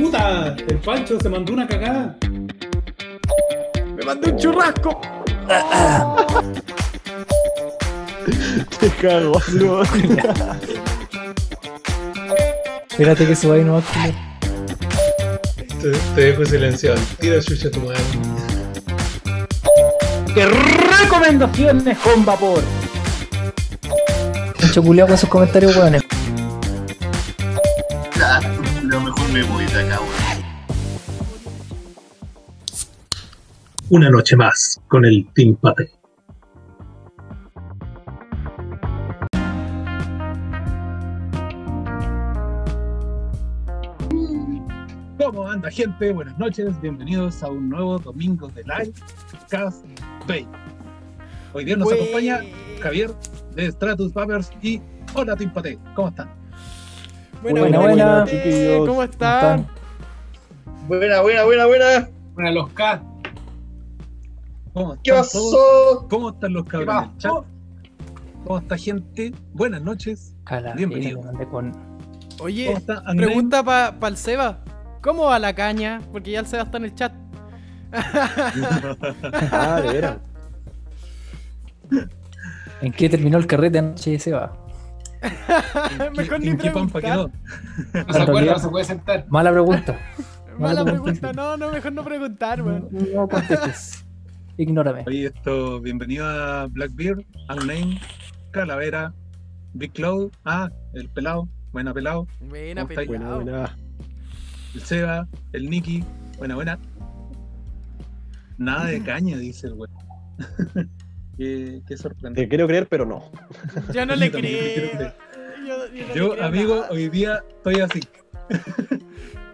puta! El Pancho se mandó una cagada. ¡Me mandé un churrasco! Te cago, boludo. Espérate que suba ahí no. Te, te dejo silenciado. Tira chucha tu madre. ¡Qué recomendaciones con vapor! Mucho culiao con sus comentarios, weones. Una noche más con el Team Pate. ¿Cómo anda gente? Buenas noches, bienvenidos a un nuevo domingo de Live Cast Bay. Hoy día nos acompaña Javier de Stratus Papers y hola Team Pate, ¿cómo están? Buena, Buena, buena, buena, gente. chiquillos. ¿Cómo están? Buena, buena, buena, buena. Para los K. ¿Cómo están ¿Qué todos? pasó? ¿Cómo están los chat? ¿Cómo está gente? Buenas noches. A la Bienvenido. verga, mandé con... ¿Cómo Oye, está pregunta para el Seba. ¿Cómo va la caña? Porque ya el Seba está en el chat. Ah, de veras. ¿En qué terminó el carrete anoche y se va? Mejor ¿En ni qué pampa preguntar. quedó? No se acuerda, no se puede sentar. Mala pregunta. Mala Mala pregunta. No, no, mejor no preguntar, weón. No contestes. Ignórame. Oye, esto, bienvenido a Blackbeard, Unnamed, Calavera, Big Cloud, ah, el pelado, buena pelado, Buena ¿Cómo estáis? Buena, pelado. buena. el Seba, el Nicky, buena, buena. Nada de caña, dice el güey. qué, qué Te sorprendente. quiero creer, pero no. Yo no le Yo te creo. Yo, yo no le Yo, creo amigo, nada. hoy día estoy así.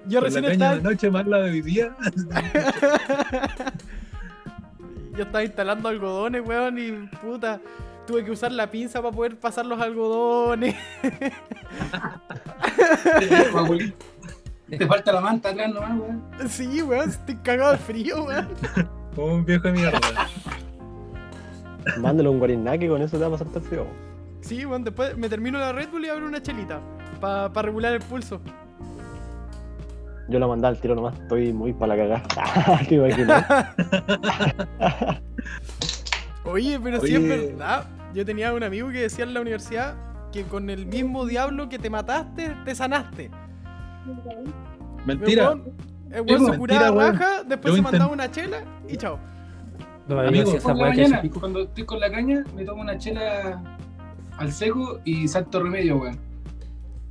yo recién la caña estaba. de noche más la de hoy día. Yo estaba instalando algodones, weón, y puta. Tuve que usar la pinza para poder pasar los algodones. Te falta la manta atrás nomás, weón. Sí, weón, estoy cagado de frío, weón. Como un viejo de mierda. Mándale un guarinaque con eso te va a pasar el frío. Sí, weón, después me termino la Red Bull y abro una chelita. Para regular el pulso. Yo la mandé al tiro nomás, estoy muy para la cagada. ¿Te imaginas? Oye, pero sí es Oye. verdad. Yo tenía un amigo que decía en la universidad que con el mismo diablo que te mataste, te sanaste. Mentira. El weón- se mentira, curaba weón. raja, después Yo se intent- mandaba una chela y chao. Amigo, Por la mañana, cuando estoy con la caña, me tomo una chela al seco y salto remedio, weón.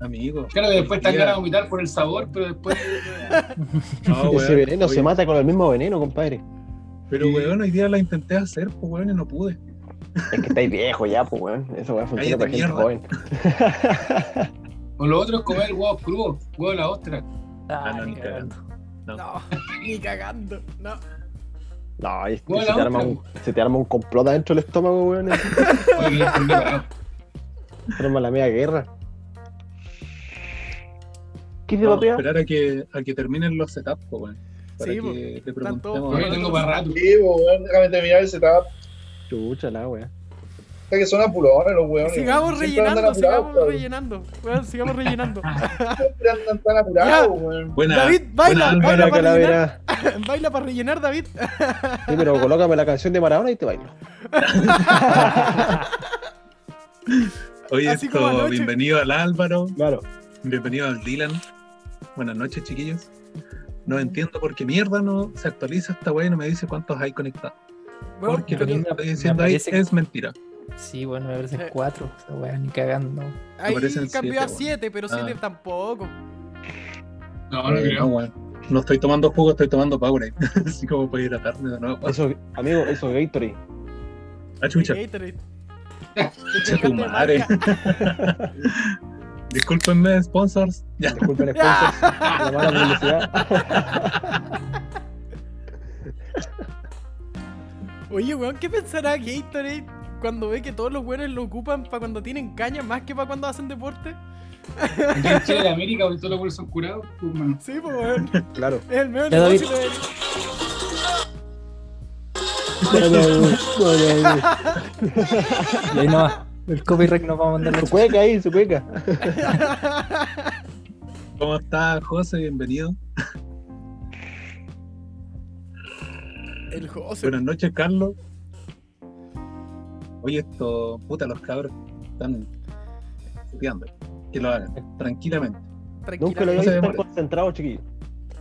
Amigo. Claro que después están ganas de vomitar por el sabor, pero después. No, Ese weón, veneno oye, se mata con el mismo veneno, compadre. Pero weón, hoy día la intenté hacer, pues weón, y no pude. Es que estáis viejo ya, pues, weón. Eso va a funcionar para gente joven. o lo otro es comer huevos crudos, huevos de la ostra. Ah, Ah, no, ni ni cagando. No. No, ni cagando. No. No, es que se, te arma un, se te arma un complot adentro del estómago, weón. Arma la media guerra. ¿Qué te Vamos a papea? esperar a que, a que terminen los setups, pues weón. Para Sí, que te Están preguntemos. todos Oye, tengo para rato. Sí, weón, déjame terminar el setup. Chucha la weón. Está que son apurones los weones. Sigamos rellenando, apurados, sigamos rellenando. Weón, sigamos rellenando. Siempre andan tan apurados, weón. Buena, David, baila, buena, baila para rellenar. Baila para rellenar, David. Sí, pero colócame la canción de Maradona y te bailo. Oye, Así esto, bienvenido al Álvaro, Claro. bienvenido al Dylan. Buenas noches, chiquillos. No entiendo por qué mierda no se actualiza esta weá y no me dice cuántos hay conectados. Porque lo que me- estoy me diciendo ahí que- es mentira. Sí, bueno, me parecen Eh. cuatro. Esa weá, ni cagando. ahí cambió siete, a. 7, pero 7 Ah. tampoco. No, no Eh, creo. weón. No estoy tomando jugo, estoy tomando Powerade. Así como para hidratarme de nuevo. Eso, amigo, eso es Gatorade. Ah, chucha. Gatorade. Chucha tu madre. Discúlpenme, sponsors. Ya. Disculpen, sponsors. La mala publicidad. Oye, weón, ¿qué pensará Gatorade cuando ve que todos los weones lo ocupan para cuando tienen caña más que para cuando hacen deporte? En Chile de América, donde todos los huevos son curados, pues. Sí, pues, weón. Claro. Es el David. negocio de... Y ahí no va. El copyright nos va a mandar Su cueca ahí, su cueca. ¿Cómo estás, José? Bienvenido. El José. Buenas noches, Carlos. Oye, esto, puta, los cabros están estudiando. Que lo hagan, tranquilamente. tranquilamente. Nunca lo había concentrado, chiquillo.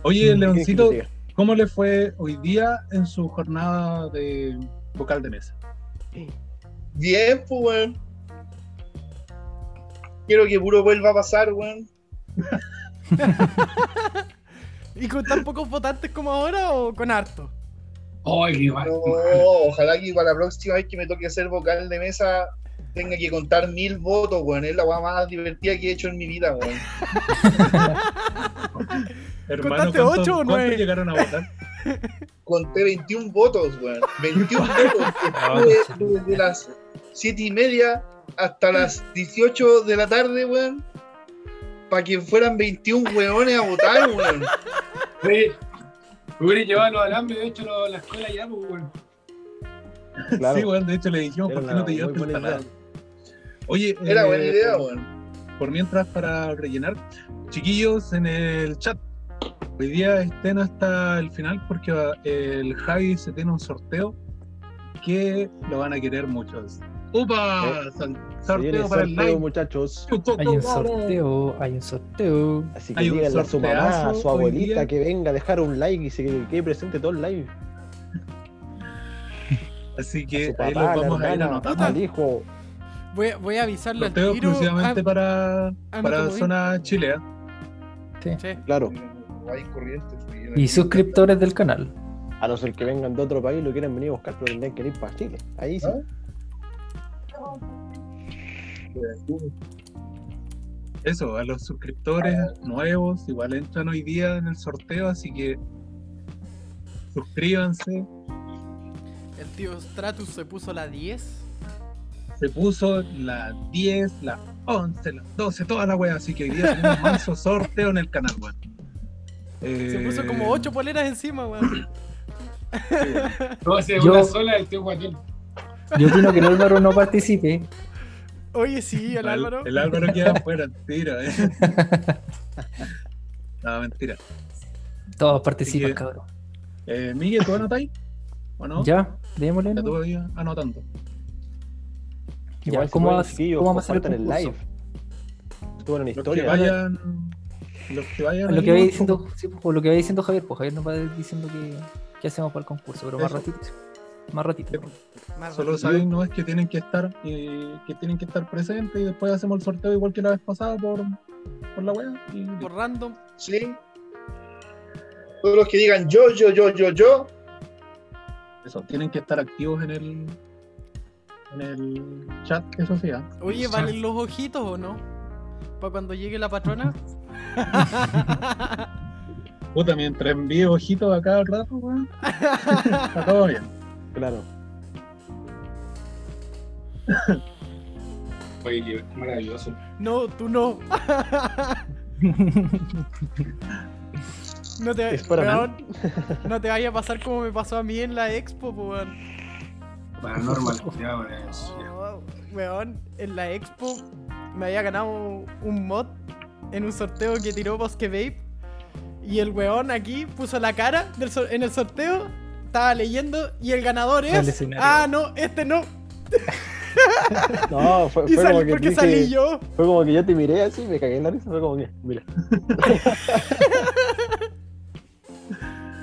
Oye, Leoncito, ¿cómo le fue hoy día en su jornada de vocal de mesa? Bien, pues, bueno. Quiero que puro vuelva a pasar, weón. ¿Y con tan pocos votantes como ahora o con harto? Ay, qué mal. No, ojalá que para la próxima vez que me toque hacer vocal de mesa tenga que contar mil votos, weón. Es la weá más divertida que he hecho en mi vida, weón. Hermano, ¿Contaste ¿cuántos- ocho o cuántos nueve? llegaron a votar? Conté 21 votos, weón. 21 votos. Ah, Estuve desde las 7 y media hasta las 18 de la tarde, weón. Para que fueran 21 weones a votar, weón. Oye, hubiera llevado los alambres, de hecho, lo- la escuela ya, pues, weón. Claro. Sí, bueno, de hecho le dijimos, Era ¿por qué no te llevaste el taladro? Oye, Era eh, buena idea, weón. por mientras para rellenar, chiquillos en el chat, hoy día estén hasta el final porque el Javi se tiene un sorteo que lo van a querer muchos. ¡Upa! Sal- Se sorteo para el live. muchachos. Hay un sorteo, hay un sorteo. Así que díganle a su mamá, a su abuelita que venga a dejar un like y se quede presente todo el live. Así A que ahí los a vamos a ir anotando. al hijo. Voy a, voy a avisarle al Sorteo tiro. exclusivamente Ah, para, ah, no, para zona chilea. sí. Claro. Y suscriptores del canal. a no ser que vengan de otro país y lo quieran venir a buscar, pero tendrían que ir para Chile. Ahí sí. ¿Ah? Eso, a los suscriptores nuevos, igual entran hoy día en el sorteo, así que suscríbanse. El tío Stratus se puso la 10. Se puso la 10, la 11, la 12, toda la wea, así que hoy día tenemos un manso sorteo en el canal, weón. Se Eh, puso como 8 poleras encima, weón. No, hace Yo- una sola el tío Guatón. Yo opino que el Álvaro no participe. Oye, sí, el Álvaro. El Álvaro queda afuera, mentira, eh. No, mentira. Todos participan, que- cabrón. Eh, Miguel, ¿tú anotáis? ¿O no? Ya, démosle. Ya todavía anotando. Igual ¿cómo, va- chiquillos, cómo vamos a hacer el live. Suban una Los que historia. vayan. Los que vayan. Lo que vaya diciendo, sí, pues, lo que vaya diciendo Javier, pues Javier nos va diciendo que, que hacemos para el concurso, pero más ratito. Más ratito. Más Solo saben, no es que tienen que estar y que tienen que estar presentes y después hacemos el sorteo igual que la vez pasada por, por la wea. Y Por random. ¿Sí? Todos los que digan yo, yo, yo, yo, yo, eso, tienen que estar activos en el en el chat, eso sí. ¿ah? Oye, ¿valen los ojitos o no? Para cuando llegue la patrona. Puta, mientras envíe ojitos a cada rato, weón. Está todo bien. Claro. Oye, qué maravilloso. No, tú no. No te, Es para weón, no te vaya a pasar como me pasó a mí en la expo, po, weón. Paranormal. ya, weón. Oh, weón, en la expo me había ganado un mod en un sorteo que tiró Bosque Vape. Y el weón aquí puso la cara del sor- en el sorteo, estaba leyendo y el ganador es. Ah, no, este no. No, fue, Y fue salí, como que porque dije- salí yo. Fue como que yo te miré así, me cagué en la risa, fue como que, mira.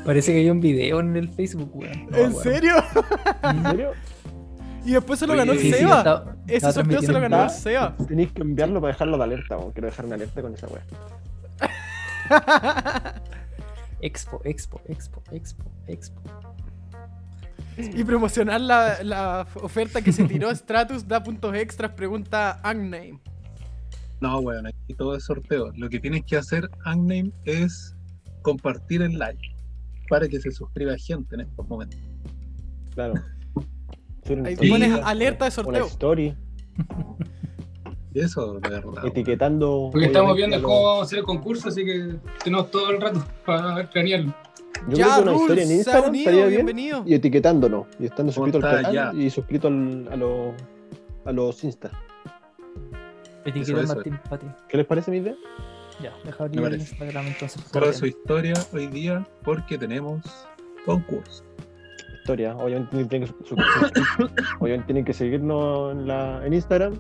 Parece que hay un video en el Facebook, weón. No, ¿En weón. serio? ¿En serio? Y después se lo Oye, ganó el sí, sí, Seba. estaba- Ese sorteo se lo ganó el Seba. Tenéis que enviarlo para dejarlo de alerta, weón. Quiero dejar una alerta con esa weá. Expo, expo, expo, expo, expo. Y promocionar la, la oferta que se tiró Stratus da puntos extras, pregunta Agname. No, weón, aquí todo es sorteo. Lo que tienes que hacer, Agname, es compartir el live para que se suscriba gente en estos momentos. Claro. Una Ahí pones alerta de Una sorteo. story, Y eso, de verdad. etiquetando. Porque estamos viendo cómo vamos a hacer el concurso, así que tenemos todo el rato para planearlo. Yo ya, creo que una historia en Instagram unido, estaría bien. bienvenido. Y etiquetándonos. Y estando suscrito al canal ya. y suscrito al- a los a los Insta. Martín Pati. ¿Qué les parece mi idea? Ya, deja abrir el. Instagram entonces. Toda su historia hoy día porque tenemos concurso. historia. Obviamente tienen que, su- su- obviamente tienen que seguirnos en, la, en Instagram.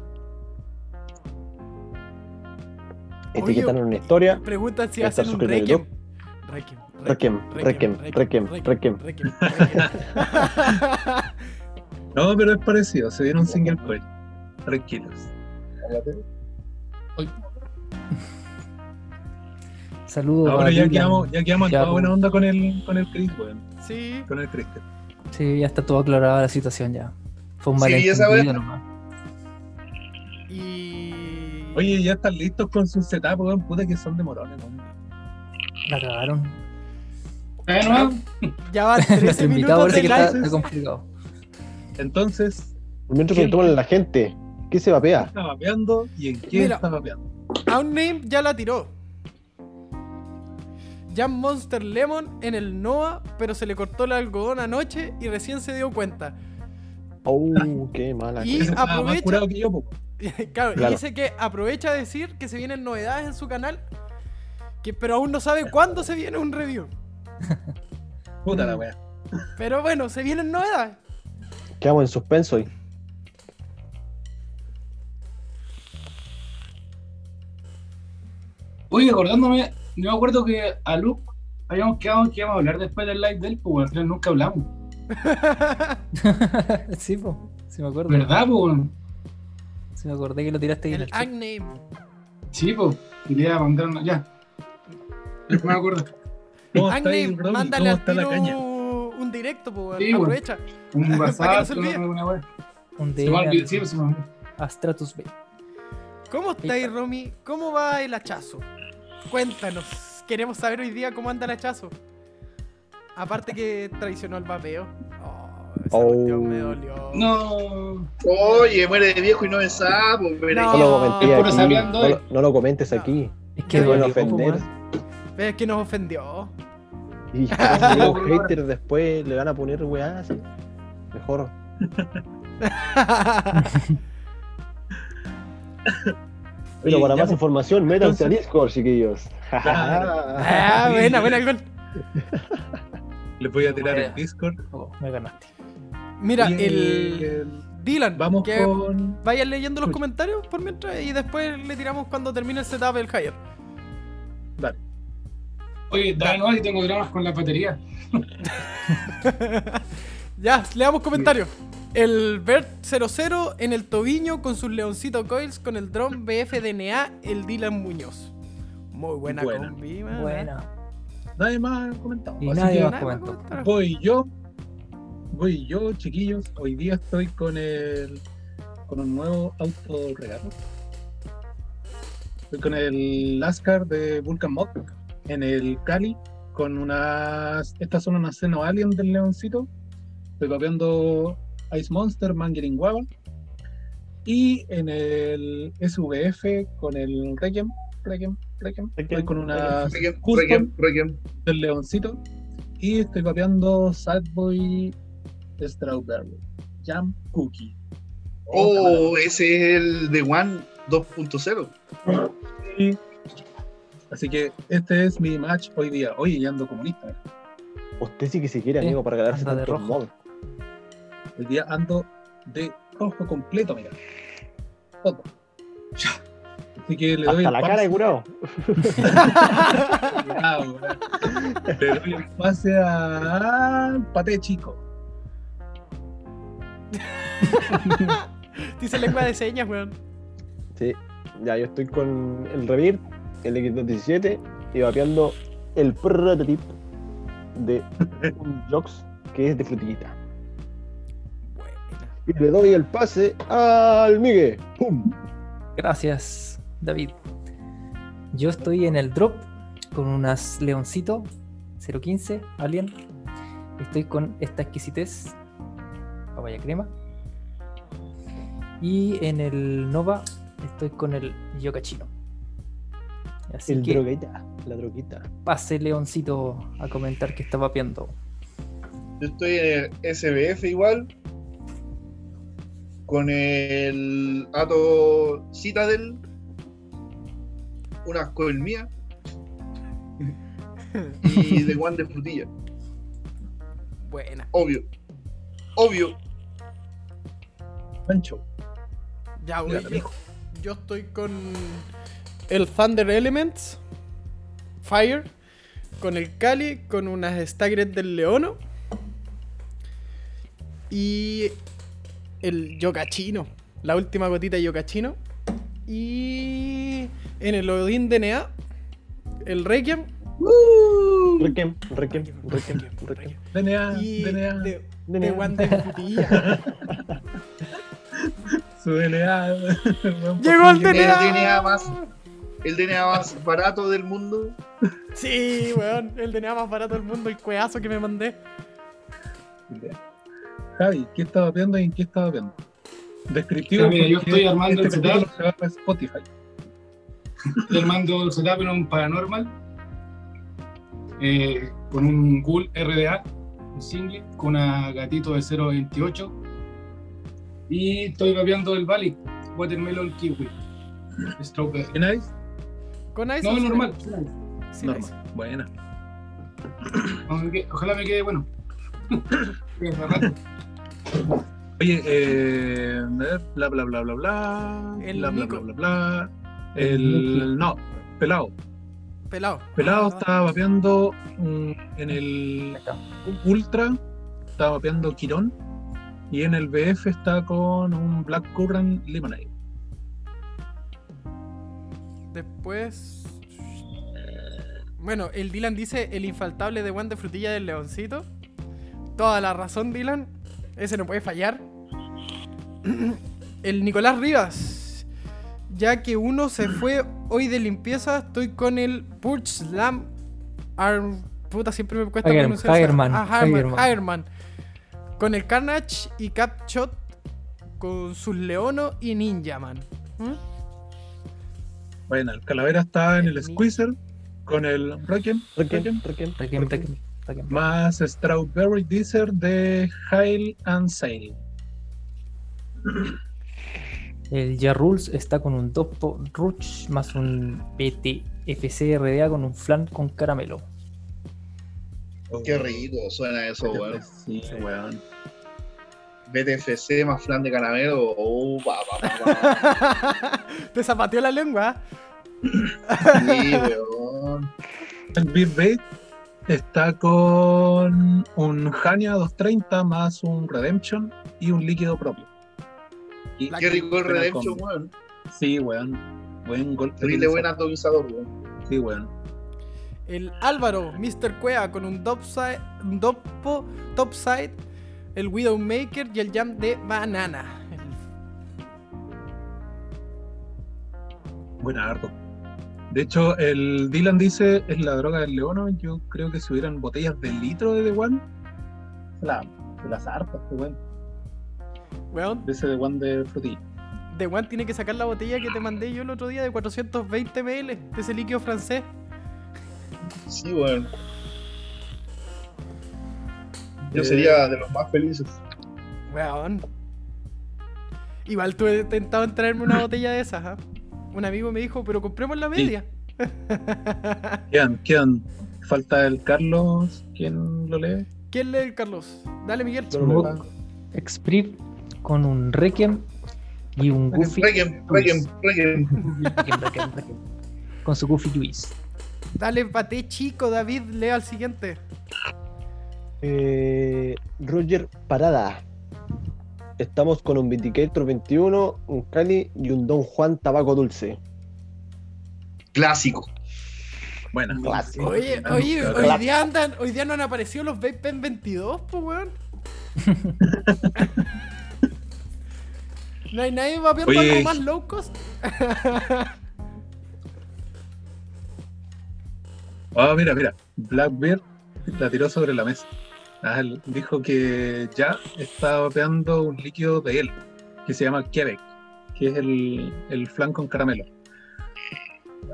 Etiquetarnos en una historia. Preguntan si hacen un requiem. Requiem. Requiem, requiem, requiem, requiem. No, pero es parecido, se dieron single coil. Tranquilos. Saludos. Ahora ya quedamos, ya quedamos en toda buena pues. onda con el, con el Chris, weón. Sí. Con el Cristian. Sí, ya está todo aclarada la situación ya. Fue un Sí, esa nomás. Y. Oye, ya están listos con sus setup, weón. Puta que son de morones, weón. La cagaron. ¿Está de nuevo? Ya van Nuestro 13 invitado minutos parece de que está, live. está complicado. Entonces, Mientras que toman la gente, ¿qué se vapea? está vapeando y en qué Mira. está vapeando. Name ya la tiró. Jam Monster Lemon en el Noah, pero se le cortó el algodón anoche y recién se dio cuenta. Oh, qué mala. Y- aprovecha- que yo, po. claro, y Claro. dice que aprovecha de decir que se vienen novedades en su canal, que, pero aún no sabe cuándo se viene un review. Puta Mm. la weá. Pero bueno, se vienen novedades. Quedamos en suspenso hoy. Oye, acordándome, yo me acuerdo que a Luke habíamos quedado que íbamos a hablar después del live del pues al final nunca hablamos. sí, pues. Sí me acuerdo. ¿Verdad, pues? Sí me acordé que lo tiraste El el chat. Agname. Sí, pues. Quería mandar una. Ya. Después me acuerdo. ¿Cómo está ahí, Agname, Romy? mándale ¿Cómo al tiro un directo, pues. Sí, aprovecha. Un WhatsApp, una, wea. Un Se me olvidó, DM sí, se me olvidó. a Stratus Bay. ¿Cómo estáis, Romy? ¿Cómo va el hachazo? Cuéntanos. Queremos saber hoy día cómo anda el hachazo. Aparte que traicionó al vapeo. Oh, esa Oh. cuestión me dolió. No. Oye, muere de viejo y no de sapo, No. No lo comenté Es puro aquí. sabiendo, No, lo- no lo comentes No. aquí. Es Que que van a pues, Ves que nos ofendió. Y si los haters después le van a poner weá así. Mejor. Pero para más pues, información, métanse a Discord, chiquillos. ah, buena, buena, gol. Les voy a tirar el Discord. Oh, me ganaste. Mira, el el- Dylan, Vamos que con. vayan leyendo los comentarios por mientras y después le tiramos cuando termine el setup del Higher. Dale. Oye, dale no, y tengo dramas con la batería. Ya, leamos comentarios. El Bert 00 en el tobillo con sus leoncito coils con el drum BFDNA, el Dylan Muñoz. Muy buena, Buena. combi, man. Buena. Nadie más ha comentado. Y Así nadie que más comentó. voy yo. Voy yo, chiquillos. Hoy día estoy con el. con un nuevo auto regalo. Estoy con el Lascar de Vulcan Mod en el Cali con unas. Estas son unas Seno Alien del Leoncito. Estoy copiando Ice Monster, Mangering Guava. Y en el SVF con el Requiem. Requiem, Requiem. Estoy con unas Requiem, Requiem, Requiem. del Leoncito. Y estoy copiando Sad Boy Strawberry. Jam Cookie. Oh, ese es el de One 2.0. Y- Así que este es mi match hoy día. Oye, ya ando comunista. Usted sí que se quiere, amigo, para ganarse anda de rojo. mods. Hoy día ando de rojo completo, mira. Todo. Así que le doy Hasta el la cara de curado. Weón. Le doy el pase a Pate Chico. Dice lengua de señas, weón. Sí, ya yo estoy con el Revir, el X217 y vapeando el prototype de un Jox que es de frutillita. Y le doy el pase al Migue. ¡Pum! Gracias, David. Yo estoy en el drop con unas Leoncito 015 Alien. Estoy con esta exquisitez, papaya crema. Y en el Nova estoy con el Yocachino. Así El que droguita, la droguita. pase Leoncito a comentar que está vapeando. Yo estoy en el SBF igual. Con el Ato Citadel. Una coil mía. Y de One de frutilla. Buena. Obvio. obvio. Pancho. Ya. Dígalo, Yo, yo estoy con el Thunder Elements, Fire, con el Cali, con unas Staggered del Leono y el Yokachino, la última gotita de Yokachino. Y en el Odin DNA, el Requiem Requiem, Requiem, Requiem, Requiem. DNA, y DNA, de, DNA. de su DNA. Llegó el El DNA. DNA más, el DNA más barato del mundo. Sí, weón, el DNA más barato del mundo, el cueazo que me mandé. Javi, ¿qué estaba viendo y en qué estaba viendo? Descriptivo. Mira, yo estoy armando este el capítulo setup. se va para Spotify. Estoy armando el setup en un paranormal. eh, con un Ghoul RDA, un single, con una gatito de 0.28. Y estoy vapeando el Bali, Watermelon Kiwi. Strawberry. ¿Qué nice? Con Ice. No, o normal. Sí, Normal. Buena. Ojalá me quede bueno. Oye, eh, bla bla bla bla bla. El bla bla Nico. bla bla bla. El. No, pelado. Pelado. Pelado Ah, estaba vapeando en el Ultra, estaba vapeando Quirón. Y en el BF está con un Black Currant Lemonade. Después. Bueno, el Dylan dice el infaltable de Juan de Frutilla del Leoncito. Toda la razón, Dylan. Ese no puede fallar. El Nicolás Rivas. Ya que uno se fue hoy de limpieza, estoy con el Purge Slam Arm. Puta, siempre me cuesta pronunciar. Hagerman, Ah, Hagerman. Hagerman. Con el Carnage y Capshot. Con sus Leono y Ninja Man. ¿Mm? Bueno, el Calavera está en el Squeezer con el Requiem, Requiem, Requiem. Requiem, Requiem, Requiem. más Strawberry Deezer de Hail and Sail. El Ja Rules está con un Dopo Ruch más un BTFC RDA con un flan con caramelo. Qué rico suena eso, weón. Sí, weón. BTFC más flan de caramelo. Oh, pa, pa, pa, Te zapateó la lengua. pa. Sí, weón. El está con un Hania 230 más un Redemption y un líquido propio. Y Qué rico el Redemption, weón. Sí, weón. Buen golpe. Terrible buen atomizador, weón. Sí, weón. El Álvaro, Mr. Cuea con un topside, un dopo, topside, el Widowmaker y el Jam de Banana. Buen harto. De hecho, el Dylan dice es la droga del leono. Yo creo que si hubieran botellas de litro de The One, la, las hartas, weón. Weón, De ese The One de frutilla. The One tiene que sacar la botella que te mandé yo el otro día de 420 ml de ese líquido francés. Sí, weón. Yo sería de los más felices. Weón. Igual tuve tentado en traerme una botella de esas, ¿ah? Un amigo me dijo, pero compremos la media. Quedan, quedan. Falta el Carlos. ¿Quién lo lee? ¿Quién lee el Carlos? Dale, Miguel. Exprip con un Requiem y un Goofy. Requiem, Requiem, Requiem. Requiem, Requiem, Requiem. Con su Goofy Juice. Dale, paté chico, David, lea al siguiente. Eh, Roger Parada. Estamos con un Vindicator 21, un Cali y un Don Juan Tabaco Dulce. Clásico. Buena. Clásico. Oye, oye, hoy día andan, hoy día no han aparecido los Vape Pen 22, pues weón. No hay nadie vapeando Oye. algo más low cost. Ah, mira, mira. Blackbeard la tiró sobre la mesa. Ah, él dijo que ya está vapeando un líquido de él, que se llama Quebec, que es el, el flan con caramelo.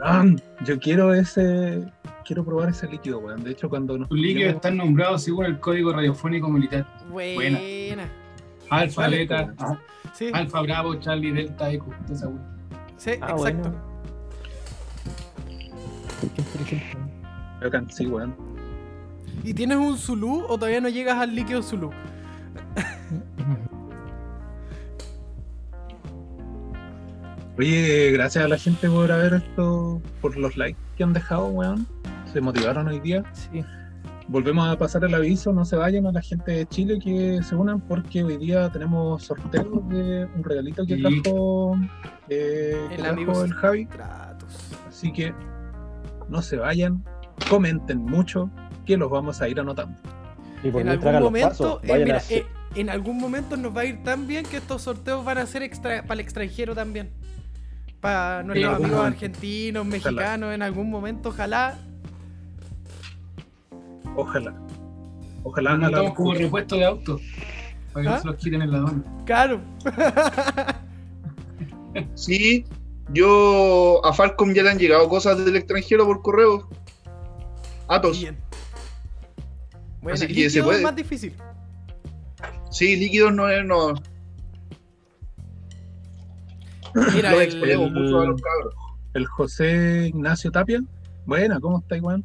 Ah, yo quiero ese. Quiero probar ese líquido, weón. De hecho, cuando nos Tus líquidos están nombrados según el código radiofónico militar. Buena. Alfa, Vale. Beta, ajá, Sí, Alfa, Bravo, Charlie, Delta, Eco. sí, Ah, exacto. bueno. Sí, weón. ¿Y tienes un Zulu o todavía no llegas al líquido Zulu? Oye, gracias a la gente por haber esto, por los likes que han dejado, weón. Se motivaron hoy día. Sí. Volvemos a pasar el aviso, no se vayan a la gente de Chile que se unan porque hoy día tenemos sorteo de un regalito que sí. trajo, eh, el, que trajo el Javi. Tratos. Así que no se vayan, comenten mucho, que los vamos a ir anotando. Y por En algún momento, pasos, eh, mira, a eh, en algún momento nos va a ir tan bien que estos sorteos van a ser extra, para el extranjero también. Para nuestros amigos momento. argentinos, mexicanos, en algún momento, ojalá. Ojalá. Ojalá la Estamos como repuesto de auto. Para que ¿Ah? no se los quiten en la dona. Claro. Sí, yo a Falcom ya le han llegado cosas del extranjero por correo. Atos. Bien. Bueno, Así que líquido se puede. es más difícil. Sí, líquidos no es. No, Mira, los el- exponemos el- mucho a los cabros. el José Ignacio Tapia. Buena, ¿cómo está, weón?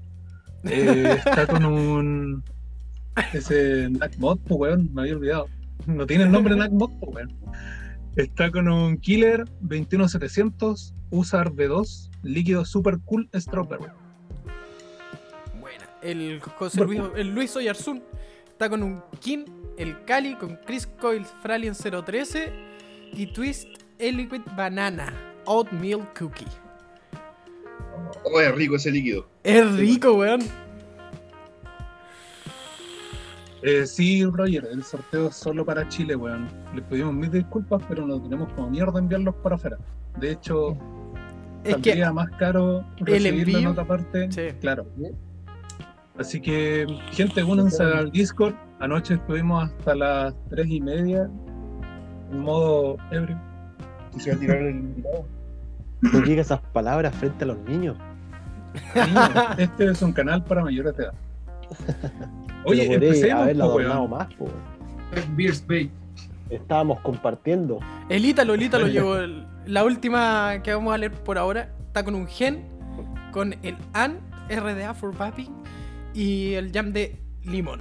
Eh, está con un. Ese NACMod, pues, weón, me había olvidado. No tiene el nombre NACMod, pues, weón. Está con un Killer 21700, USAR B2, líquido Super Cool Strawberry. El José Luis, el Luis Oyarzún está con un King, el Cali con Chris Coil Fralien 013 y Twist Liquid Banana Oatmeal Cookie. Oh, es rico ese líquido. Es rico, weón. Eh, sí, Roger, el sorteo es solo para Chile, weón. Les pedimos mil disculpas, pero no tenemos como mierda enviarlos para afuera. De hecho, Es saldría que. más caro el recibirlo en otra parte. Sí. Claro. Así que, gente, únanse al Discord. Anoche estuvimos hasta las tres y media en modo ebrio. Se va a tirar el invitado. No diga esas palabras frente a los niños. Niños, este es un canal para mayores de edad. Oye, empecemos, haberlo po, más. Estábamos compartiendo. El Ítalo, el Ítalo llegó. el- La última que vamos a leer por ahora está con un gen, con el AN, RDA for Vaping y el jam de limón.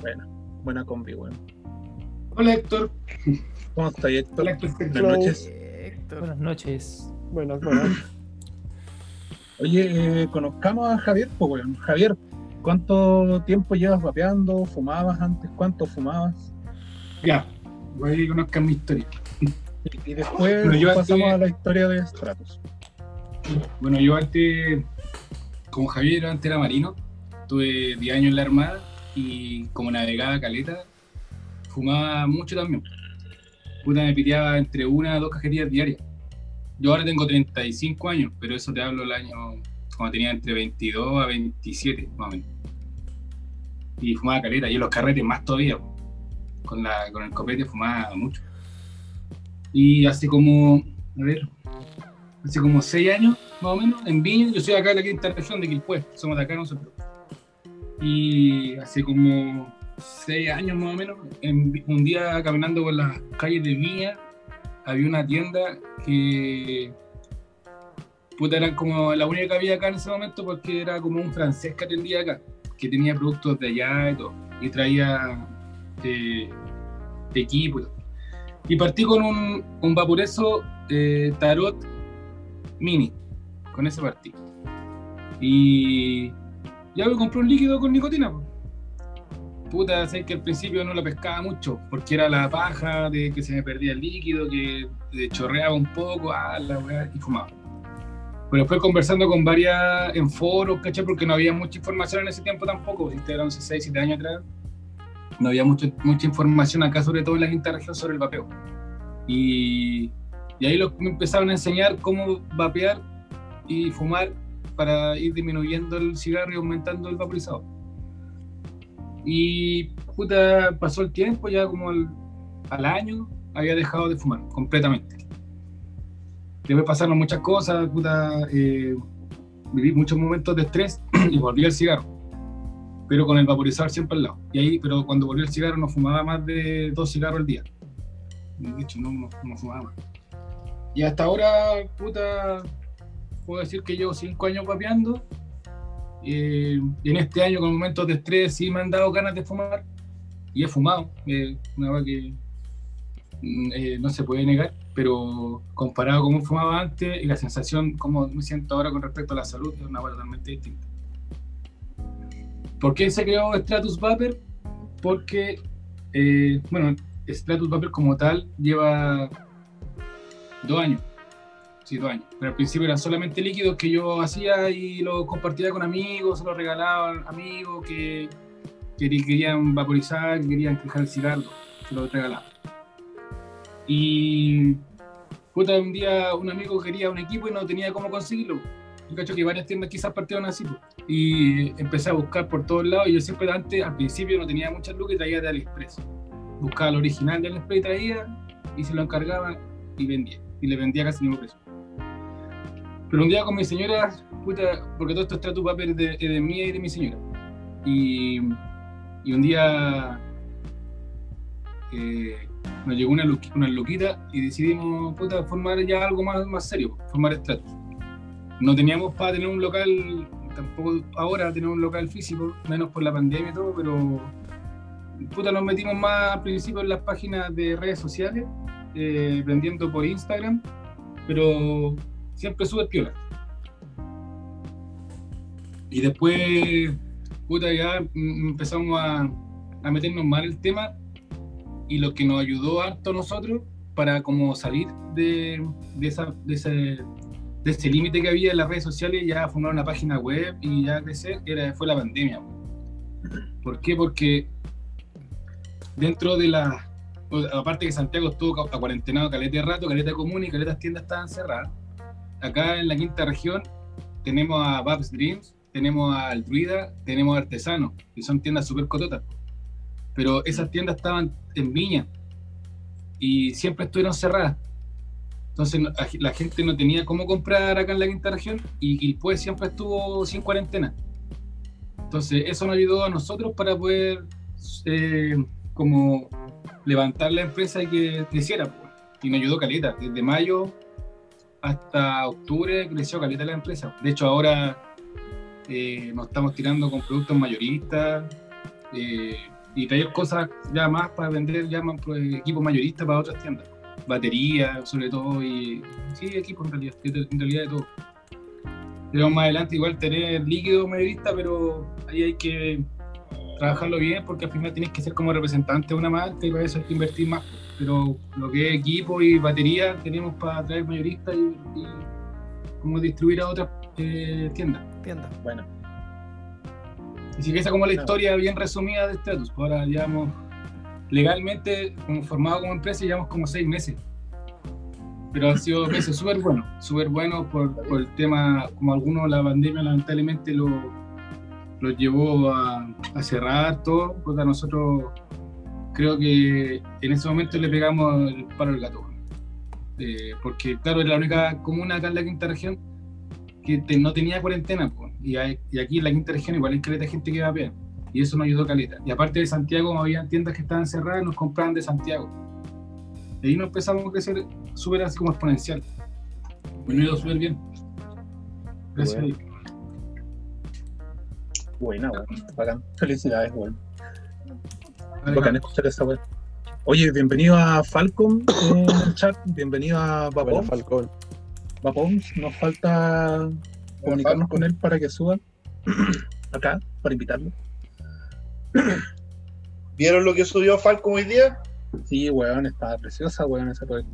Buena, buena combi, weón. Hola Héctor. ¿Cómo está, Héctor? Hola Héctor. Buenas noches. Héctor. Buenas noches. Bueno, bueno. Oye, eh, conozcamos a Javier, pues, weón. Javier, ¿cuánto tiempo llevas vapeando? ¿Fumabas antes? ¿Cuánto fumabas? Ya. Voy a conozcan mi historia. Y, y después Bueno, yo pasamos antes- a la historia de Stratos. Bueno, yo antes, como Javier antes era marino, tuve 10 años en la Armada y como navegaba caleta, fumaba mucho también. Puta, me piteaba entre una a dos cajetillas diarias. Yo ahora tengo 35 años, pero eso te hablo el año cuando tenía entre 22 a 27, más o menos. Y fumaba caleta, y en los carretes más todavía. con el copete fumaba mucho. Y hace como, a ver, hace como 6 años, más o menos, en Viña. Yo soy acá de la quinta región de Quilpué, somos de acá nosotros. Y hace como 6 años más o menos, en un día caminando por las calles de Viña, había una tienda que. Puta, era como la única que había acá en ese momento porque era como un francés que atendía acá, que tenía productos de allá y todo, y traía eh, y todo. Y partí con un, un vaporeso eh, Tarot Mini. Con ese partí. Y ya me compré un líquido con nicotina. Puta, sé que al principio no la pescaba mucho, porque era la paja de que se me perdía el líquido, que chorreaba un poco, ah, la weá, y fumaba. Pero después conversando con varias en foros, ¿cachai? Porque no había mucha información en ese tiempo tampoco, este era 11, 6, 7 años atrás. No había mucho, mucha información acá, sobre todo en la quinta región, sobre el vapeo. Y, y ahí lo, me empezaron a enseñar cómo vapear y fumar para ir disminuyendo el cigarro y aumentando el vaporizador. Y puta, pasó el tiempo, ya como al, al año había dejado de fumar completamente. Después pasaron muchas cosas, puta, eh, viví muchos momentos de estrés y volví al cigarro. Pero con el vaporizador siempre al lado. Y ahí, pero cuando volví al cigarro no fumaba más de dos cigarros al día. De hecho, no, no, no fumaba más. Y hasta ahora, puta, puedo decir que llevo cinco años vapeando. Y en este año, con momentos de estrés, sí me han dado ganas de fumar. Y he fumado. eh, una vez que mm, eh, no se puede negar, pero comparado con cómo fumaba antes y la sensación, como me siento ahora con respecto a la salud, es una cosa totalmente distinta. ¿Por qué se creó Stratus Vapor? Porque, eh, bueno, Stratus Vapor como tal lleva dos años. Sí, dos años. Pero al principio eran solamente líquidos que yo hacía y los compartía con amigos, se los regalaba a amigos que, que querían vaporizar, que querían dejar cigarro, se los regalaba. Y puta, un día un amigo quería un equipo y no tenía cómo conseguirlo. Yo cacho que varias tiendas quizás partieron así. Y empecé a buscar por todos lados. Y yo siempre antes, al principio, no tenía muchas lucas y traía de AliExpress. Buscaba el original de AliExpress y traía y se lo encargaba y vendía. Y le vendía casi el mismo precio. Pero un día con mi señora, puta, porque todo esto es Stratus Vapor es de, de mía y de mi señora. Y, y un día eh, nos llegó una, una loquita y decidimos puta, formar ya algo más, más serio, formar Stratus. No teníamos para tener un local, tampoco ahora tener un local físico, menos por la pandemia y todo, pero puta, nos metimos más al principio en las páginas de redes sociales, eh, vendiendo por Instagram, pero siempre sube piola. Y después, puta, ya mm, empezamos a, a meternos en el tema y lo que nos ayudó harto a nosotros para como salir de, de, esa, de ese, de ese límite que había en las redes sociales, ya fundar una página web y ya crecer, era, fue la pandemia. ¿Por qué? Porque dentro de la... o- Aparte que Santiago estuvo a cuarentenado caleta de rato, caleta común y caletas tiendas estaban cerradas. Acá en la quinta región tenemos a Babs Dreams, tenemos a Druida, tenemos a Artesano, que son tiendas súper cototas. Pero esas tiendas estaban en Viña y siempre estuvieron cerradas. Entonces la gente no tenía cómo comprar acá en la quinta región y, pues siempre estuvo sin cuarentena. Entonces eso nos ayudó a nosotros para poder eh, como levantar la empresa y que creciera. pues. Y nos ayudó Caleta. Desde mayo hasta octubre creció Caleta la empresa. De hecho ahora eh, nos estamos tirando con productos mayoristas eh, y traer cosas ya más para vender ya más pues, equipos mayoristas para otras tiendas. Baterías sobre todo y sí, equipos en realidad, en realidad de todo. Queremos más adelante igual tener líquido mayorista, pero ahí hay que trabajarlo bien porque al final tienes que ser como representante de una marca y para eso hay que invertir más. Pero lo que es equipo y batería tenemos para traer mayoristas y, y como distribuir a otras eh, tiendas. Tienda. Bueno, Así que esa es como la historia bien resumida de Stratus. Ahora llevamos legalmente como formado como empresa llevamos como seis meses. Pero han sido meses súper buenos, súper buenos por, por el tema, como algunos la pandemia lamentablemente lo, lo llevó a, a cerrar todo. Pues a nosotros creo que en ese momento le pegamos el palo al gato. Eh, porque claro, era la única comuna acá en la quinta región que te- no tenía cuarentena, y, hay- y aquí en la quinta región igual hay caleta gente que va bien, y eso nos ayudó caleta. Y aparte de Santiago, había tiendas que estaban cerradas, nos compraban de Santiago. Y ahí nos empezamos a crecer súper así como exponencial. Ha ido súper bien. Gracias. Bueno. Buena, weón. Bacán. Felicidades, weón. Bacán escuchar esa weón. Oye, bienvenido a Falcon en el chat. Bienvenido a. Falcón. Vapón. Nos falta comunicarnos con él para que suba acá, para invitarlo. ¿Vieron lo que subió Falcon hoy día? Sí, weón, está preciosa, weón, esa weón.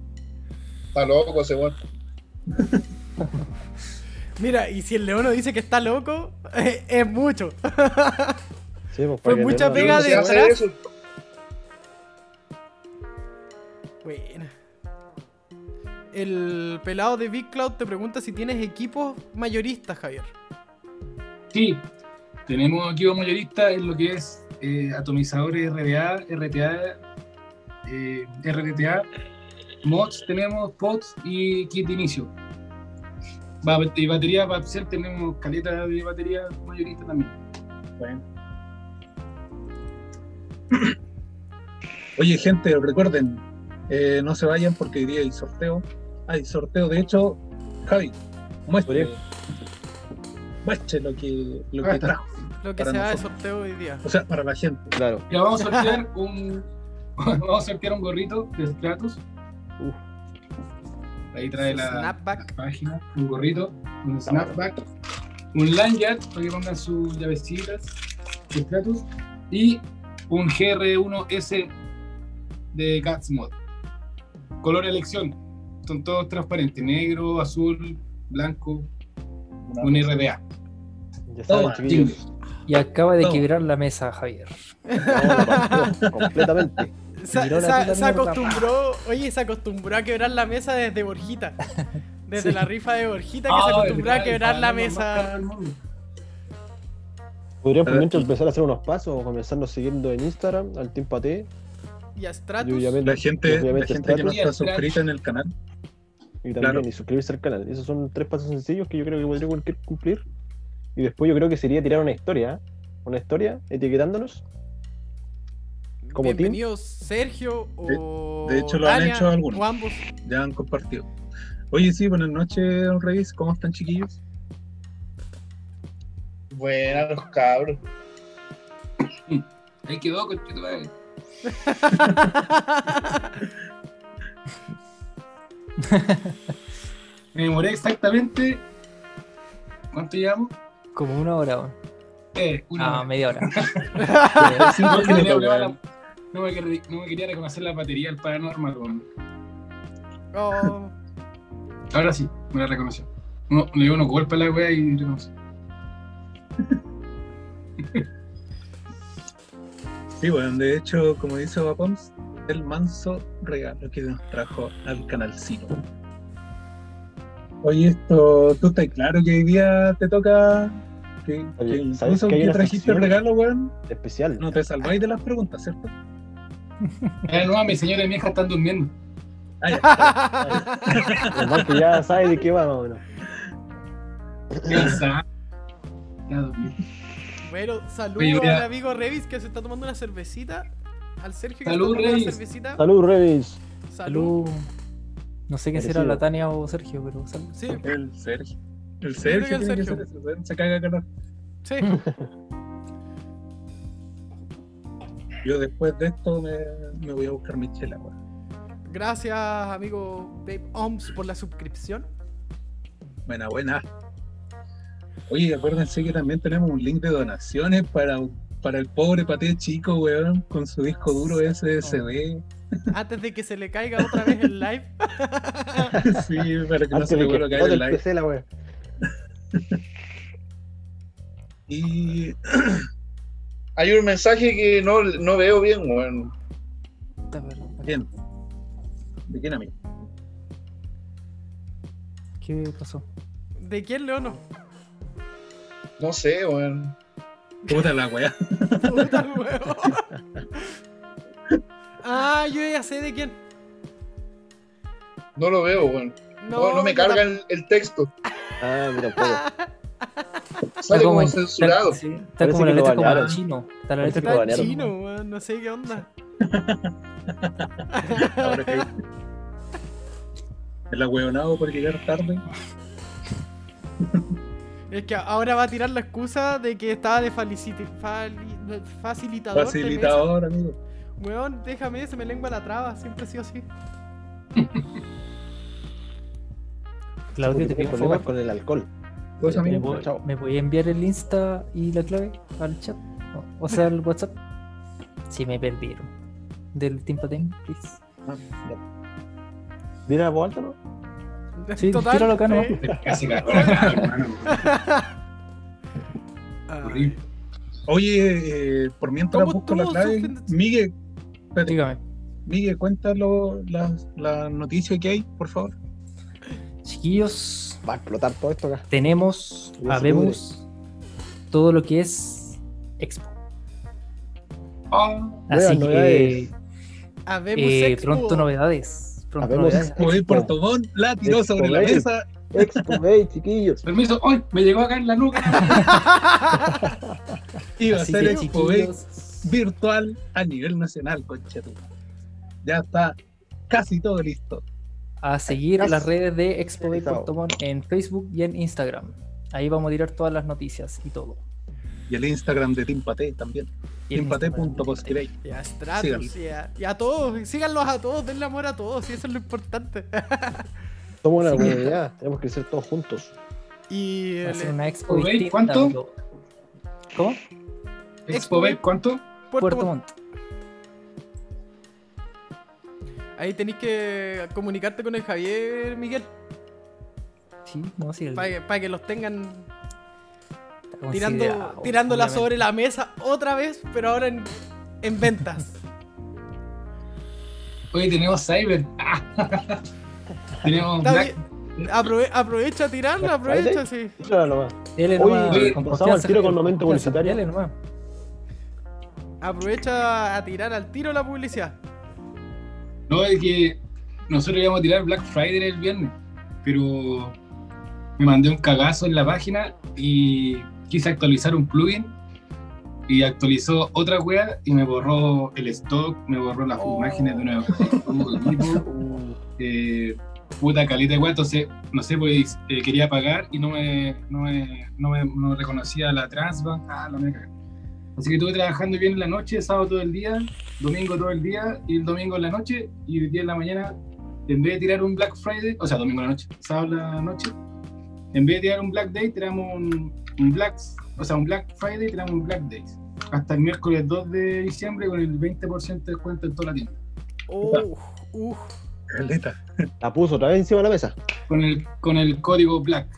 Está loco ese weón. Mira, y si el leono dice que está loco, es mucho. Sí, pues, Fue mucha pega ¿Cómo se hace detrás. eso? Buena. El pelado de Big Cloud te pregunta si tienes equipos mayoristas, Javier. Sí, tenemos equipo mayorista en lo que es eh, atomizadores RDA, RTA, eh, RTTA, mods tenemos, pods y kit de inicio. Va- y batería para hacer tenemos caleta de batería mayorista también. Bueno. Oye, gente, recuerden, eh, no se vayan porque hoy día hay sorteo. Hay sorteo, de hecho, Javi, muestre, muestre lo que, lo que trajo. Lo que se da de sorteo hoy día. O sea, para la gente. Claro. Ya vamos a sortear un, Vamos a sortear un gorrito de Stratus. Uf. Ahí trae la, Snapback. la página. Un gorrito, un snapback, un lanyard para que pongan sus llavecitas Stratus y un GR1S de Cats Mod. Color elección. Son todos transparentes: negro, azul, blanco. Un RDA. Ya Toma. Y acaba de No. quebrar la mesa, Javier. No, completamente. Se, la acostumbró, oye, se acostumbró a quebrar la mesa desde Borjita. Desde Sí. la rifa de Borjita que Ah, se acostumbró a quebrar la más caro mesa. Podríamos y- empezar a hacer unos pasos o comenzarnos siguiendo en Instagram al Team Pate. Y a Y Stratus. obviamente, La gente, la obviamente gente que no está suscrita en el canal. y también claro. y suscribirse al canal. Esos son tres pasos sencillos que yo creo que podría cualquier cumplir. Y después yo creo que sería tirar una historia, ¿eh? Una historia etiquetándonos. Como team. Bienvenidos Sergio o. de hecho, lo han hecho algunos. O ambos. Ya han compartido. Oye, sí, buenas noches, don Revis. ¿Cómo están, chiquillos? Buenas los cabros. Ahí quedó, conchito, madre. Me demoré exactamente. ¿Cuánto llevamos? Como una hora. Eh, una Ah, hora. media hora. No, que no me quer- no me quería reconocer la batería del paranormal, weón. Oh, Ahora sí, me la reconoció. No, le dio unos golpes a la wea y reconoció. Sí, bueno, de hecho, como dice Vapoms, el manso regalo que nos trajo al canal Cino. Oye, esto, ¿tú estás claro que hoy día te toca? Que, Oye, que ¿sabes incluso que trajiste el regalo, weón, Especial. no te salváis de las preguntas, ¿cierto? Eh, no, mi señora y mi hija están durmiendo. Ya. Además que ya sabe de qué va, más o menos. Ya bueno, saludos al amigo Revis que se está tomando una cervecita. Al Sergio que Salud, se está tomando Revis. una cervecita. Salud, Revis. Salud. Salud. No sé qué será la Tania o Sergio, pero salud. Sí, El Sergio. El Sergio el Sergio. se caga de calor. sí. Yo después de esto me, me voy a buscar mi chela, weón. Gracias, amigo Babe Oms, por la suscripción. Buena, buena. Oye, acuérdense que también tenemos un link de donaciones para, para el pobre paté chico, weón, con su disco duro SSD. Antes de que se le caiga otra vez el live. sí, para que no se le vuelva a caer el live. PC la. Y Hay un mensaje que no, no veo bien, weón. ¿quién? ¿De quién amigo? ¿Qué pasó? ¿De quién, Leono? No sé, weón. Puta la weá. Puta el huevo. Ah, yo ya sé de quién. No lo veo, weón. No, no me carga el, el texto. Ah, mira, puedo. Sale como en- censurado. Está, como la letra como chino. Está la letra banearon. chino, weón. No sé qué onda. Ahora que el ahueonado por llegar tarde. Es que ahora va a tirar la excusa de que estaba de fali- facilitador. Facilitador, amigo. Weón, déjame, se me lengua la traba. Siempre ha sido así. Claudio, te problemas con el alcohol. Pues, ¿Me, voy- chao. ¿Me voy a enviar el Insta y la clave al chat? O- O sea, al WhatsApp. Si me perdieron. Del Team Paten, please. Ah, ya. ¿Viene a voz alta, no? Sí, tíralo acá, ¿no? Casi cagó la cara, hermano. Ay. Horrible. Oye, eh, por mientras ¿Cómo busco la clave, Miguel, espérate, Dígame. Miguel, cuéntalo las las noticias que hay, por favor. Chiquillos, Va a explotar todo esto acá. tenemos, habemos todo lo que es Expo. Ah, Así que eh, Expo. pronto novedades. Pronto Habemos novedades. Hoy Expo. Puerto Montt la tiró Expo sobre la mesa. Expo Bay, chiquillos. permiso, ¡ay! Me llegó acá en la nuca. Iba a Así ser que, Expo Bay virtual a nivel nacional, concha tu madre. Ya está casi todo listo. A seguir las redes de Expo Bay Chao. Puerto Montt en Facebook y en Instagram. Ahí vamos a tirar todas las noticias y todo. Y el Instagram de Team Paté también. Y el Instagram. Teampate.poskirei. Y a Stratus, y a, y a todos, síganlos a todos, denle amor a todos, y eso es lo importante. Somos una comunidad, tenemos que ser todos juntos. y Va a el- ser una expo ¿Veis distinta, cuánto? amigo. ¿Cómo? Expo ¿cuánto? Puerto Puerto Montt. Montt. Ahí tenéis que comunicarte con el Javier, Miguel, Sí, no, sí. el- para que, pa' que los tengan tirando, tirándola obviamente. sobre la mesa otra vez, pero ahora en, en ventas. Hoy tenemos Cyber. tenemos Black. Aprove- aprovecha a tirarla, aprovecha, sí. Dele Oye, nomás, oye, al confianza, tiro con momento publicitario. Aprovecha a tirar al tiro la publicidad. No, es que nosotros íbamos a tirar Black Friday el viernes, pero me mandé un cagazo en la página y quise actualizar un plugin y actualizó otra wea y me borró el stock, me borró las Oh. imágenes de nuevo. eh, puta caleta de wea, entonces, no sé, pues eh, quería pagar y no me, no me, no me no reconocía la Transbank, ah, la me cagué. Así que estuve trabajando bien en la noche, sábado todo el día, domingo todo el día y el domingo en la noche y el día en la mañana, en vez de tirar un Black Friday, o sea, domingo en la noche, sábado en la noche, en vez de tirar un Black Day, tiramos un, un Black, o sea, un Black Friday, tiramos un Black Days. Hasta el miércoles 2 de diciembre con el 20% de descuento en toda la tienda. Oh, uh. La puso otra vez encima de la mesa. Con el, con el código Black.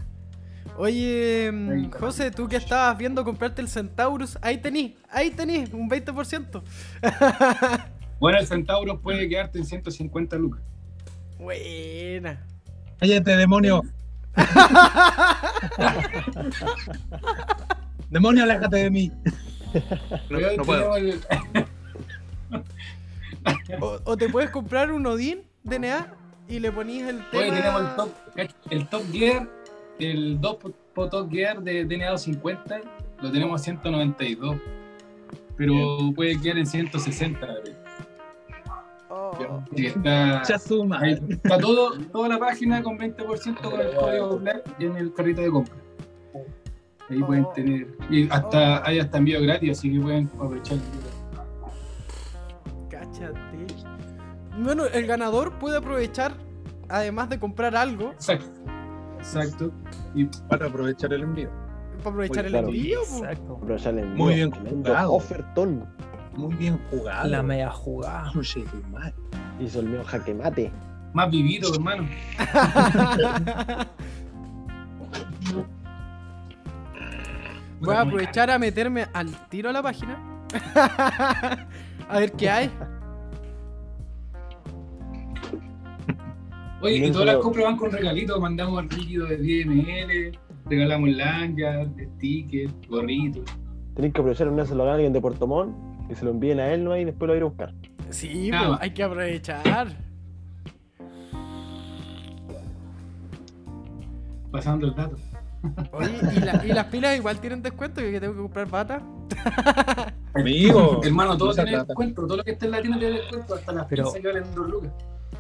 Oye, mm. José, tú que estabas viendo comprarte el Centaurus, ahí tení, ahí tení, un 20%. Bueno, el Centauro puede quedarte en 150 lucas. Buena. Cállate, demonio. demonio, aléjate de mí. No, Pero no puedo. tenemos el- O, o te puedes comprar un Odin DNA y le ponís el tema. Hoy tenemos el top, el top Gear, el 2 po Top Gear de DNA 250, lo tenemos a 192. Pero puede quedar en 160. güey. Oh. Está, Chazuma. ahí está todo, toda la página con 20% con el código Black en el carrito de compra. Ahí pueden tener. Y hasta hay hasta envío gratis, así que pueden aprovechar. Cáchate. Bueno, el ganador puede aprovechar, además de comprar algo, Exacto. Exacto. Y Para aprovechar el envío. para aprovechar Muy el claro. envío. Exacto. Aprovechar el Muy bien jugado. Ofertón. Muy bien jugado. La media jugada. Hizo el mío jaque mate. más vivido, hermano. Voy a aprovechar a meterme al tiro a la página. a ver qué hay. Oye, y todas las compras van con regalitos, mandamos líquido de 10 ml, regalamos lanyard, stickers, gorritos. Tenéis que aprovechar un se lo gana alguien de Puerto Montt, que se lo envíen a él ¿no? y después lo va a ir a buscar. Sí, Ah, va. hay que aprovechar. Pasando el dato. Oye, ¿y, la- y las pilas igual tienen descuento, yo que tengo que comprar pata. Amigo. Hermano, todo tiene plata. descuento, todo lo que está en la tienda tiene descuento, hasta las Pero- pizzas que valen 2 lucas.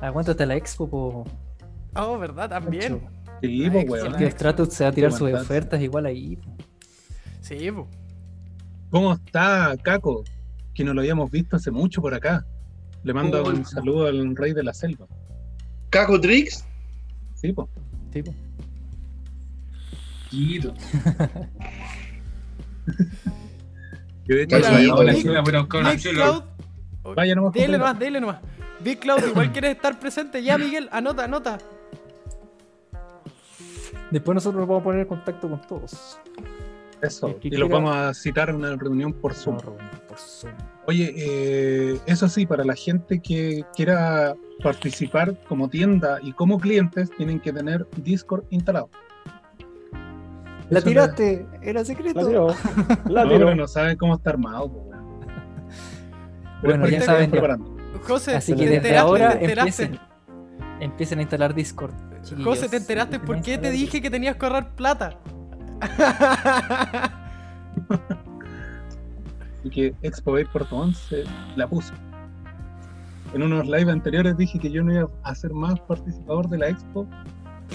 ¿A cuánto está la expo? Po? Oh, ¿verdad? También. Sí, pues, Ay, weón. Que Stratus se va a tirar sus ofertas igual ahí. po. Sí, po. ¿Cómo está, Caco? Que no lo habíamos visto hace mucho por acá. Le mando un bueno. saludo al rey de la selva. Caco Trix, Sí, pues. Sí, po. Quito. Que de hecho, Mira, chela. Cloud. Vaya nomás, Dele nomás, dele nomás. Big Cloud, igual quieres estar presente. Ya, Miguel, anota, anota. Después nosotros nos vamos a poner en contacto con todos. Eso. Y los quiera- vamos a citar a una reunión por Zoom. Por. Oye, eh, eso sí, para la gente que quiera participar como tienda y como clientes, tienen que tener Discord instalado. La Eso tiraste, era La secreto. tiró. La No, tiró. pero no saben cómo está armado. Bueno, ya saben, preparando. José, Así ¿te que desde enteraste? ahora ¿Te enteraste? empiecen, empiecen a instalar Discord. chiquillos. José, ¿te enteraste por qué te dije que tenías que ahorrar plata? Y que Expo Bay Puerto Montt se la puso. En unos live anteriores dije que yo no iba a ser más participador de la Expo.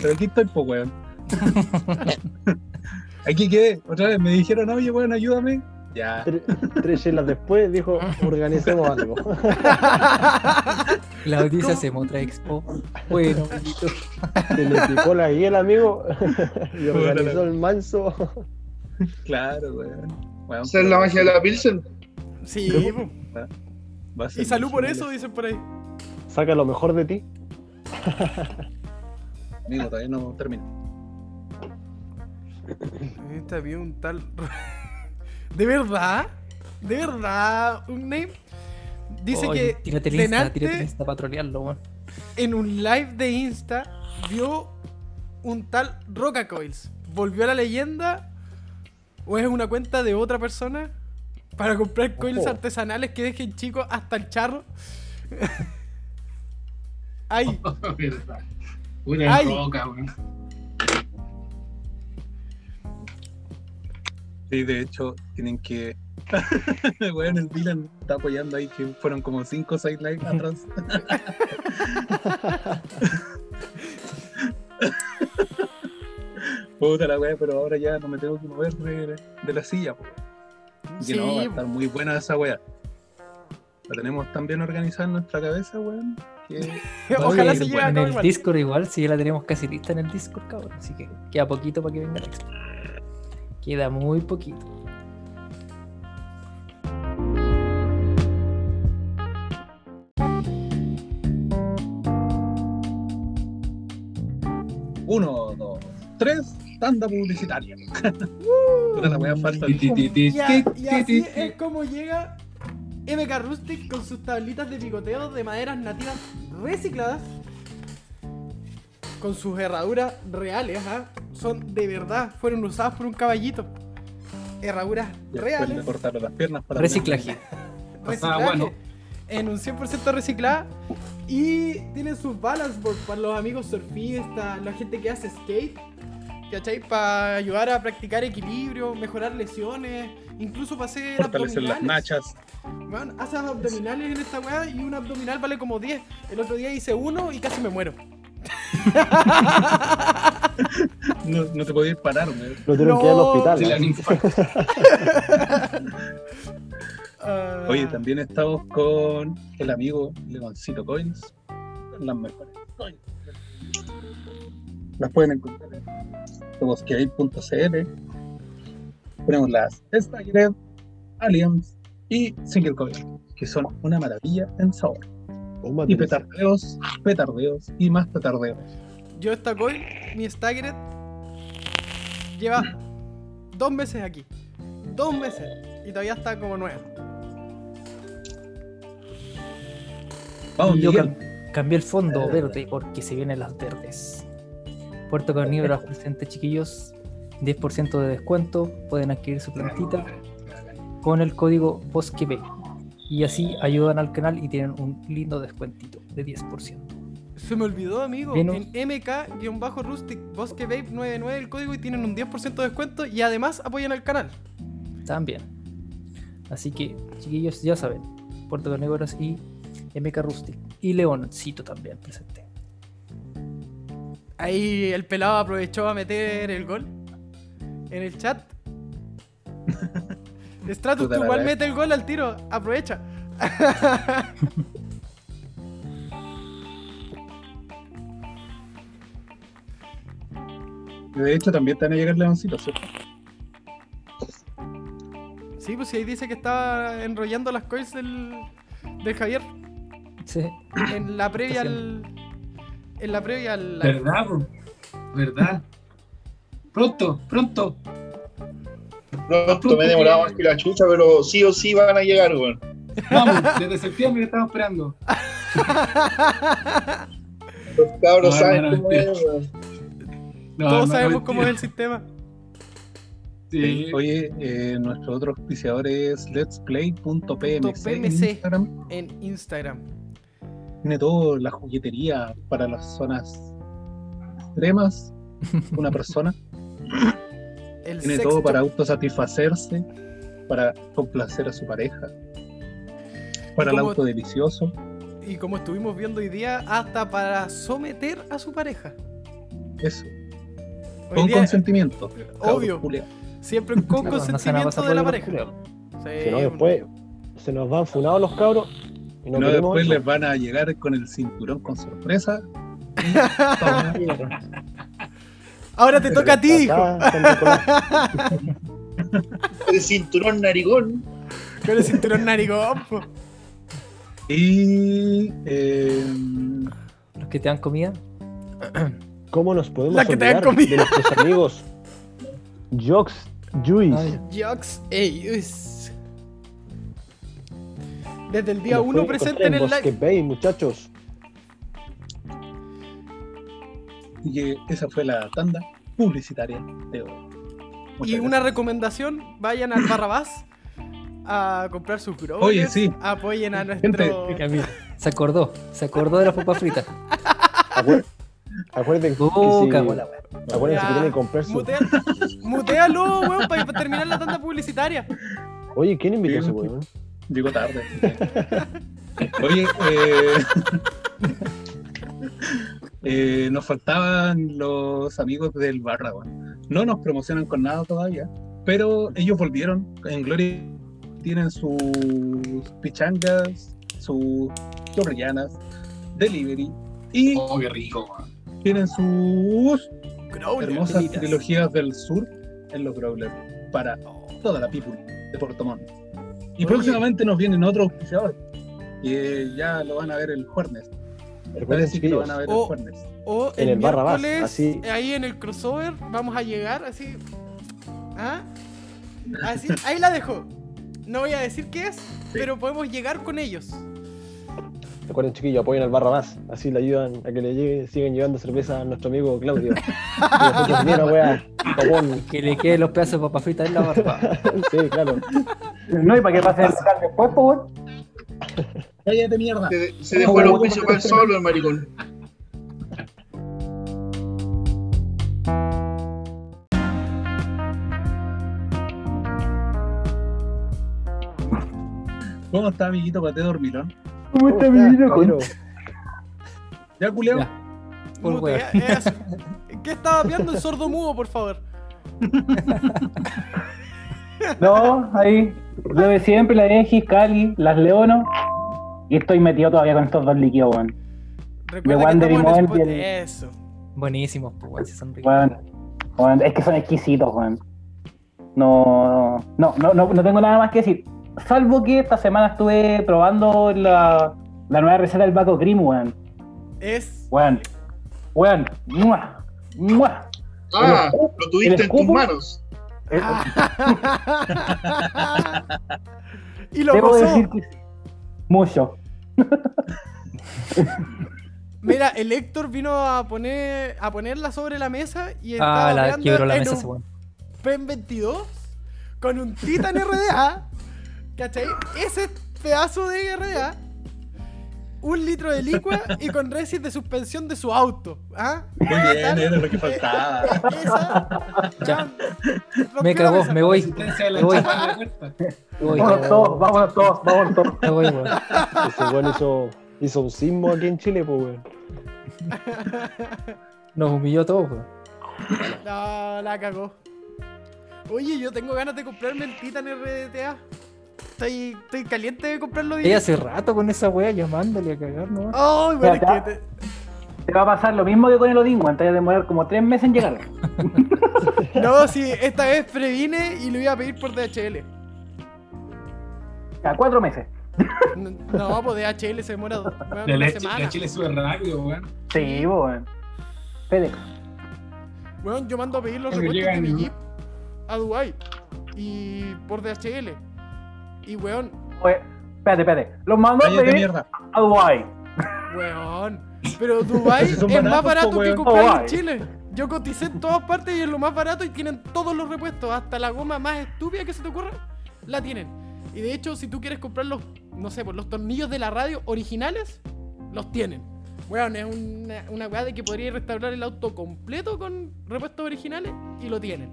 Pero aquí estoy, pues, weón. Aquí quedé, otra vez me dijeron, oye, bueno, ayúdame. Ya. Tre- tres chelas después dijo, organicemos algo. La noticia hacemos otra expo. Bueno. Se le picó la guía el amigo y organizó el manso. Claro, weón. Esa es la magia de la Pilsen. Sí, po. va a ser y salud por eso, dicen por ahí. Saca lo mejor de ti. Amigo, todavía no termina. Esta había un tal. ¿De verdad? ¿De verdad? ¿Un name? Dice que Tírate Insta, Insta para trolearlo, en un live de Insta vio un tal Roca Coils. ¿Volvió a la leyenda? ¿O es una cuenta de otra persona? Para comprar coils Ojo. artesanales que dejen chicos hasta el charro. Ay. Una Ay. roca, weón. Sí, de hecho, tienen que. bueno, el Dylan está apoyando ahí que fueron como 5 o 6 likes atrás. Puta la wea, pero ahora ya no me tengo que mover de, de la silla, po. Y sí, que no, va a estar muy buena esa wea. La tenemos tan bien organizada en nuestra cabeza, weón. Que Ojalá se llegue en el igual. Discord igual, si ya la tenemos casi lista en el Discord, cabrón. Así que queda poquito para que venga la expo. Queda muy poquito. Uno, dos, tres, tanda publicitaria. La wea ti, Y, así es como llega MK Rustic con sus tablitas de picoteo de maderas nativas recicladas. Con sus herraduras reales, ¿ah? Son de verdad, fueron usadas por un caballito. Herraduras reales. le cortaron las piernas para Reciclaje. Pasaba reciclaje, bueno. En un 100% reciclada. Y tienen sus balance board para los amigos surfistas, la gente que hace skate. ¿Cachai? Para ayudar a practicar equilibrio, mejorar lesiones, incluso para hacer fortalecer las abdominales. nachas. Man, haces abdominales en esta weá y un abdominal vale como 10. El otro día hice uno y casi me muero. No, no te podías parar, weón. Lo tuvieron que ir al hospital. Sí, la infarto. Ah, Oye, también estamos con el amigo Leoncito Coins. Las mejores coins. Las pueden encontrar en tobosqueaid.cl. Tenemos las Staggered, Alliance y Single Coin, que son una maravilla en sabor. Y petardeos, petardeos y más petardeos. Yo esta coil, mi Staggered, lleva dos meses aquí. Dos meses. Y todavía está como nueva. Vamos, yo cam- cambié el fondo verde porque se vienen las verdes. Puerto Carnívoros presente, chiquillos. 10% de descuento. Pueden adquirir su plantita con el código BosqueB. Y así ayudan al canal y tienen un lindo descuentito de 10%. Se me olvidó, amigo. Menos- En MK-Rustic Bosque Vape 99 el código y tienen un 10% de descuento y además apoyan al canal. También. Así que, chiquillos, ya saben. Puerto Carnívoros y MK Rustic. Y Leoncito también presente. Ahí el pelado aprovechó a meter el gol en el chat. Stratus, tú igual mete el gol al tiro. Aprovecha. De hecho, también te van a llegar Leoncitos, ¿cierto? Sí, pues si ahí dice que estaba enrollando las coils del, del Javier Sí. en la previa al. En la previa al. ¿Verdad, bro? ¿Verdad? Pronto, pronto. Pronto me he demorado más que la chucha, pero sí o sí van a llegar, weón. Vamos, desde septiembre estamos esperando. Los cabros No, saben hermano, cómo es, weón. No, Todos hermano, sabemos cómo es el sistema. Sí. Oye, eh, nuestro otro auspiciador es letsplay.pmc en. Instagram. En Instagram. Tiene todo, la juguetería para las zonas extremas. Una persona. El Tiene sexto- todo para autosatisfacerse, para complacer a su pareja, para el auto delicioso. Y como estuvimos viendo hoy día, hasta para someter a su pareja. Eso. Hoy Con día, consentimiento. Obvio. cabros culiados. siempre con no consentimiento pasar de la pareja. Sí, Si no, después se nos van funados los cabros. Y no, No, después eso. les van a llegar con el cinturón con sorpresa. Ahora te toca a ti, hijo. Nicolás. El cinturón narigón. Con el cinturón narigón, po. Y eh, Los que te dan comida. ¿Cómo nos podemos La que te dan olvidar comida. de nuestros amigos Jox Juice? Jux Eyes. Desde el día Nos 1 pueden presente en el live. Bay, muchachos. Y que esa fue la tanda publicitaria de hoy. Muchas Y gracias. una recomendación, vayan al Barrabás a comprar sus growlers. Oye, sí. Apoyen a nuestro... Se acordó, se acordó de las papas fritas. Acuer- Acuerden que Uh, si- la acuérdense Ya, que tienen que comprar su. Mutea, mutealo, weón, para terminar la tanda publicitaria. Oye, ¿quién invitó a ese weón? Llegó tarde. Oye, eh, eh, nos faltaban los amigos del Barra, weón. No nos promocionan con nada todavía, pero ellos volvieron en Gloria. Tienen sus pichangas, sus chorrillanas, delivery y Oh, qué rico, tienen sus Growlers. hermosas trilogías del sur en los Growlers para toda la people de Puerto Montt. Y Oye. próximamente nos vienen otros auspiciadores. Que ya lo van a ver el jueves. Recuerden, que lo van a chiquillos, ver el Oh. jueves. O En el, el Barrabás, así. ahí en el crossover, vamos a llegar así. ¿Ah? Así, ahí la dejo. No voy a decir qué es, pero podemos llegar con ellos. recuerden, chiquillos, apoyen al barra más. Así le ayudan a que le llegue, sigan llevando cerveza a nuestro amigo Claudio. Y nosotros, mira, wea, tapón. Que le queden los pedazos de papas fritas en la barba. Sí, claro. No, y para que pasen el local después, pues, weón. Cállate mierda. Se, se dejó el auspicio para el solo, el maricón. ¿Cómo está, amiguito Pate Dormilón? ¿Cómo está ¿Cómo con- caballero? ¿Ya, culiao? Ya. Por eso. ¿Qué estaba viendo el sordo mudo, por favor? No, ahí. Lo de siempre, la Egis, Cali, las Leono. Y estoy metido todavía con estos dos líquidos, weón. Que Wander y estamos en Moel y Spot- el- Eso. Buenísimos, pues, weón, si son ricos. Es que son exquisitos, weón. No, no, no, no, no tengo nada más que decir. Salvo que esta semana estuve probando la, la nueva receta del Baco Cream, weón. Es. Weón, weón, ¡mua! ¡mua! Ah, lo tuviste en tus manos. Eh, y lo Debo gozó. decir que sí. Mucho. Mira, el Héctor vino a poner a ponerla sobre la mesa y estaba Ah, la hablando quebró la en mesa un ese weón. PEN 22 con un Titan RDA. ¿Cachai? Ese pedazo de RDA. Un litro de licua y con resis de suspensión de su auto. ¿Ah? Muy bien, era lo que faltaba. Esa. Ya. Me cagó, me voy. Me voy. Vámonos todos, vámonos todos, vámonos todos. me voy, weón. Ese weón hizo, hizo un sismo aquí en Chile, pues, weón. Nos humilló todo, weón. No, la cagó. Oye, yo tengo ganas de comprarme el Titan RDTA. Estoy, estoy caliente de comprarlo Ella directo. hace rato con esa wea llamándole a cagar, ¿no? Ay, bueno, es que te- Te va a pasar lo mismo que con el Odin, weón. Te va a demorar como tres meses en llegar. No, sí, esta vez previne y lo iba a pedir por DHL. A cuatro meses. No, No, pues DHL se demora weón, De una semana. Chile sube rápido, weón. Sí, weón. FedEx. Weón, yo mando a pedir los repuestos de mi Jeep a Dubai y por DHL. Y weón, Oye, espérate, espérate. Los mandó a pedir mierda. a Dubai. weón. Pero Dubai es más barato po, que comprar en. Chile. Yo coticé en todas partes y es lo más barato y tienen todos los repuestos. Hasta la goma más estúpida que se te ocurra, la tienen. Y de hecho, si tú quieres comprar los, no sé, pues los tornillos de la radio originales, los tienen. Weón, es una, una weá de que podría restaurar el auto completo con repuestos originales y lo tienen.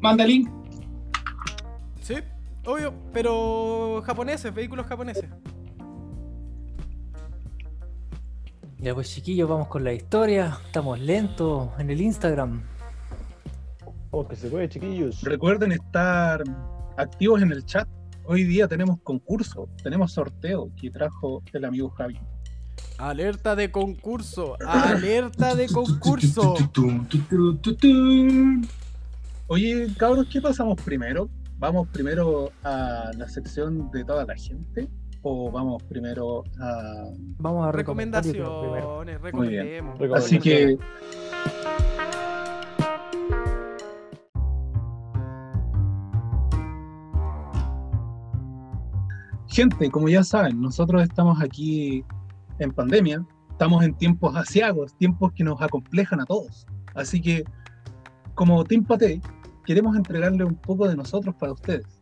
Manda link. Sí, obvio, pero japoneses, vehículos japoneses. Ya pues chiquillos, vamos con la historia. Estamos lentos en el Instagram. Vamos que se puede, chiquillos. Recuerden estar activos en el chat. Hoy día tenemos concurso, tenemos sorteo que trajo el amigo Javi. Alerta de concurso. Alerta de concurso. Oye, cabros, ¿qué pasamos primero? ¿Vamos primero a la sección de toda la gente? ¿O vamos primero a...? Vamos a. Recomendaciones, Muy bien. recomendemos. Así que... Gente, como ya saben, nosotros estamos aquí en pandemia, estamos en tiempos asiagos, tiempos que nos acomplejan a todos. Así que, como Team Pate, queremos entregarle un poco de nosotros para ustedes.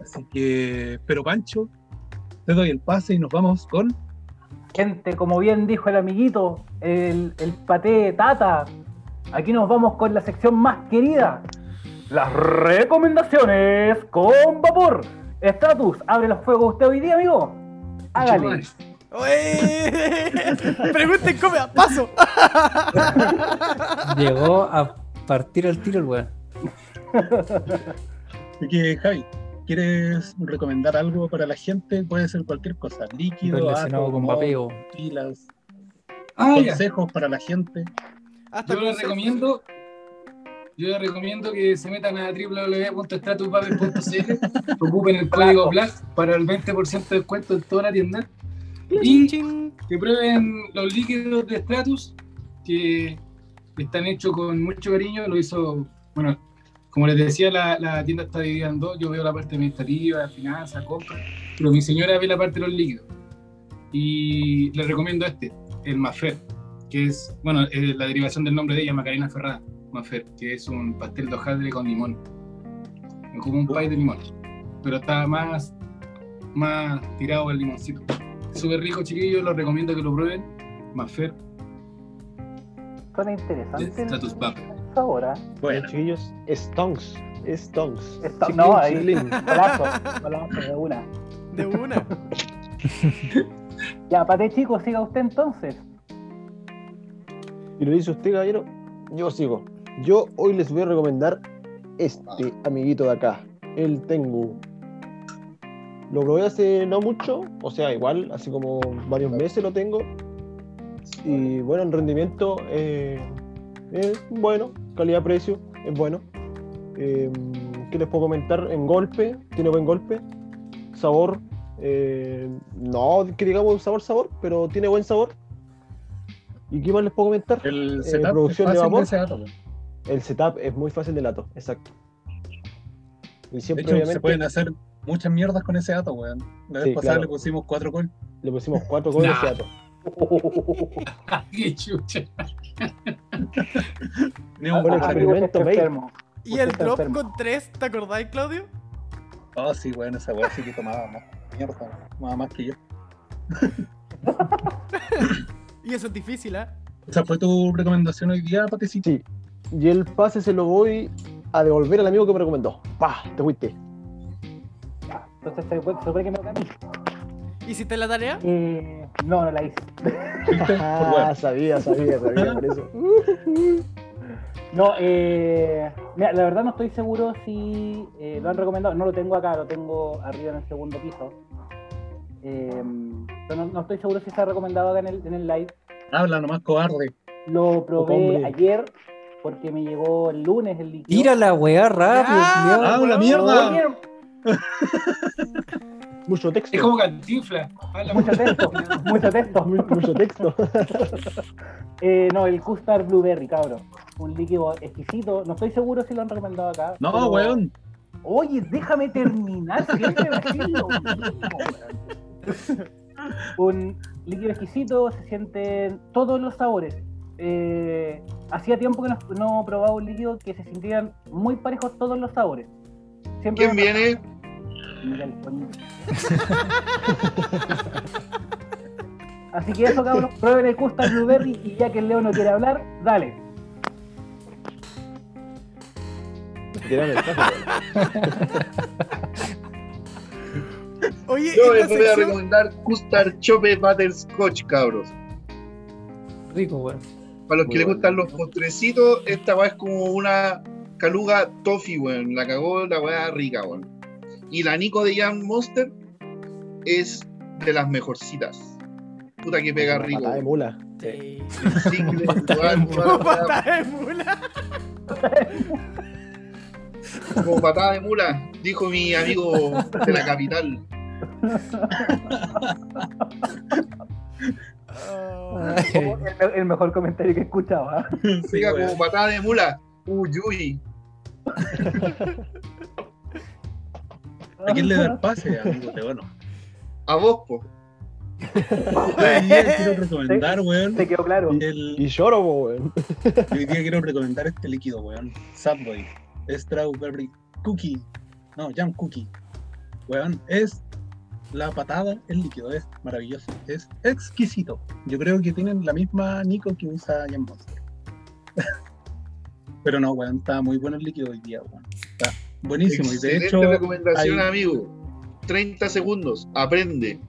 Así que, pero Pancho, te doy el pase y nos vamos con Gente, como bien dijo el amiguito, el, el paté tata, aquí nos vamos con la sección más querida, las recomendaciones con vapor. Estatus, abre los fuegos usted hoy día, amigo. Hágale. ¡Oye! Pregunten cómo paso. Llegó a partir al tiro el weón. Así que, Javi, ¿quieres recomendar algo para la gente? Puede ser cualquier cosa, líquido, Relacionado con vapeo. pilas, Ah, ya. consejos para la gente. Hasta Yo les recomiendo, yo les recomiendo que se metan a www.statuspaper.cl, ocupen el código Black para el 20% de descuento en toda la tienda chin. que prueben los líquidos de Stratus que están hechos con mucho cariño. Lo hizo, bueno, como les decía, la, la tienda está dividida en dos. Yo veo la parte administrativa, finanzas, compras, pero mi señora ve la parte de los líquidos. Y les recomiendo este, el Mafer, que es, bueno, es la derivación del nombre de ella, Macarena Ferrada, Mafer, que es un pastel de hojaldre con limón. Es como un pie de limón, pero está más, más tirado el limoncito. Súper rico, chiquillos, los recomiendo que lo prueben. Mafer Suena interesante Status Pub. Sabor, ¿ah? Bueno, Chiquillos, Stonks. Stonks. Chiquilín, no, ahí, chiquilín. golazo, golazo de una. De una. Ya, paté chico, siga usted entonces. Y lo dice usted, caballero, yo sigo. Yo hoy les voy a recomendar este amiguito de acá, el Tengu. Lo probé hace no mucho, o sea, igual, así como varios meses lo tengo. Y bueno, en rendimiento eh, es bueno, calidad-precio es bueno. Eh, ¿Qué les puedo comentar? En golpe, tiene buen golpe. Sabor, eh, no que digamos sabor, sabor, pero tiene buen sabor. ¿Y qué más les puedo comentar? el Eh, setup es producción de fácil vapor. ese dato, po. El setup es muy fácil de lato, exacto. Y De siempre, hecho, obviamente, se pueden hacer muchas mierdas con ese dato, weón. La vez Sí, pasada claro. le pusimos cuatro col. le pusimos cuatro cosas Nah. de dato. ¡Qué chucha! Que hacer- experimento, enfermo. ¿Y Usted el drop enfermo. con 3? ¿Te acordáis, Claudio? Oh, sí, bueno, esa weá sí que tomaba más mierda, tomaba más que yo. Y eso es difícil, ¿eh? ¿Esa fue tu recomendación hoy día, Patecito? Sí. Y el pase se lo voy a devolver al amigo que me recomendó. ¡Pah! Te fuiste. Ya, Entonces se supone que me mí. ¿Hiciste la tarea? Eh, no, no la hice. Ah, sabía, sabía, sabía, por eso. No, eh, mira, la verdad no estoy seguro si eh, lo han recomendado. No lo tengo acá, lo tengo arriba en el segundo piso. Eh, pero no, no estoy seguro si se ha recomendado acá en el, en el live. Habla nomás, cobarde. Lo probé Hombre. ayer porque me llegó el lunes el líquido. Tira la weá rápido. ¡Ah, la mierda! Mucho texto. Es como cantinfla. Mucho texto, mucho texto. Mu- Mucho texto. Eh, no, el Custard Blueberry, cabrón. Un líquido exquisito. No estoy seguro si lo han recomendado acá. No, pero- weón. Oye, déjame terminar. siempre. Un líquido exquisito, se sienten todos los sabores. Eh, hacía tiempo que no, no probaba un líquido que se sintieran muy parejos todos los sabores. Siempre ¿Quién viene? Así que eso, cabros, prueben el Custard Blueberry y ya que el Leo no quiere hablar, dale. Oye, Yo les voy a recomendar Custard Chope Butterscotch, cabros. Rico, weón. Para los que les gustan los postrecitos, esta va es como una Caluga Toffee, weón. La cagó la weá rica, weón. Y la Nico de Jam Monster es de las mejorcitas. Puta que pega rico. Patada de mula. Sí. Single, Patada de mula. Como patada de mula, dijo mi amigo de la capital. Oh. Como el, el mejor comentario que he escuchado. ¿ah? Sí, Diga weón. como patada de mula. Uy, uy. ¿A quién le da el pase, amigo Leono? A vos, po. Hoy día quiero recomendar, weón. Te quedó claro. El, Y lloro, po, weón. hoy día quiero recomendar este líquido, weón. Subway. Strawberry Cookie. No, Jam Cookie. Weón, es la patada, el líquido, es maravilloso. Es exquisito. Yo creo que tienen la misma Nico que usa Jam Monster. Pero no, weón, está muy bueno el líquido hoy día, weón. Está buenísimo. Y de Excelente hecho, recomendación, hay- amigo. 30 segundos. Aprende.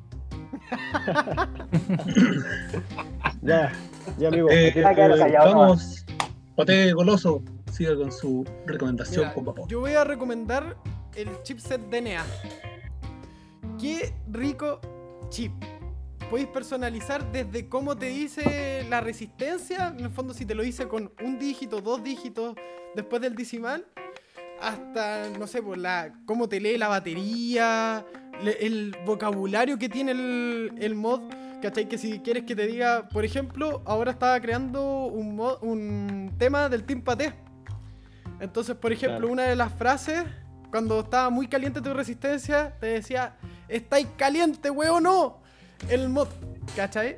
Ya, ya, amigo. eh, eh, callado, vamos, Pate Goloso, siga con su recomendación, Mira, por favor. yo voy a recomendar el chipset DNA. Qué rico chip. Podéis personalizar desde cómo te dice la resistencia, en el fondo si te lo dice con un dígito, dos dígitos después del decimal, hasta, no sé, pues la, cómo te lee la batería, le- el vocabulario que tiene el, el mod. ¿Cachai? Que si quieres que te diga, por ejemplo, ahora estaba creando un, mod- un tema del Team Paté. Entonces, por ejemplo, Claro. una de las frases, cuando estaba muy caliente tu resistencia, te decía, estáis caliente, weón, no. El mod, ¿cachai?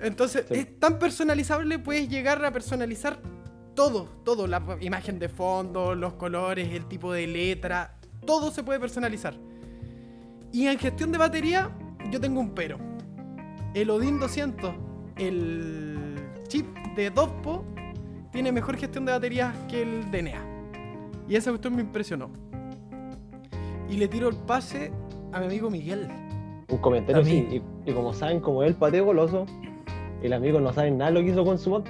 Entonces, Sí. es tan personalizable, puedes llegar a personalizar todo, todo, la imagen de fondo, los colores, el tipo de letra, todo se puede personalizar. Y en gestión de batería, yo tengo un pero. El Odin 200, el chip de Doppo, tiene mejor gestión de baterías que el DNA. Y esa cuestión me impresionó. Y le tiro el pase a mi amigo Miguel. Un comentario así. Y, y como saben, como él pateo goloso, el amigo no sabe nada lo que hizo con su mod.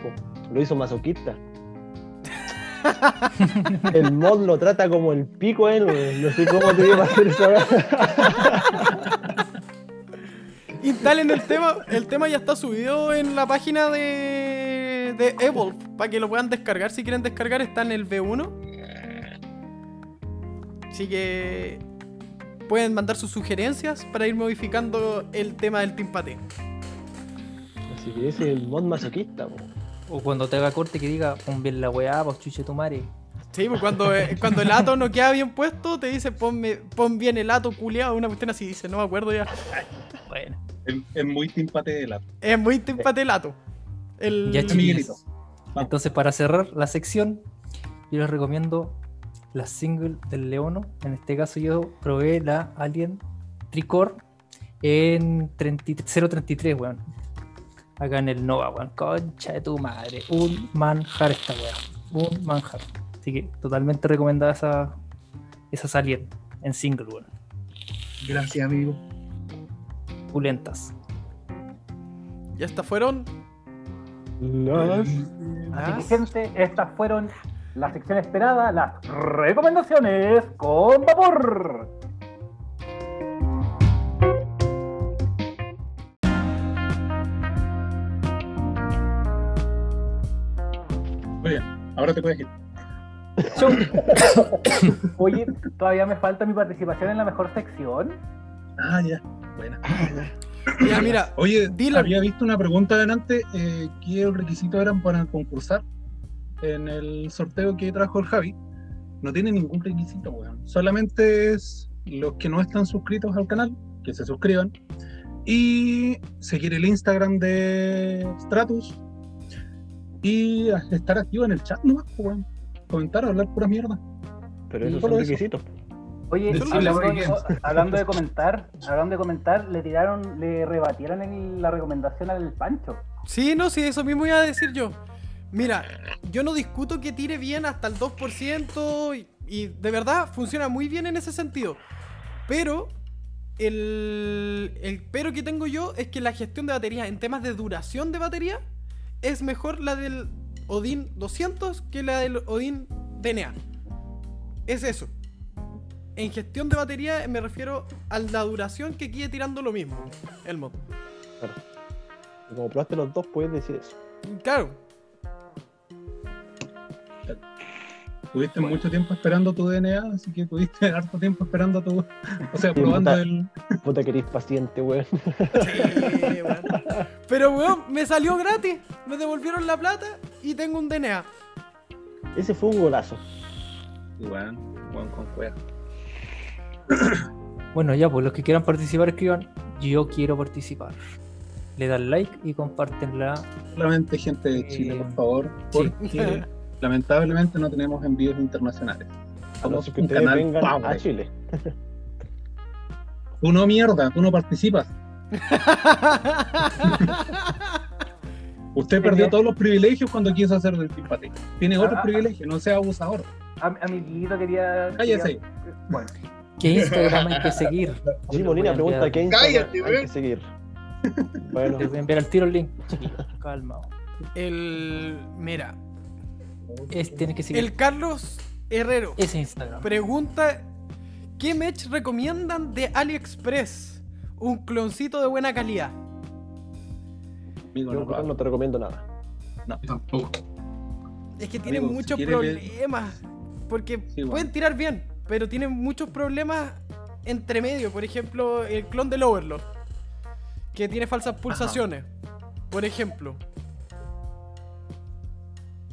Lo hizo masoquista. el mod lo trata como el pico weón. No sé cómo te iba a hacer eso. Instalen el tema. El tema ya está subido en la página de, de Evolve. Para que lo puedan descargar. Si quieren descargar, está en el V1. Así que pueden mandar sus sugerencias para ir modificando el tema del Team Pate. Así que ese es el mod masoquista, po. O cuando te haga corte que diga, pon bien la weá, pues chuche tu madre. Sí, pues cuando, eh, cuando el ato no queda bien puesto, te dice ponme, pon bien el ato culiado. Una cuestión así dice, no me acuerdo ya. Bueno, Es, es muy timpate de la. Es muy Team Pate el ato. El, ya chiquillos. Entonces, para cerrar la sección, yo les recomiendo la single del Leono. En este caso, yo probé la Alien Tricore en 30 033, weón. Acá en el Nova, weón. Concha de tu madre. Un manjar esta weón. Un manjar. Así que totalmente recomendada esa, esas Alien en single, weón. Gracias, amigo. Pulentas. Ya estas fueron. Las- Así que, las- gente, estas fueron la sección esperada, las recomendaciones con vapor. Ahora te puedes ir. Oye, todavía me falta mi participación en la mejor sección. Ah, ya. Buena. Ya, mira, Oye, Dile- había visto una pregunta delante. Eh, ¿Qué requisitos eran para concursar en el sorteo que trajo el Javi? No tiene ningún requisito, weón. Solamente es los que no están suscritos al canal, que se suscriban. Y seguir el Instagram de Stratus. Y estar activo en el chat nomás, pues, weón. Comentar, hablar pura mierda. Pero esos son eso. requisitos. Oye, hablando, hablando de comentar, hablando de comentar, le tiraron, le rebatieron el- la recomendación al Pancho. Sí, no, sí, eso mismo iba a decir yo. Mira, yo no discuto que tire bien hasta el 2% y, y de verdad funciona muy bien en ese sentido. Pero el, el pero que tengo yo es que la gestión de batería en temas de duración de batería es mejor la del Odin 200 que la del Odin DNA. es eso. En gestión de batería me refiero a la duración que quede tirando lo mismo. El mod. Y como probaste los dos, puedes decir eso. Claro. Tuviste mucho tiempo esperando tu DNA, así que tuviste harto tiempo esperando tu. O sea, probando puta. el. Puta que eres paciente, weón. Sí, weón. Pero weón, me salió gratis. Me devolvieron la plata y tengo un DNA. Ese fue un golazo. Weón, weón con cueva. Bueno, ya, pues los que quieran participar, escriban. Yo quiero participar. Le dan like y compártenla. Solamente gente de Chile, por favor, Sí. lamentablemente no tenemos envíos internacionales. A no Somos ser que un canal vengan a Chile. Tú no mierda, tú no participas. Usted perdió todos los privilegios cuando quiso hacer del simpatía. Tiene otros Ah. privilegios, no sea abusador. A, a mi amiguito quería. Cállese. quería- Bueno, ¿Qué Instagram hay que seguir? Sí, Les Molina pregunta qué Instagram Cállate, hay que seguir. Bueno, Les voy a enviar al tiro el link. Chiquillos, calma. El. Mira. Es, tienes que seguir El Carlos Herrero ese Instagram. pregunta: ¿Qué match recomiendan de AliExpress? Un cloncito de buena calidad. Amigo, no no te recomiendo nada. Tampoco. Es que tienen Amigo, si muchos ver- problemas. Porque Sí, bueno. pueden tirar bien, pero tienen muchos problemas entre medio. Por ejemplo, el clon del Overlord. Que tiene falsas pulsaciones. Por ejemplo.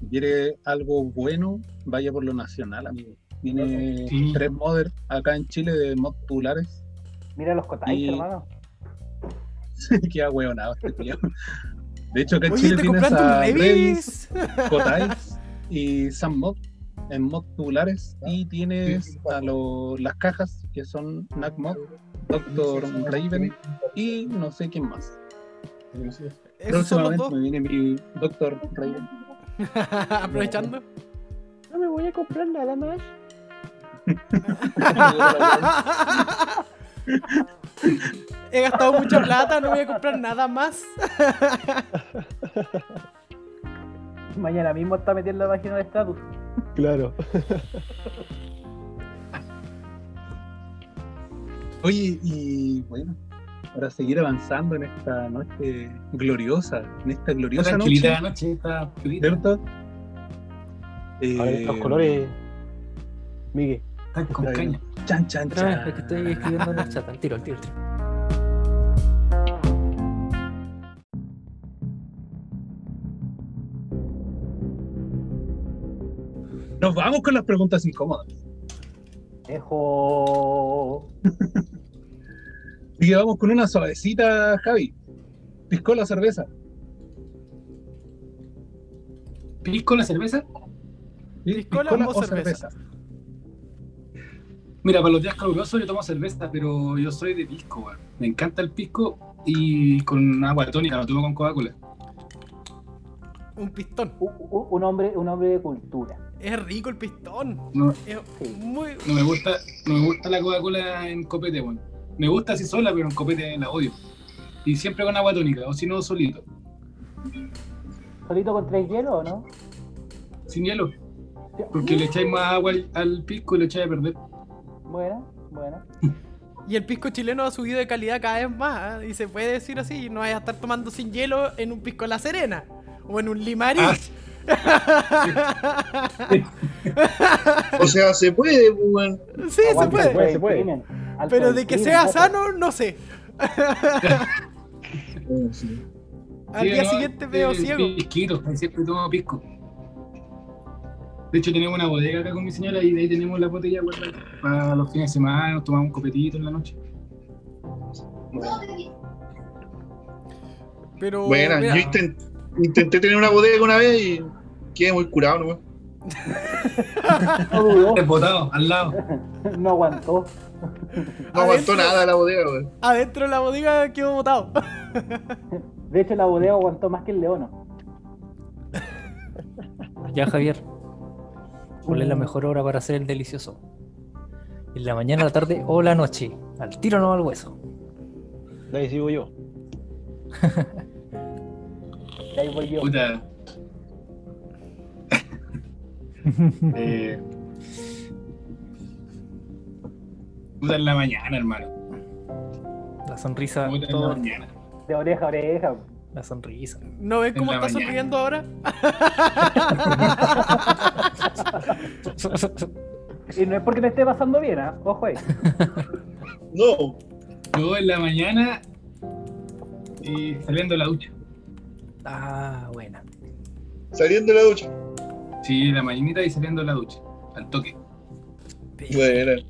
Quiere algo bueno, vaya por lo nacional, amigo. Tiene Sí. tres modders acá en Chile de mod tubulares. mira los Kotai, Y- hermano. Queda hueonado este tío. De hecho, acá en Oye, Chile tienes a un Revis. Kotais y Sammod en mod tubulares. Y tienes a lo- las cajas que son NACMod, Doctor Raven y no sé quién más. Próximamente me viene mi Doctor Raven. Aprovechando. No me voy a comprar nada más. He gastado mucha plata, no voy a comprar nada más. Mañana mismo está metiendo la página de status. Claro. Oye, y bueno, para seguir avanzando en esta noche gloriosa, en esta gloriosa noche, la noche, está. ¿cierto? A ver, Eh, los colores. Miguel. Está con Está bien. caña. Chan, chan, chan. es que estoy escribiendo en el chat. Al tiro, al tiro, al tiro. Nos vamos con las preguntas incómodas. Dejo. Así que vamos con una suavecita, Javi. Piscola cerveza. ¿Pisco la cerveza? ¿Piscola Piscola o cerveza? Mira, para los días calurosos yo tomo cerveza, pero yo soy de pisco, weón. Me encanta el pisco y con agua tónica, no tomo con Coca-Cola. Un pistón. Un hombre, un hombre de cultura. Es rico el pistón. No, Es Sí. muy. no me gusta, no me gusta la Coca-Cola en copete, weón. Me gusta así sola, pero en copete la odio. Y siempre con agua tónica, o si no, solito. ¿Solito con tres hielos o no? Sin hielo. Porque le echáis más agua al, al pisco y lo echáis a perder. Bueno, bueno. Y el pisco chileno ha subido de calidad cada vez más. ¿eh? Y se puede decir así: no vayas a estar tomando sin hielo en un pisco La Serena. O en un limarí. Ah, O sea, se puede, pues, weón. sí, se Aguante, puede. puede, se puede. Alto Pero de que sea sano, no sé. Sí. Al día no, siguiente veo ciego. Pisquito, siempre tomo pisco. De hecho, tenemos una bodega acá con mi señora y de ahí tenemos la botella guardada. Para los fines de semana, nos tomamos un copetito en la noche. Pero. Bueno, mira, yo intent- intenté tener una bodega una vez y quedé muy curado, ¿no? No dudó, Desbotado, al lado. no aguantó. No aguantó Adentro. nada la bodega, weón. adentro de la bodega quedó botado. De hecho, la bodega aguantó más que el leono. Ya, Javier. ¿Cuál es la mejor hora para hacer el delicioso? ¿En la mañana, la tarde o la noche? Al tiro no al hueso. De ahí sigo yo. Y ahí voy yo. Puta. Eh, Puta en la mañana, hermano. La sonrisa, Puta en la mañana. De oreja a oreja. la sonrisa. ¿No En cómo está mañana. sonriendo ahora? Y no es porque te esté pasando bien, ¿ah? Ojo ahí. No, Yo en la mañana y saliendo de la ducha. ah, buena. saliendo de la ducha. Sí, la mañanita y saliendo de la ducha. Al toque. Bueno.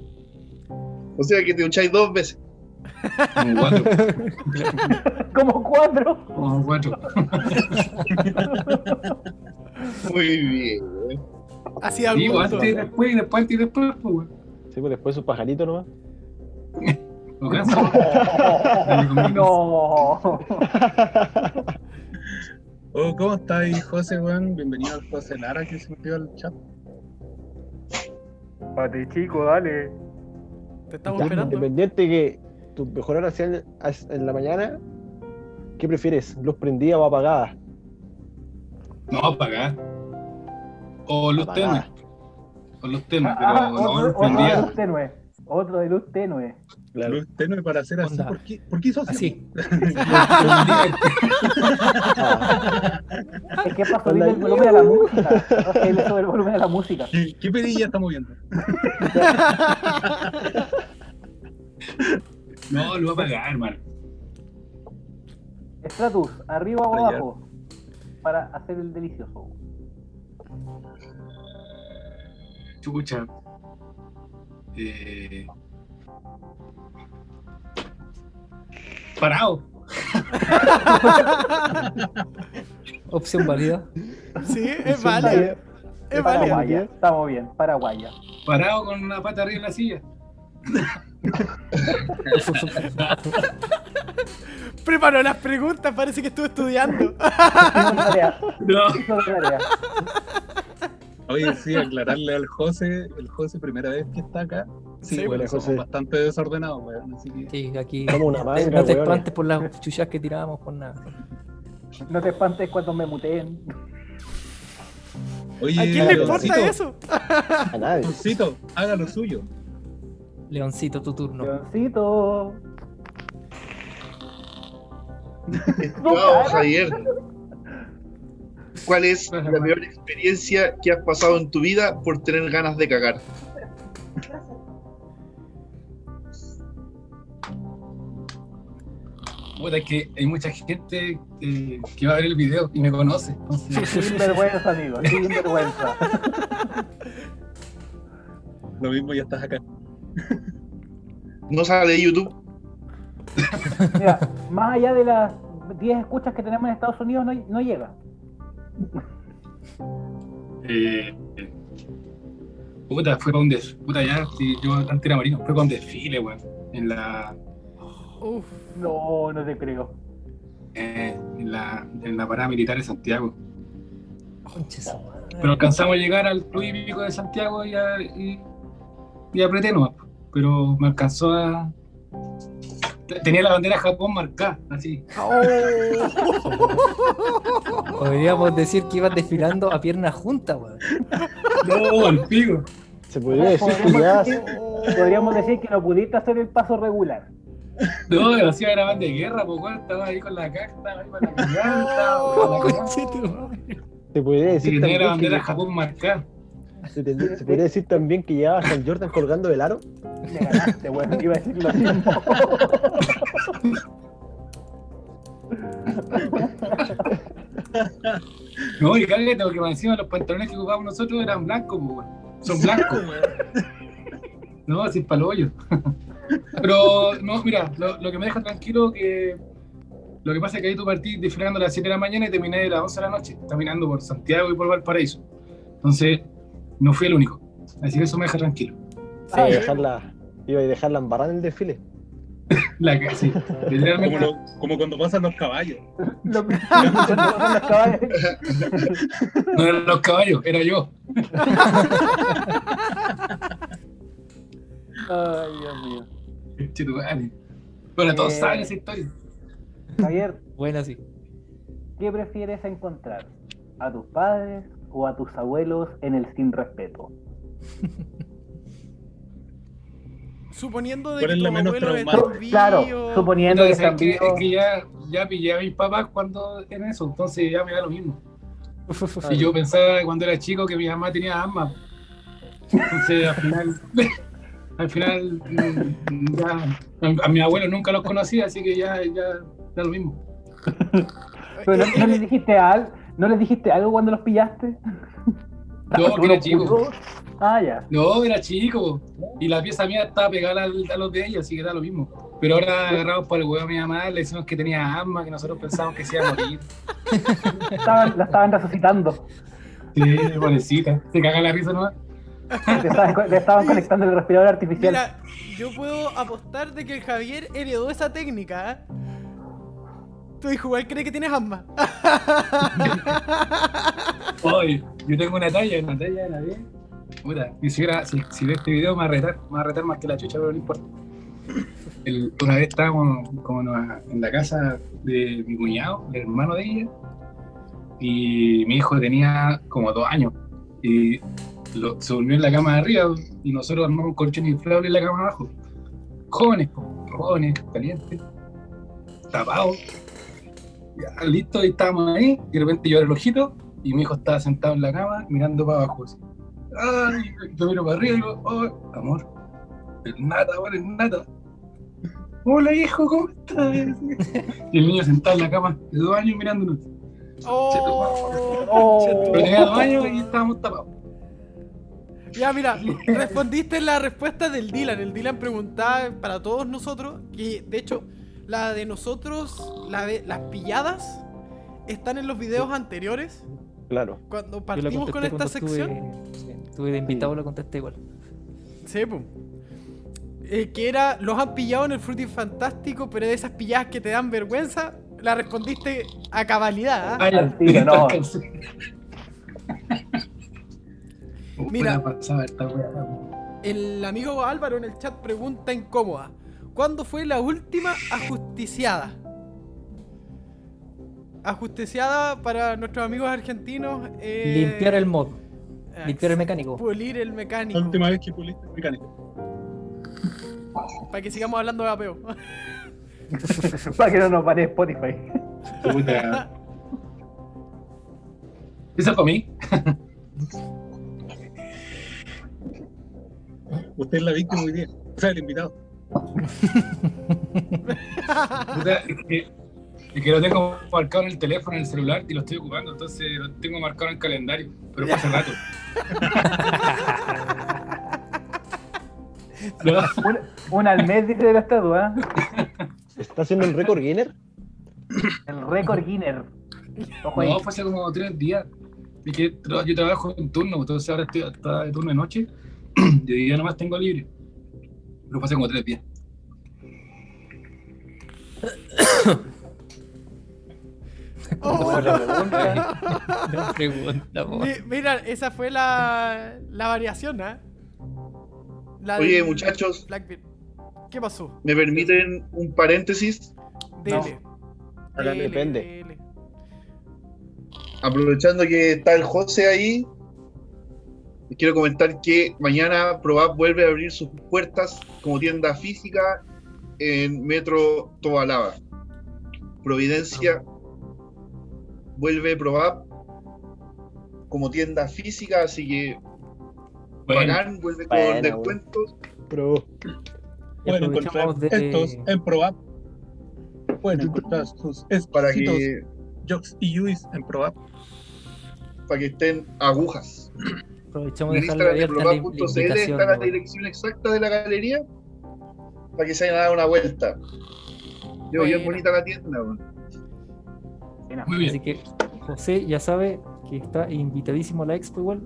O sea que te ducháis dos veces. Como cuatro. Como cuatro. Como cuatro. Muy bien. Así al Digo, antes y después, y después, antes y después, pues. Sí, pues después su pajarito nomás. No. No. Oh, ¿Cómo estáis, José, weón? Bienvenido al José Lara que se metió al chat. Pate chico, dale. Te estamos Ya, esperando. Independiente que tu mejor hora sea en, en la mañana, ¿qué prefieres? ¿Luz prendida o apagada? No, apagar. O luz Apagada. tenue. O luz tenue, pero Ah, no otro, luz otro de prendida. luz tenue. Otro de luz tenue. Claro. Luz tenue para hacer así. ¿Por qué, ¿Por qué hizo así? Así. Para subir el volumen a la música. No sé, le sube el volumen a la música. ¿Qué, qué perilla estamos viendo? No, lo voy a apagar, hermano. Stratus, arriba o abajo. Para hacer el delicioso. Chucha. Eh... Parado. Opción válida. Sí, es válida. vale. Es válida. Paraguaya. Estamos bien, Paraguaya. Parado con una pata arriba en la silla. Preparó las preguntas, parece que estuvo estudiando. No. Oye, sí, aclararle al José, el José, primera vez que está acá. Sí, Sí, bueno, pues, somos bastante desordenados, weón. Así que. Sí, aquí. Como una no manga, te weones. espantes por las chuchas que tirábamos por nada. No te espantes cuando me muteen. Oye, ¿A quién le Leoncito, importa eso? A nadie. Leoncito, haga lo suyo. Leoncito, tu turno. Leoncito. Estimado Javier, ¿cuál es la peor experiencia que has pasado en tu vida por tener ganas de cagar? Puta, es que hay mucha gente eh, que va a ver el video y me conoce. Entonces, Sin vergüenza, amigo. Sin vergüenza. Lo mismo, ya estás acá. No sale de YouTube. Mira, más allá de las 10 escuchas que tenemos en Estados Unidos, no, no llega. eh, eh, puta, fue para un desfile. Puta, ya, si yo antes era marino, fue para un desfile, weón. En la, Uf, No, no te creo. eh, en la, en la parada militar de Santiago. Conche su madre. Pero alcanzamos a llegar al club hípico de Santiago y, a- y, y apreté nomás. Pero me alcanzó a. Tenía la bandera de Japón marcada, así. Podríamos decir que ibas desfilando a piernas juntas, weón. No, al pico. Se podría decir que ya decir, podríamos decir que no pudiste hacer el paso regular. No, lo hacía era de guerra, pues estaba ahí con la caja, estaba ahí con la tu madre. se podría decir también bandera de que, Japón marcada. se, tendría- se podría decir también que llevaba a San Jordan colgando del aro. Me ganaste, weón. Iba a decir lo mismo. No, y cállate, porque encima los pantalones que ocupábamos nosotros eran blancos, pues weón. Son blancos. No, sin palollo. Pero, no, mira, lo, lo que me deja tranquilo que. Lo que pasa es que ahí tú partí desfilando a las 7 de la mañana y terminé a las 11 de la noche, caminando por Santiago y por Valparaíso. Entonces, no fui el único. Así que eso me deja tranquilo. Iba a Ah, dejarla, iba a dejarla embarrada en el desfile. La que sí, Como, literalmente. lo- como cuando pasan caballos. Los caballos. No eran los caballos, era yo. Ay, Dios mío. Bueno, todos Eh. saben esa historia. Javier, Buena, sí. ¿qué prefieres encontrar? ¿A tus padres o a tus abuelos en el sin respeto? Suponiendo de ¿Cuál que traumática? vivos. Claro, suponiendo que es que ya, ya pillé a mis papás cuando en eso, entonces ya me da lo mismo. Y yo pensaba cuando era chico que mi mamá tenía asma. Entonces al final, al final ya, a, a mis abuelos nunca los conocí, así que ya, ya da lo mismo. Pero no, no les dijiste al, ¿no les dijiste algo cuando los pillaste? No, que era chico. Ah, ya. No, era chico. Y la pieza mía estaba pegada a los de ella, así que da lo mismo. Pero ahora agarrados por el huevo a mi mamá, le decimos que tenía asma, que nosotros pensábamos que se iba a morir. Estaban, la estaban resucitando. Sí, pobrecita. Se caga la risa nomás. Le estaban, le estaban conectando el respirador artificial. Mira, yo puedo apostar de que el Javier heredó esa técnica. ¿eh? Tu hijo igual cree que tienes asma. Oye, yo tengo una talla, una talla de la vez. Puta, y si, si, si ve este video me va a retar, me va a retar más que la chucha, pero no importa. El- una vez estábamos como en en la casa de mi cuñado, el hermano de ella, y mi hijo tenía como dos años. Y lo- se durmió en la cama de arriba y nosotros armamos un colchón inflable en la cama de abajo. Jóvenes, jóvenes, calientes, tapados. Ya, listo, y estábamos ahí, y de repente yo abro el ojito y mi hijo estaba sentado en la cama mirando para abajo. Así. Ay, yo miro para arriba y digo, oh, amor, es nata, amor, es nata. Hola hijo, ¿cómo estás? Y el niño sentado en la cama de dos años mirándonos. Oh, Oh. Pero tenía dos años y estábamos tapados. Ya, mira, respondiste la respuesta del Dylan. El Dylan preguntaba para todos nosotros, que de hecho, la de nosotros, la de las pilladas, están en los videos anteriores. Claro. Cuando la partimos con esta sección. Estuve de invitado, la contesté igual. Sí, pum. Eh, que era, los han pillado en el Fruity Fantástico, pero de esas pilladas que te dan vergüenza, la respondiste a cabalidad. ¿ah? Al tiro, no. Mira. Mira. pasaba esta wea. El amigo Álvaro en el chat pregunta incómoda. ¿Cuándo fue la última ajusticiada? Ajusticiada para nuestros amigos argentinos. eh, Limpiar el mod, eh, limpiar el mecánico. Pulir el La mecánico. última vez que puliste el mecánico. Para que sigamos hablando de apeo. Para que no nos pare Spotify. Puta. Eso para mí. Usted es la víctima hoy día. O sea, el invitado. Es, que, es que lo tengo marcado en el teléfono, en el celular y lo estoy ocupando, entonces lo tengo marcado en el calendario, pero hace rato. No, Una, una al mes, dice de la estatua. ¿Está haciendo el récord Guinness? El récord Guinness. No, fue hace como tres días. Es que yo trabajo en turno, entonces ahora estoy hasta de turno de noche y hoy día nomás tengo libre. Pero fue hace como tres días. Pregunta. Pregunta. Mi- Mira, esa fue la, la variación, ¿ah? La Oye, muchachos. Blackbeard. ¿Qué pasó? ¿Me permiten un paréntesis? Dele. Dele, depende. dele. Aprovechando que está el José ahí, quiero comentar que mañana Probab vuelve a abrir sus puertas como tienda física en Metro Tobalaba. Providencia vuelve Probab como tienda física, así que Bueno, bacán, vuelve con Buena, descuentos. Y Pueden encontrar aprovechamos de- estos en ProApp. Pueden encontrar sus Para que, jokes y UIs en ProApp. para que estén agujas. Aprovechamos En de el dejarle Instagram de abierta la, invitación. está la dirección exacta de la galería para que se vayan a dar una vuelta. Yo, bien bonita la tienda. muy bien. Así que José ya sabe que está invitadísimo a la expo igual,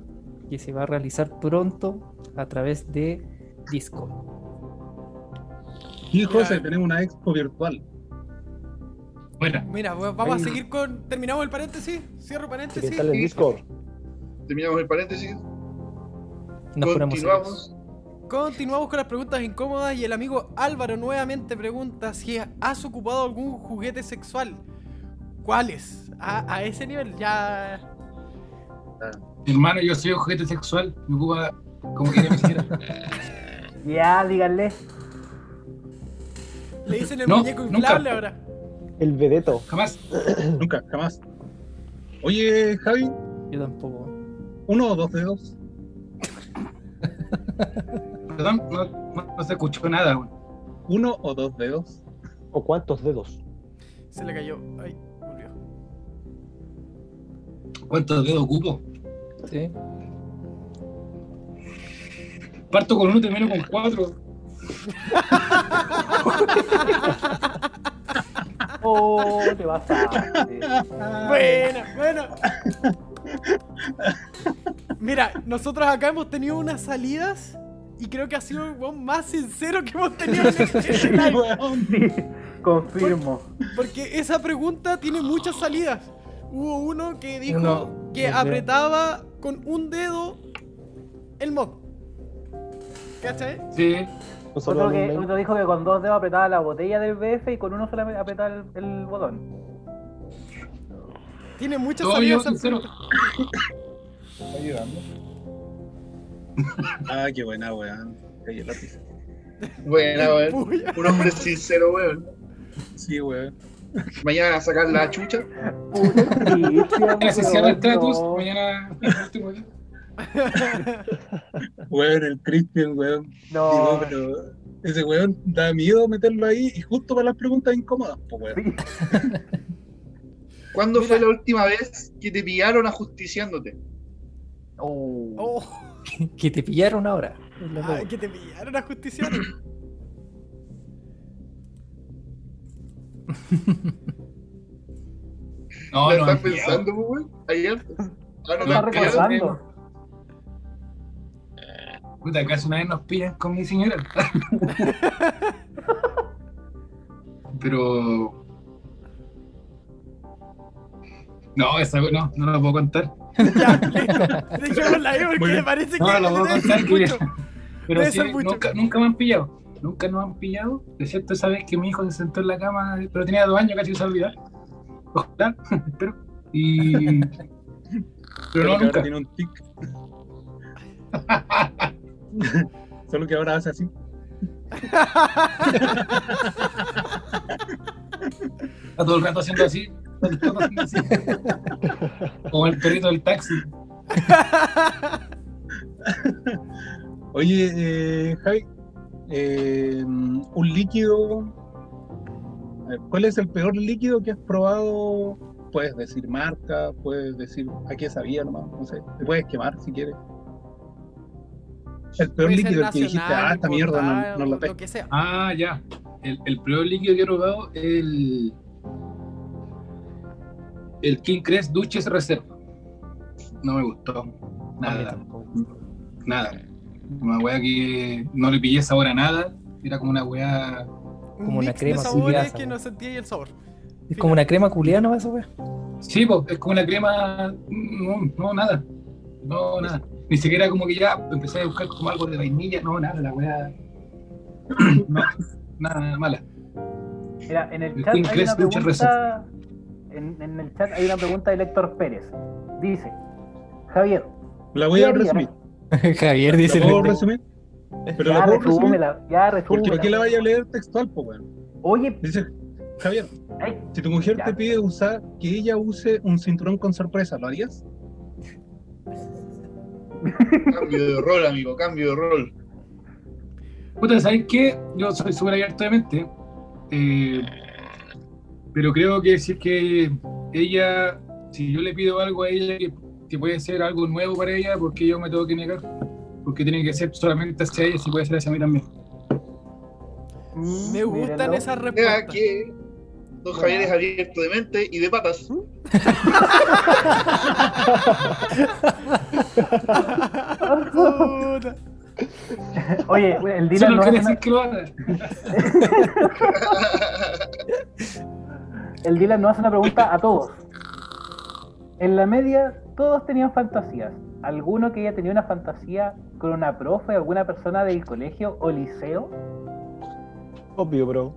que se va a realizar pronto a través de Discord. Y José, tenemos una expo virtual. Buena. Mira, pues vamos a seguir con. Terminamos el paréntesis. Cierro paréntesis. está en el Discord. Terminamos el paréntesis. Nos ponemos serios. Continuamos. Continuamos con las preguntas incómodas y el amigo Álvaro nuevamente pregunta si has ocupado algún juguete sexual. ¿Cuáles? A, a ese nivel ya... Hermano, yo soy un juguete sexual, me ocupa como quiera me quiera. Ya, díganle. Le dicen el No, muñeco nunca. inflable ahora. El vedeto. Jamás. Nunca, jamás. Oye, Javi, Yo tampoco. ¿uno o dos dedos? Perdón, no, no- no se escuchó nada. ¿Uno o dos dedos? ¿O cuántos dedos? Se le cayó. Ay, volvió. ¿Cuántos dedos ocupo? Sí. Parto con uno y termino con cuatro. Oh, te vas a. Buena, buena. Mira, nosotros acá hemos tenido unas salidas y creo que ha sido el weón más sincero que hemos tenido en este live. Confirmo. Porque esa pregunta tiene muchas salidas. Hubo uno que dijo Uno, que apretaba con un dedo el mod. ¿Cachai? Sí. Otro, que, otro dijo que con dos dedos apretaba la botella del BF y con uno solamente apretaba el, el botón. Tiene muchas salidas. ¿Está ayudando? Ah, qué buena, weón. Cayó el lápiz. Buena, weón. Un hombre sincero, weón. Sí, weón. Mañana a sacar la chucha. Se cierra el no. mañana el último día. Weón, el Christian, weón. No, Digo, pero ese weón da miedo meterlo ahí y justo para las preguntas incómodas, pues, weón. ¿Cuándo Mira. fue la última vez que te pillaron ajusticiándote? Oh. Oh, Que te pillaron ahora. Pregunta. que te pillaron a justicia. No, ¿La no, estás pensando, antes. Ah, no, Está te Claro, pillaron. recordando. Puta, acaso una vez nos pillan con mi señora. Pero. No, esa no, no la puedo contar. ya, listo. Dejémosla ahí porque me parece No, que la puedo debe contar ser que. mucho. Pero nunca, nunca me han pillado. Nunca nos han pillado. Es cierto esa vez que mi hijo se sentó en la cama, pero tenía dos años, casi que se va a olvidar. Ojalá, espero. Y. Pero no, Solo que ahora nunca. tiene un tic. Solo que ahora hace así. Está todo el rato haciendo así. Como el perrito del taxi. Oye, eh, Javi, eh, un líquido. a ver, ¿Cuál es el peor líquido que has probado? Puedes decir marca, puedes decir a qué sabía nomás, no sé. Te puedes quemar si quieres. El peor líquido, el que dijiste, nacional, ah, esta mierda no, no la Lo. Ah, ya. El, el peor líquido que he probado es el. El King Crest Duches Reserva. No me gustó. Nada. Nada. Una weá que no le pillé sabor a nada. Era como una weá. Un Como una mix crema de sabores que ¿no? sentía el sabor. Es como una crema culiada, ¿no? Eso, weón. Sí, pues, es como una crema. No, no, nada. No, nada. Ni siquiera como que ya empecé a buscar como algo de vainilla. No, nada, la weá. No, nada, mala. Mira, en el El chat hay una pregunta. En, en el chat hay una pregunta de Héctor Pérez. Dice: Javier, La voy ¿qué a resumir. Javier dice ¿La puedo resumir? Pero Ya la puedo resumir. ya Porque. ¿para qué la vaya a leer textual, pues? Oye, Dice, Javier, ay, si tu mujer Ya. te pide usar, que ella use un cinturón con sorpresa, ¿lo harías? Cambio de rol, amigo, cambio de rol. Puta, ¿sabes qué? Yo soy súper abierto de mente. eh, pero creo que si es que ella, si yo le pido algo a ella que, que puede ser algo nuevo para ella, porque yo me tengo que negar? Porque tiene que ser solamente hacia ella, si puede ser hacia mí también. mm, Me gustan mírenlo. esas respuestas. que Don Javier es abierto de mente y de patas. Puta. Oye, el Dylan quiere hace decir una, que lo haga. el Dylan nos hace una pregunta a todos. En la media, todos tenían fantasías. ¿Alguno que haya tenido una fantasía con una profe, alguna persona del colegio o liceo? Obvio, bro.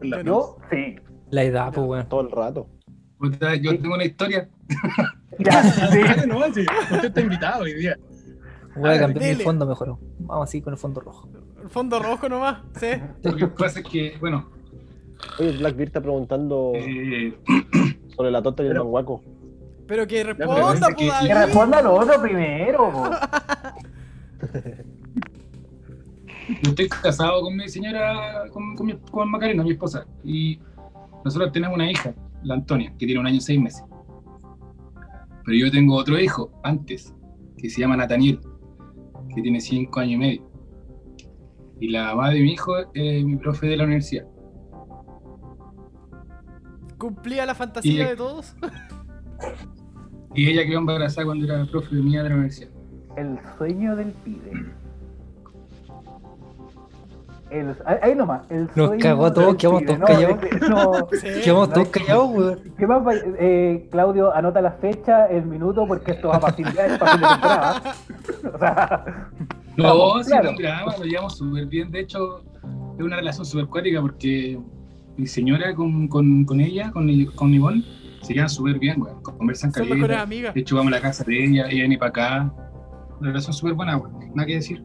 La- Yo, sí. La edad, pues, weón. Todo el rato. Yo tengo una historia. Ya, sí. No, sí, usted está invitado hoy día. Voy a cambiar mi dele. fondo mejor. Vamos así con el fondo rojo. El fondo rojo nomás, ¿sí? Lo que pasa es que, bueno, Oye, Blackbeard está preguntando Eh, sobre la torta y el Pero- manguaco. Pero que responda, es pues, que- responda lo otro primero. Yo estoy casado con mi señora, con, con, mi- con Macarena, mi esposa. Y nosotros tenemos una hija, la Antonia, que tiene un año y seis meses. Pero yo tengo otro hijo antes, que se llama Nathaniel, que tiene cinco años y medio. Y la mamá de mi hijo es mi profe de la universidad. Cumplía la fantasía Y- de todos. Y ella quedó embarazada cuando era profe mía de la universidad. El sueño del pibe. El, ahí nomás. El Nos sueño cagó a todos, quedamos todos callados. es que- no, Sí. Quedamos no todos callados, weón. ¿Qué más eh, Claudio, anota la fecha, el minuto, porque esto va para fin de, de temporada. O sea, No, sí, claro. no drama, lo llevamos súper bien. De hecho, es una relación súper cuática porque mi señora con, con, con ella, con, con Ivonne, se llevan súper bien, weón. Conversan Son mejores amigas. De hecho, vamos a la casa de ella, ella viene para acá. Una relación súper buena, weón. Nada que decir.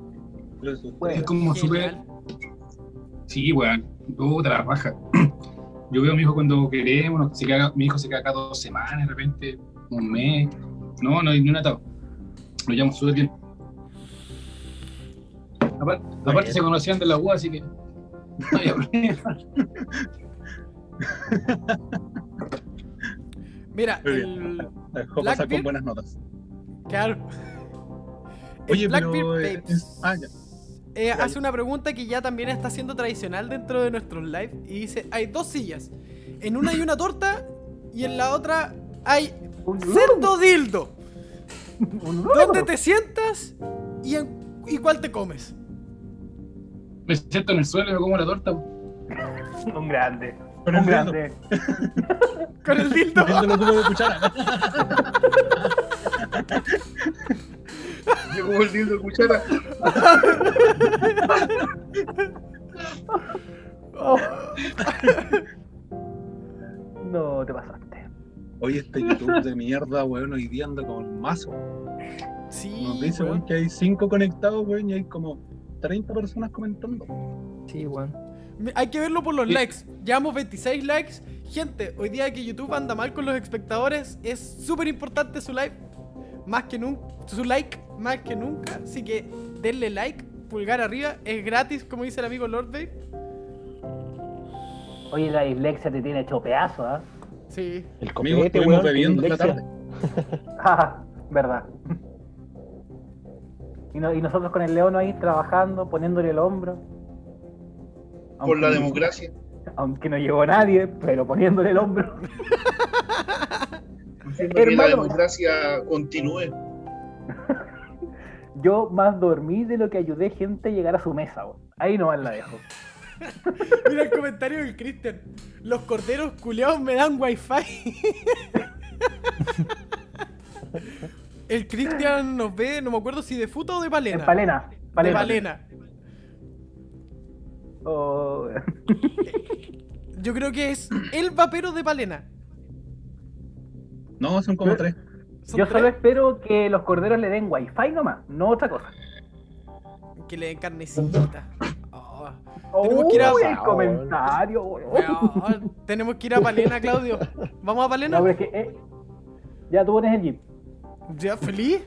bueno, Es como súper. Sí, weón. La raja. Yo veo a mi hijo cuando queremos, se queda- mi hijo se queda acá dos semanas, de repente, un mes. No, no hay ni un atado. Lo llamo súper bien. Aparte, aparte se conocían de la U, así que no hay problema. Mira, Muy el. La dejó pasar Blackbeard. con buenas notas. Claro. Oye, El pero. Blackbeard eh, es- ah, ya. eh, ya. hace una pregunta que ya también está siendo tradicional dentro de nuestros live y dice, hay dos sillas. En una hay una torta y en la otra hay un cerdo dildo. ¿Dónde te sientas y, en- y cuál te comes? Me siento en el suelo y me como la torta. Un grande. Con un el grande. Con el dildo. Viéndolo como de cuchara. Yo como el dildo de cuchara. Oh. No, te pasaste. Oye, este YouTube de mierda, weón, hoy día anda con mazo. Sí, Nos dice, weón. weón, que hay 5 conectados, weón, y hay como 30 personas comentando. Sí, weón. Hay que verlo por los Sí. likes. Llevamos 26 likes. Gente, hoy día que YouTube anda mal con los espectadores, es súper importante su like. Más que nunca. Su like, más que nunca. Así que denle like, pulgar arriba. Es gratis, como dice el amigo Lord Babe. Oye, la dislexia te tiene hecho pedazo, ¿ah? Sí. El copete, estuvimos weón. bebiendo esta dislexia. tarde. Ah, verdad. Y, no- y nosotros con el león ahí trabajando, poniéndole el hombro. Por la democracia. Aunque no llegó nadie, pero poniéndole el hombro. Que la Hermano. democracia continúe. Yo más dormí de lo que ayudé gente a llegar a su mesa. Ahí nomás la dejo. Mira el comentario del Cristian. Los corderos culeados me dan wifi. el Cristian nos ve, no me acuerdo si de futa o de En palena. palena. De palena. palena. Oh, Yo creo que es el vapero de palena. No, son como 3. Son Yo tres solo espero que los corderos le den wifi nomás, no otra cosa. que le den carnecita. Oh, Tenemos Uy, que ir a- el comentario, weón, tenemos que ir a Palena, Claudio. ¿Vamos a Palena? No, pero es que, eh, ya tú pones el jeep. ¿Ya? ¿Feliz?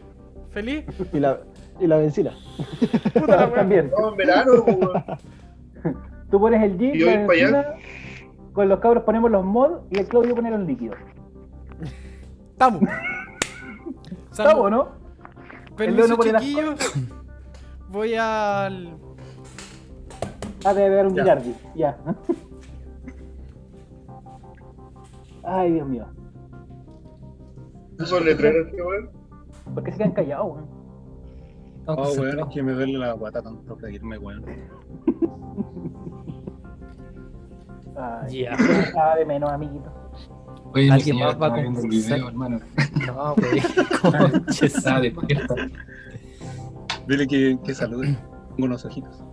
¿Feliz? Y la, y la benzina. También. En verano, weón. Tú pones el jeep, yo la voy para allá. benzina, con los cabros ponemos los mods y el Claudio pone los líquidos. Estamos. ¿Estamos, no? Permiso, chiquillos. Voy al. Ah, debe haber un Ya. Girardi. Ya. Ay, Dios mío. Puso el letrero este weón. ¿Por qué se quedan callados, weón? Oh, weón, es que me duele la guata tanto reírme, weón. Ay, Ya. de menos, amiguito. Oye, Alguien más va a el video, hermano. No, wey. Conches. Despierta. Dile que, que salude. Tengo unos ojitos.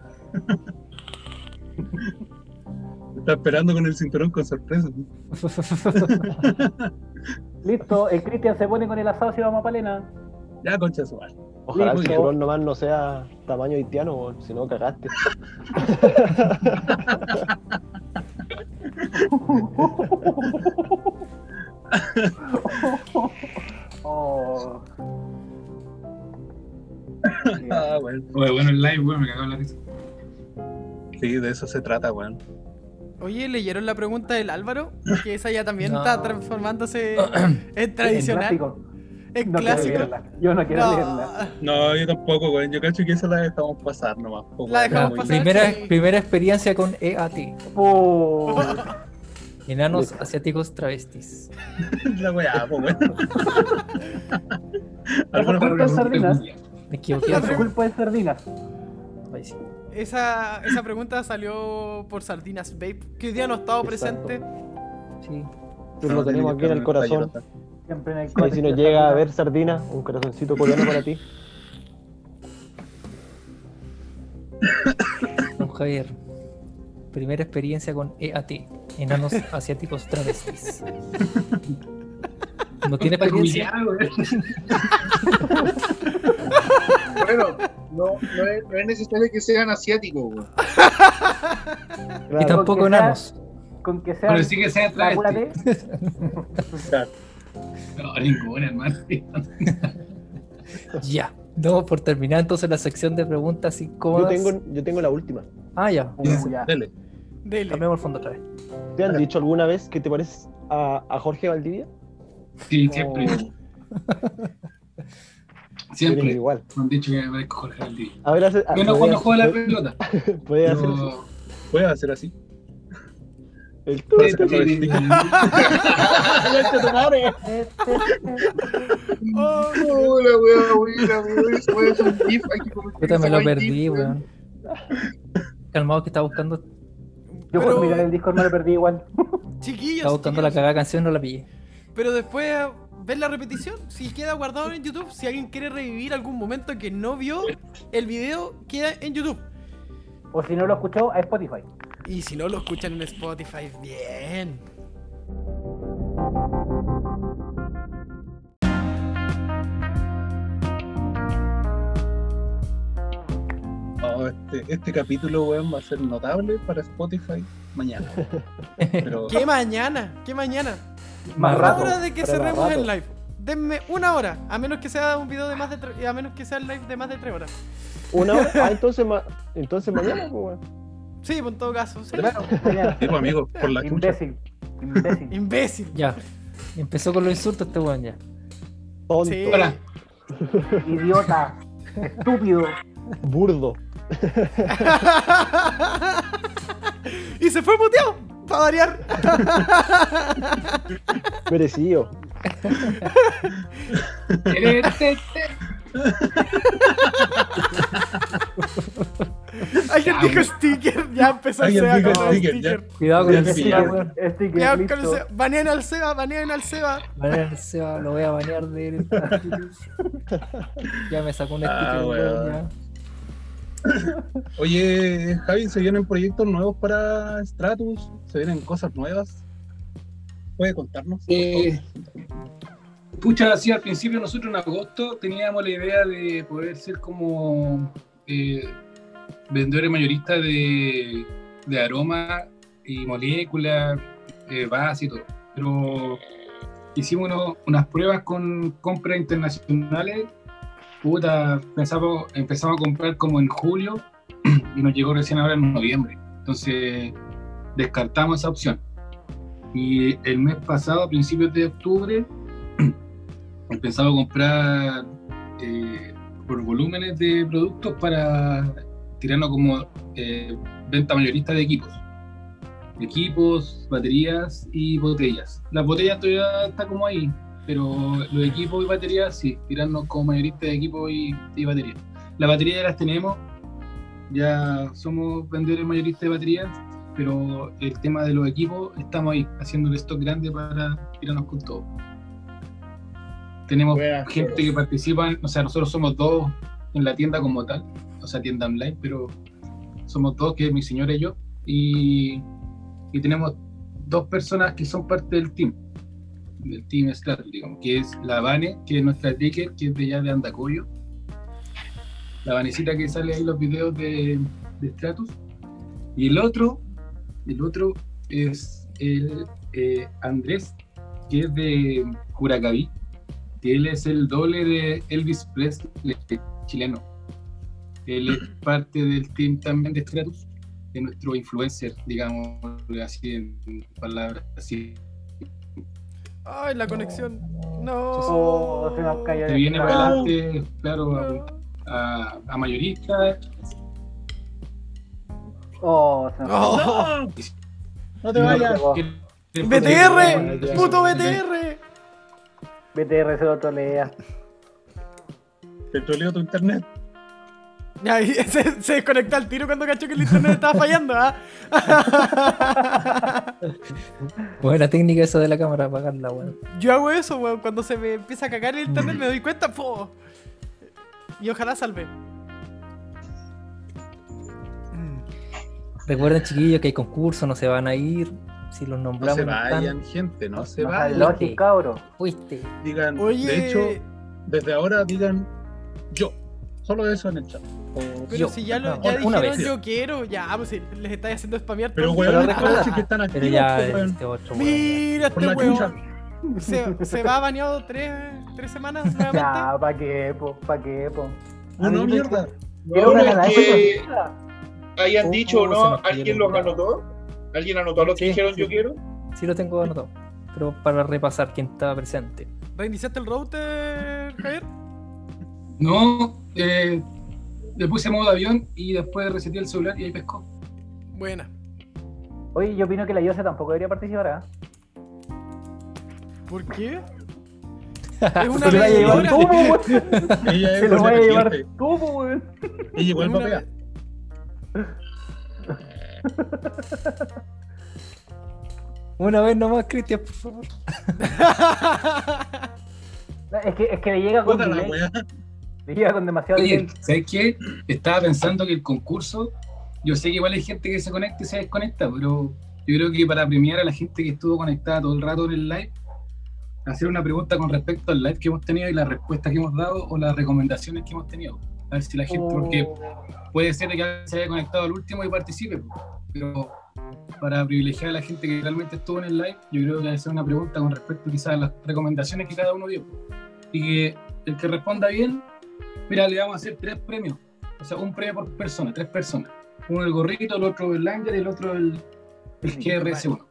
Está esperando con el cinturón con sorpresa. Listo, el Cristian se pone con el asado si vamos a Palena. Ya, concha su madre. Ojalá el Listo. cinturón nomás no sea tamaño haitiano, si no cagaste. oh. ah, bueno. Bueno, el live, bueno, me cagó la risa. Sí, de eso se trata, weón. Bueno. Oye, ¿leyeron la pregunta del Álvaro? Que esa ya también no. está transformándose en tradicional. En en No clásico. Yo no quiero No, leerla. No, yo tampoco, weón. Yo cacho que esa la dejamos pasar nomás. po, La dejamos pasar. Primera, sí. primera experiencia con EAT. Oh, Enanos asiáticos travestis. La weá, po, weón. Fueron- en sardinas. Me equivoqué. La culpa de sardinas. Ahí sí. Esa, esa pregunta salió por Sardinas Vape, que hoy día no ha estado Exacto. presente. Sí. Tú lo tenemos aquí en el corazón. Siempre en el Ahí colegio si nos llega a ver sardina, un corazoncito coreano para ti. Don Javier. Primera experiencia con EAT. Enanos asiáticos travestis. ¿No tiene experiencia? Bueno, no, no, es, no es necesario que sean asiáticos. Y tampoco enanos. Con que sea. Pero sí que sea travesti. No, ninguna, hermano. Ya. No, por terminar entonces la sección de preguntas Yo tengo, yo tengo la última. Ah, ya. Uh, ya. Dele. Dele. Cambiamos el fondo otra vez. ¿Te han dicho alguna vez que te pareces a, a Jorge Valdivia? Sí, siempre. Eres Siempre. igual. Me han dicho que me parezco a Jorge Valdivia. A ver, hace, Menos puede- cuando juega la puede- pelota. Puede hacer. Pero... ¿Puedes hacer así? El Yo también lo perdí, weón. Calmado que estaba buscando, Yo por mirar el Discord me lo perdí igual. chiquillos. estaba buscando la cagada canción y no la pillé. Pero después ver la repetición, si queda guardado en YouTube, si alguien quiere revivir algún momento que no vio el video, queda en YouTube. O si no lo escuchó, a Spotify. Y si no lo escuchan en Spotify, bien. Oh, este, este capítulo, weón, va a ser notable para Spotify mañana. Pero ¿Qué mañana? ¿Qué mañana? Más Una rato. hora de que cerremos el live. Denme una hora, a menos que sea un video de más de tre- a menos que sea el live de más de tres horas. ¿Una hora? Ah, entonces, ma- entonces mañana, pues, weón. Sí, pues, en todo caso. sí. Tipo, amigo, por la chucha. Imbécil. Imbécil. Imbécil. Ya. Empezó con los insultos este weón ya. Tonto, Sí. Idiota. Estúpido. burdo. y se fue muteado. Para variar. Merecido. Alguien dijo sticker. Ya empezó el dijo con los sticker. Cuidado con Ya el que Cuidado con el SEA. Banean al SEA, banean al SEA. Banear el SEA, lo voy a banear de Ya me sacó un Ah, sticker, weón. weón, ya. Oye, Javi, ¿se vienen proyectos nuevos para Stratus? ¿Se vienen cosas nuevas? ¿Puede contarnos? Eh, pucha, sí, al principio nosotros en agosto teníamos la idea de poder ser como eh, vendedores mayoristas de, de aroma y moléculas, eh, y todo. Pero hicimos uno- unas pruebas con compras internacionales. Puta, pensamos, empezamos a comprar como en julio y nos llegó recién ahora en noviembre. Entonces descartamos esa opción. Y el mes pasado, a principios de octubre, empezamos a comprar eh, por volúmenes de productos para tirarnos como eh, venta mayorista de equipos. Equipos, baterías y botellas. Las botellas todavía está como ahí, pero los equipos y baterías sí, tirarnos como mayorista de equipos y, y baterías. Las baterías ya las tenemos, ya somos vendedores mayoristas de baterías, pero el tema de los equipos estamos ahí, haciendo el stock grande para tirarnos con todo. Tenemos gente que participa, o sea, nosotros somos dos en la tienda como tal, o sea, tienda online, pero somos dos, que es mi señora y yo, y, y tenemos dos personas que son parte del team, del team Stratus, digamos, que es la Vane, que es nuestra ticket, que es de allá de Andacoyo, la Vanecita que sale ahí en los videos de, Stratus, y el otro, el otro es el eh, Andrés, que es de Curacaví, que él es el doble de Elvis Presley chileno. Él es parte del team también de Stratus, de nuestro influencer, digamos, así en palabras así. Ay, la conexión. No. Oh, se nos cayó Se viene para adelante, claro, a, a, a mayorista. Oh, se nos Oh. No te vayas. BTR, puto BTR. BTR se lo trolea. Te troleo tu internet. Ahí se, se desconectó al tiro cuando cachó que el internet estaba fallando, ¿ah? Buena técnica esa de la cámara, apagarla, weón. Yo hago eso, weón. Cuando se me empieza a cagar el internet me doy cuenta, ¡po! Y ojalá salve. Recuerden, chiquillos, que hay concursos, no se van a ir. Si los No nombramos. se están- vayan, gente, no se No vayan. lógico, cabro. Fuiste. Digan, Oye, de hecho, desde ahora digan. Solo eso en el chat. O pero yo, si ya, lo, no, ya una dijeron vez. yo quiero, ya, pues si les estáis haciendo spamear. Pero weón, Pero recuerda que están Pero activos, ya, pues, este otro. Mira este weón. Se, se va baneado tres, tres semanas nuevamente. Ya, ¿pa' qué, po? ¿Pa' qué, po? Uno, mierda. Quiero No, una es que- hayan Uh, dicho o no, ¿alguien los anotó? ¿Alguien anotó a los que Sí, dijeron sí. yo quiero? Sí lo tengo anotado. Pero para repasar quién estaba presente. ¿Reiniciaste el router, Javier? No, eh, le puse modo avión y después reseteé el celular y ahí pescó. Buena. Oye, yo opino que la Yose tampoco debería participar, ¿ah? ¿Por qué? Es una Se lo vaya a llevar tú, weón. Ella Se lo vaya a llevar tú, weón. Ella igual una papea. Una vez nomás, Cristian, por favor. Es que, es que le llega con Puta la delay. Llega con demasiado Oye, delay. ¿sabes qué? Estaba pensando que el concurso, yo sé que igual hay gente que se conecta y se desconecta, pero yo creo que para premiar a la gente que estuvo conectada todo el rato en el live, hacer una pregunta con respecto al live que hemos tenido y las respuestas que hemos dado o las recomendaciones que hemos tenido. A ver si la gente, porque Oh. puede ser que se haya conectado al último y participe, pero para privilegiar a la gente que realmente estuvo en el live, yo creo que hacer una pregunta con respecto quizás a las recomendaciones que cada uno dio. Y que el que responda bien, mira, le vamos a hacer tres premios. O sea, un premio por persona, tres personas. Uno el gorrito, el otro el Langer y el otro el, el Sí, GRS1.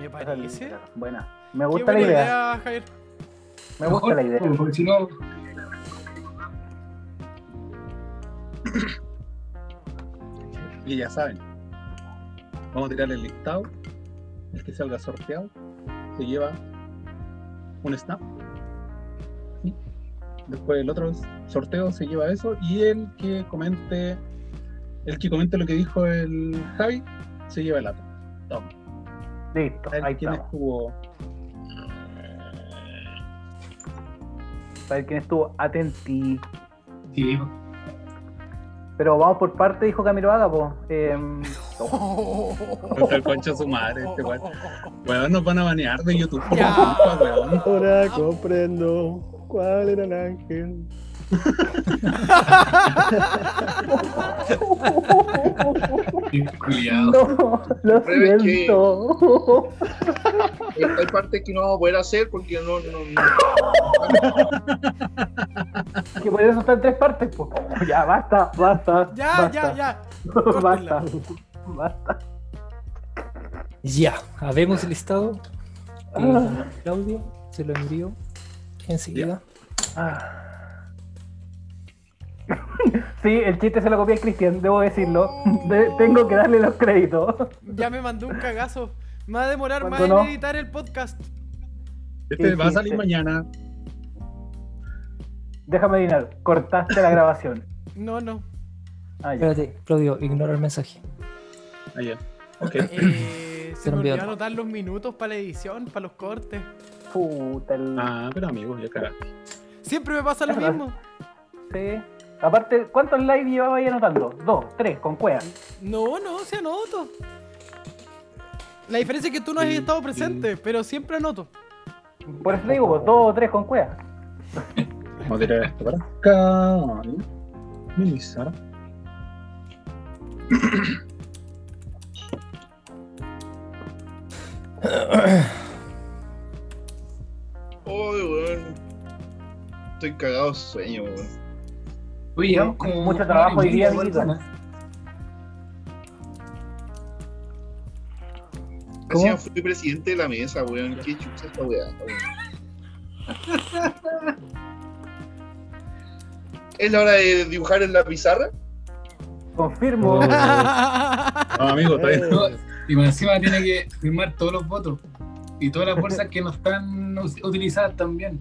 Me parece. Buena. Me Qué gusta la idea. idea, Javier. Me gusta la idea. Porque si no, Y ya saben. Vamos a tirar el listado. El que salga sorteado se lleva un snap. Después el otro sorteo se lleva eso. Y el que comente. El que comente lo que dijo el Javi se lleva el ato. Toma. Listo, A ver ahí quién estamos. estuvo. Para ver quién estuvo atenti. sí, Pero vamos por parte, dijo Camilo Haga, po. Contra el concha su madre, este weón. Weón, nos van a banear de YouTube por Ya. culpa, weón. Ahora comprendo cuál era el ángel. no, lo Pruebe que- siento. Hay hay partes que no vamos a poder hacer porque no. no, no- que por eso está en tres partes, po. Ya, basta, basta. Ya, basta. ya, ya. Basta, basta. Ya, habemos el listado. Eh, Ah. Claudio se lo envió enseguida. Ah. Sí, el chiste se lo copié a Cristian, debo decirlo. De- tengo que darle los créditos. Ya me mandó un cagazo. Me va a demorar más ¿Cuánto en editar el podcast. Este va a salir mañana. Déjame adivinar, cortaste la grabación. No, no. Ah, ya. Espérate, Claudio, ignora el mensaje. Ayer. Ok. Eh, se me olvidó anotar los minutos para la edición, para los cortes. Puta el. Ah, pero amigos, ya cagaste. Siempre me pasa lo mismo. Sí. Aparte, ¿cuántos live llevaba ahí anotando? Dos, tres, con cueva. No, no, se anoto. La diferencia es que tú no has Sí, estado sí. presente, pero siempre anoto. Por eso te digo, pues, dos o tres con cueva. Vamos a tirar esto para acá. Minimizar. Ay, weón. Estoy cagado de sueño, weón. Oye, llevamos como. Mucho trabajo hoy día, amiguito. Recién fui presidente de la mesa, weón. Qué chucha esta weá, weón. ¿Es la hora de dibujar en la pizarra? Confirmo. Oh. No, amigo, está bien. No, y más encima tiene que firmar todos los votos. Y todas las fuerzas que no están utilizadas también.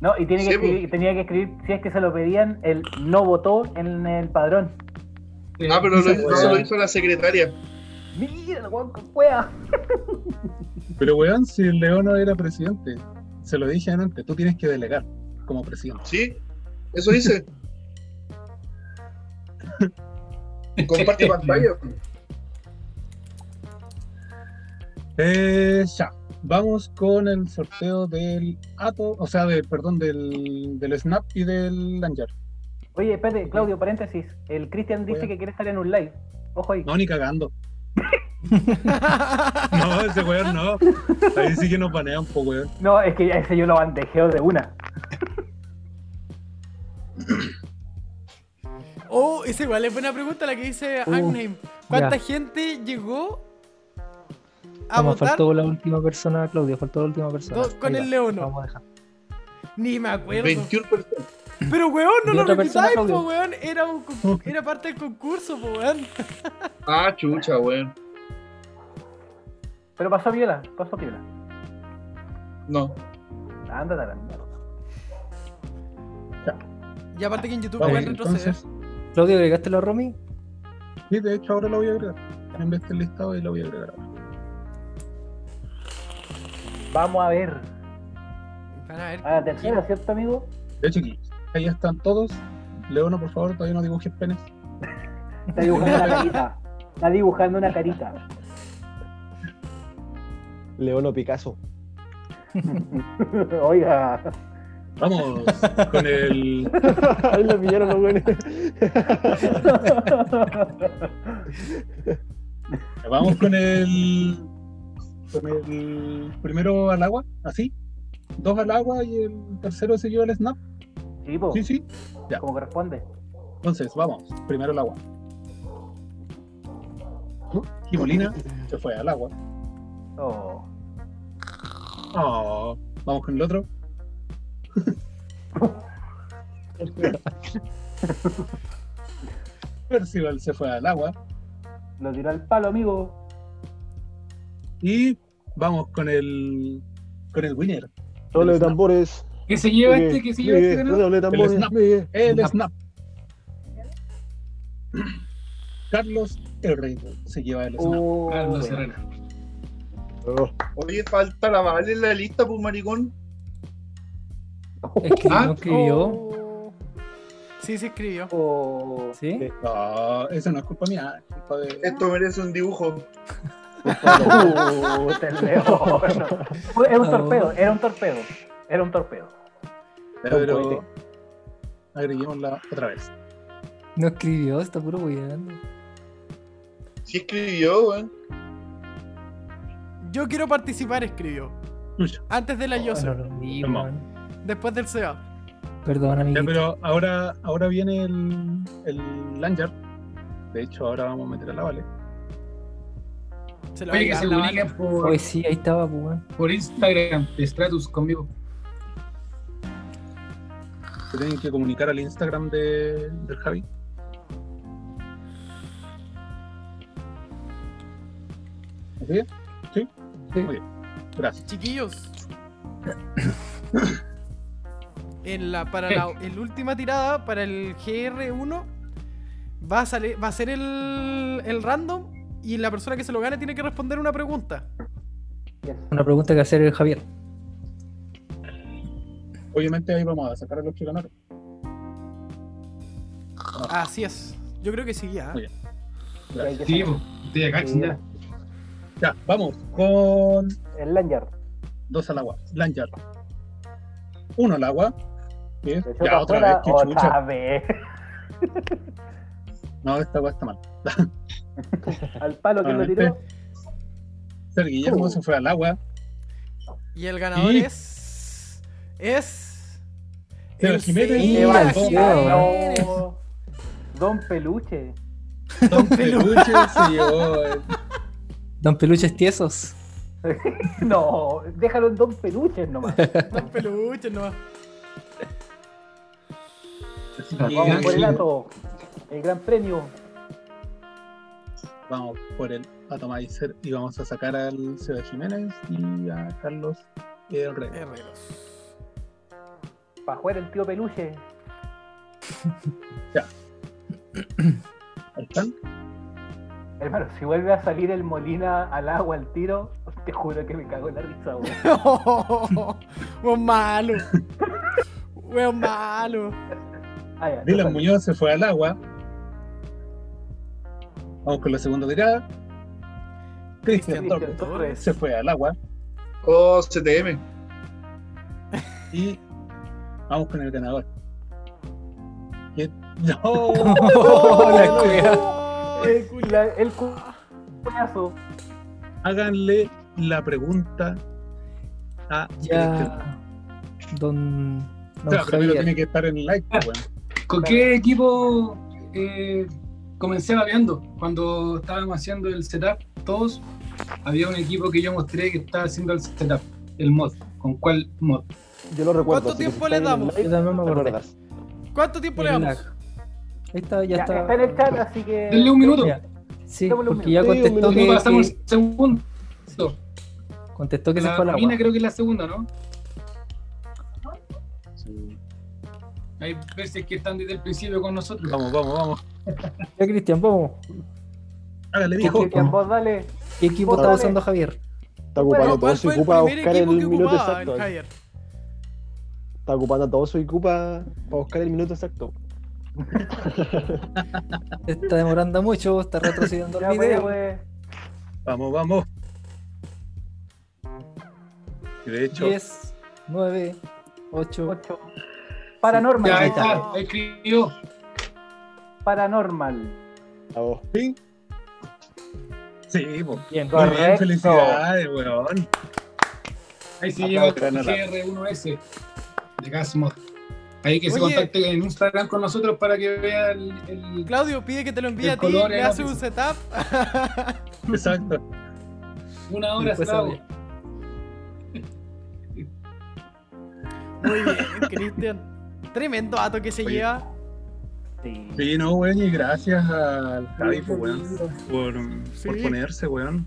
No, y tiene que Sí, escribir- tenía que escribir, si es que se lo pedían, el no votó en el padrón. Eh, Ah, pero lo, weá. lo hizo la secretaria. Mira, el weón con cueva. Pero weón, si el Leono era presidente, se lo dije antes, tú tienes que delegar como presidente. ¿Sí? Eso dice. Comparte pantalla. Eh, ya, vamos con el sorteo del Ato, o sea, de, perdón, del, del Snap y del Lanyard. Oye, espérate, Claudio, paréntesis. El Cristian dice Oye. que quiere estar en un live. Ojo ahí. No, ni cagando. No, ese weón no. Ahí sí que nos banean, po weón. No, es que ese yo lo bandejeo de una. Oh, esa igual es buena pregunta la que dice Uh, Agname. ¿Cuánta ya. gente llegó a Vamos, votar? faltó la última persona, Claudio, faltó la última persona. Do- con Ahí el Leono. Vamos a dejar. Ni me acuerdo. 21 personas. Pero weón, no ¿Y lo repitáis, po, Claudio? weón. Era, un era parte del concurso, po, weón. Ah, chucha, weón. Pero pasó viola, pasó viola. No. Ándate a la mierda. Y aparte que en YouTube pueden retroceder. Claudio, ¿agregaste la Romy? Sí, de hecho ahora lo voy a agregar. En vez del listado y lo voy a agregar ahora. Vamos a ver. Van a ver. A la tercera, ¿cierto, amigo? De hecho, ahí están todos. Leono, por favor, todavía no dibujes penes. Está dibujando una carita. Está dibujando una carita. Leono Picasso. Oiga. Vamos con el. Ahí lo pillaron los buenos. Vamos con el. Con el primero al agua, así. Dos al agua y el tercero se lleva el snap. Sí, po, Sí, sí. ya. como corresponde. Entonces, vamos. Primero el agua. Gimolina se fue al agua. Oh. Oh, vamos con el otro. Percival se fue al agua. Lo tiró al palo, amigo. Y vamos con el. Con el winner. Doble de El tambores. ¿Qué se lleva Miguel, este? ¿Qué se lleva Miguel, este? ganador? Doble de tambores. snap. Miguel. El Snap. snap. Carlos Herrero se lleva el snap. Oh, Carlos bueno. Herrera. Oh, Oye, falta la Vale en la lista, pues maricón. Es que Ah, no escribió. Oh. Sí, se escribió. Oh. ¿Sí? No, eso no es culpa mía, es culpa de. Esto merece un dibujo. Era un Ah, torpedo, era un torpedo. Era un torpedo. Pero agreguémosla otra vez. No escribió, está puro weando. Sí escribió, weón. Yo quiero participar, escribió. Antes de la Yose, weón. después del SEA. Perdón, Ya, amiguito. pero ahora, ahora viene el, el Lanyard. De hecho, ahora vamos a meter a la Vale. Se lo Oye, que se Vale. por, sí, ahí estaba, pues, por Instagram Stratus conmigo. Se tienen que comunicar al Instagram de, del Javi. ¿Así bien? ¿Sí? Sí. Muy bien. Gracias. Chiquillos. En la, para la el última tirada, para el GR1, va a, salir, va a ser el, el random y la persona que se lo gane tiene que responder una pregunta. Una pregunta que hacer el Javier. Obviamente ahí vamos a sacar a los que ganaron. Así es. Yo creo que sí, ya. Muy bien. Sí, pues, estoy acá, Sí, ya. Ya, vamos con El Lanyard. dos al agua. Lanyard. Uno al agua. Pa' otra vez, afuera, qué otra chucha. vez. No, esta agua está mal. Al palo que lo tiró. Ser Guillermo Uh. se fue al agua. Y el ganador Y- es. Es. Seba el Jiménez. No. Don Peluche. Don Peluche se llevó. el- Don Peluches Tiesos. no, déjalo en Don Peluche nomás. Don peluche, no. así Ah, que Vamos por el. El gran premio. Vamos por el Atomizer y vamos a sacar al Seba Jiménez y a Carlos Herrera. Herreros. Para jugar el tío Peluche. Ahí están. Hermano, si vuelve a salir el Molina al agua al tiro, te juro que me cago en la risa, weón. Weón malo. Weón malo. Ah, ya, Dylan. Muñoz se fue al agua. Vamos con la segunda tirada. Cristian Torres Torres. se fue al agua. Oh, CTM. Y vamos con el ganador. ¿Quién? ¡No! la. El, la- el cuñazo. Háganle la pregunta a Cristian. Ya. Don. O Don sea, primero tiene que estar en el like, pues, bueno. ¿Con qué equipo eh, comencé babeando? Cuando estábamos haciendo el setup, todos, había un equipo que yo mostré que estaba haciendo el setup, el mod. ¿Con cuál mod? Yo lo recuerdo. ¿Cuánto tiempo si le damos? Yo también me. ¿Cuánto tiempo le damos? lag. Ahí está, ya Ya, está. está en el chat, así que. Denle un minuto. Ya. Sí, Démosle porque ya. Sí, contestó que, pasamos que- el segundo. contestó que se La fue al agua. mina creo que es la segunda, ¿no? Hay veces que están desde el principio con nosotros. Vamos, vamos, vamos. Ya, Cristian, vamos. Hágale, viejo. Cristian, vos dale. ¿Qué equipo Vos está dale. usando Javier? Está ocupando todo ¿Cuál su fue el IQ para primer buscar el minuto exacto. Está ocupando todo su IQ para buscar el minuto exacto. Está demorando mucho, está retrocediendo el pues, video. pues. Vamos, vamos. Y de hecho, 10, 9, 8. Ocho. Paranormal. Ya, está. está, ahí escribió. Paranormal. A vos. sí. Sí, pues. Bien, Muy bien, felicidades, weón. Ahí Acá lleva el buscan a la- GR1S de Gasmod. Ahí que se contacte en Instagram con nosotros para que vea el, el- Claudio pide que te lo envíe a ti, le hace un setup. Exacto. una hora sale. Muy bien, Cristian. Tremendo dato que se Oye. lleva. Sí. Sí, no, weón, y gracias al Javi, weón, por, Sí. por ponerse, weón.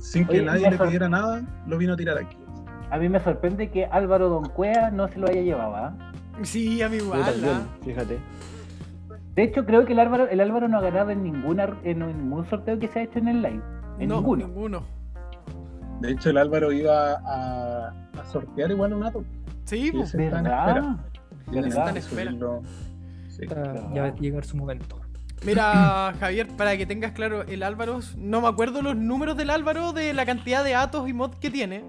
Sin que Oye, nadie le sor- pidiera nada, lo vino a tirar aquí. A mí me sorprende que Álvaro Don Cuea no se lo haya llevado. ¿ah? Sí, a mí igual. también, fíjate. De hecho, creo que el Álvaro, el Álvaro no ha ganado en, ninguna, en ningún sorteo que se ha hecho en el live. En No, ninguno. ninguno. De hecho, el Álvaro iba a, a sortear igual un ato. Sí, pues. sí. está en espera. ¿Verdad? Tienen ¿Verdad? Sí. Ya va a llegar su momento. Mira, Javier, para que tengas claro, el Álvaro, no me acuerdo los números del Álvaro de la cantidad de atos y mods que tiene,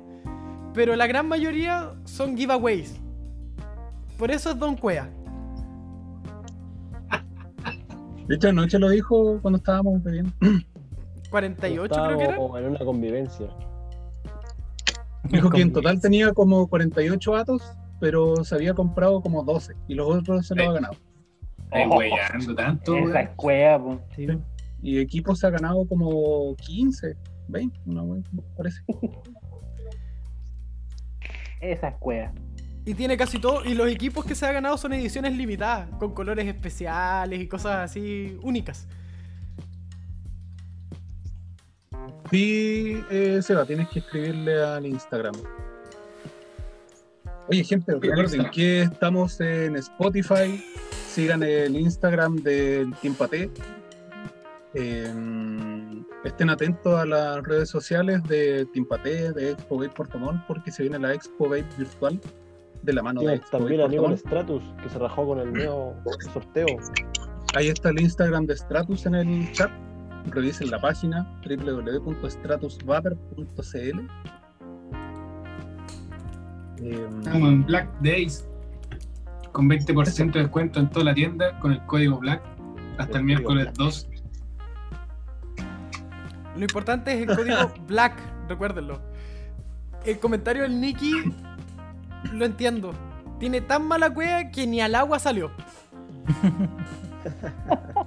pero la gran mayoría son giveaways. Por eso es Don Cuea. De hecho, anoche lo dijo cuando estábamos bebiendo. 48 creo que era. Estábamos en una convivencia. Dijo que en total tenía como 48 atos, pero se había comprado como 12 y los otros se lo ha ganado. Tanto, Esa es Cuea, po. Sí. Y equipo se ha ganado como 15, 20, una wea, parece. Esa es Cuea. Y tiene casi todo. Y los equipos que se ha ganado son ediciones limitadas, con colores especiales y cosas así únicas. Sí, eh, Seba, tienes que escribirle al Instagram. Oye, gente, recuerden que estamos en Spotify. Sigan el Instagram del Team Paté. Eh, estén atentos a las redes sociales de Team Paté, de Expo Bay Puerto Montt, porque se viene la Expo Bay virtual de la mano de Tienes Expo también Montt. Stratus, que se rajó con el neo sorteo. Ahí está el Instagram de Stratus en el chat. Revisen la página www.stratusvapor.cl. Eh, Estamos en Black Days con 20% de descuento en toda la tienda con el código Black hasta el El miércoles código 2. Lo importante es el código BLACK, recuérdenlo. El comentario del Nicky lo entiendo. Tiene tan mala cueva que ni al agua salió.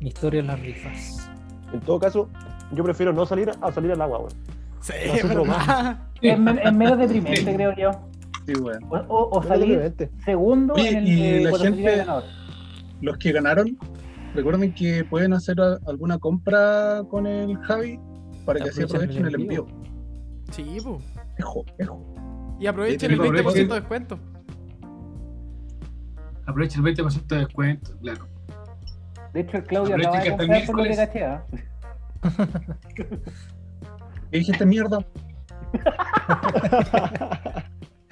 Mi historia en las rifas. En todo caso, yo prefiero no salir a salir al agua, weón. Sí, No. Es, es menos deprimente, creo yo. Sí, weón. O, o- o salir segundo Oye, en el y la gente-. Los que ganaron, recuerden que pueden hacer a- alguna compra con el Javi para que así Aprovechen el aprovechen envío. Sí. Ejo, ejo. Y aprovechen el 20% aprovechen. de descuento. Aprovecha el 20% de descuento, claro. De hecho, el Claudio Aprovechen acaba de que hasta el comprar por lo que ¿ah? ¿Qué dijiste mierda?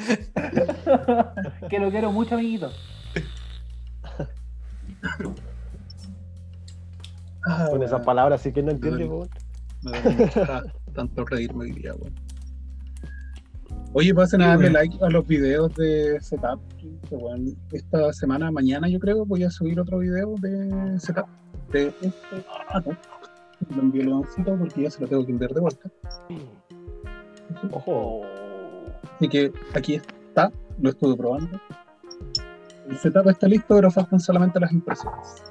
que lo quiero mucho, amiguito. Ah, Con esas palabras sí que no entiende, weón. Tanto reírme hoy día, weón. Oye, pasen a darle like a los videos de Setup. que, esta semana, mañana yo creo, voy a subir otro video de Setup. De este. Ah, no. Lo porque ya se lo tengo que enviar de vuelta. Ojo. Así que aquí está, lo estuve probando. El setup está listo, pero faltan solamente las impresiones.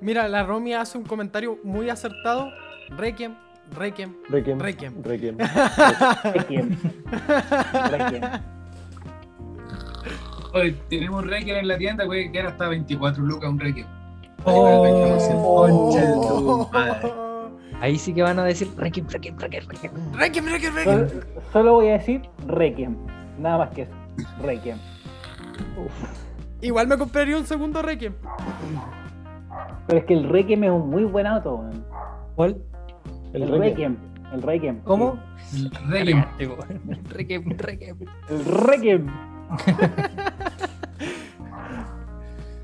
Mira, la Romy hace un comentario muy acertado. Requiem, Requiem, Requiem. Requiem. Requiem. Requiem. Requiem. Oye, tenemos un Requiem en la tienda, puede quedar hasta 24 lucas un Requiem. Oh, madre. Ahí sí que van a decir Requiem, Requiem, Requiem, Requiem. Requiem, Requiem, Requiem. Solo, solo voy a decir Requiem. Nada más que eso. Requiem. Igual me compraría un segundo Requiem. Pero es que el Requiem es un muy buen auto, weón. ¿Cuál? El, El Requiem. Requiem. El Requiem. ¿Cómo? Requiem. Requiem, Requiem. El Requiem.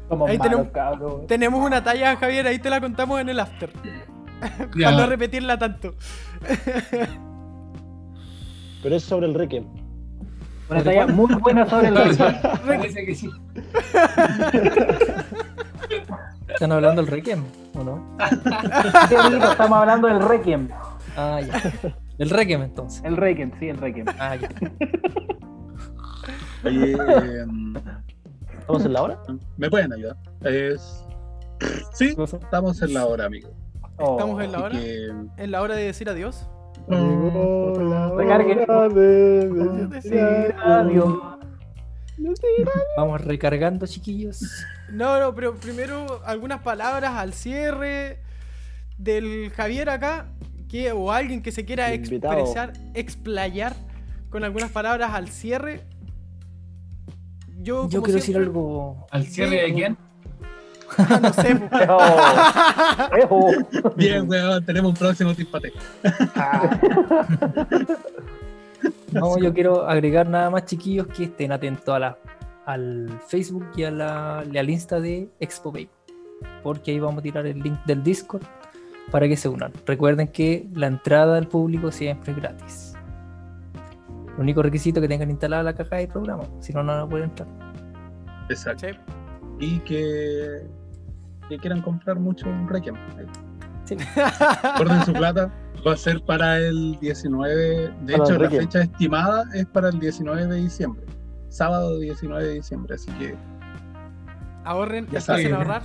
Somos Ahí malos, tenemos- cabros. Tenemos una talla, Javier, ahí te la contamos en el after. Para no repetirla tanto. Pero es sobre el Requiem. Una talla muy buena sobre el Requiem. Parece que sí. ¿Están hablando del Requiem o no? Sí, amiguito, estamos hablando del Requiem. Ah, ya. El Requiem entonces. El Requiem, sí, el Requiem. Ah, ya. Oye, eh, ¿Estamos en la hora? ¿me pueden ayudar? Es... Sí, estamos en la hora, amigo. Oh. Estamos en la hora. que... En la hora de decir adiós. Llegó la Recargue. hora de Decir adiós. Vamos recargando, chiquillos. No, no, pero primero algunas palabras al cierre del Javier acá. Que, o alguien que se quiera Invitado. expresar, explayar con algunas palabras al cierre. Yo, Yo quiero decir algo. ¿Al cierre de quién? Ah, no sé. Ejo. Bien, weón, tenemos un próximo timpate. No, yo quiero agregar nada más, chiquillos, que estén atentos a la, al Facebook y a la, y al Insta de Expo Vape, Porque ahí vamos a tirar el link del Discord para que se unan. Recuerden que la entrada al público siempre es gratis. El único requisito es que tengan instalada la caja de programa, si no, no van a poder entrar. Exacto. Sí. Y que, que quieran comprar mucho un Requiem. Sí. Guarden su plata. Va a ser para el 19. De Para hecho, la fecha estimada es para el 19 de diciembre. Sábado 19 de diciembre. Así que Ahorren, Ya empiecen saben. a ahorrar.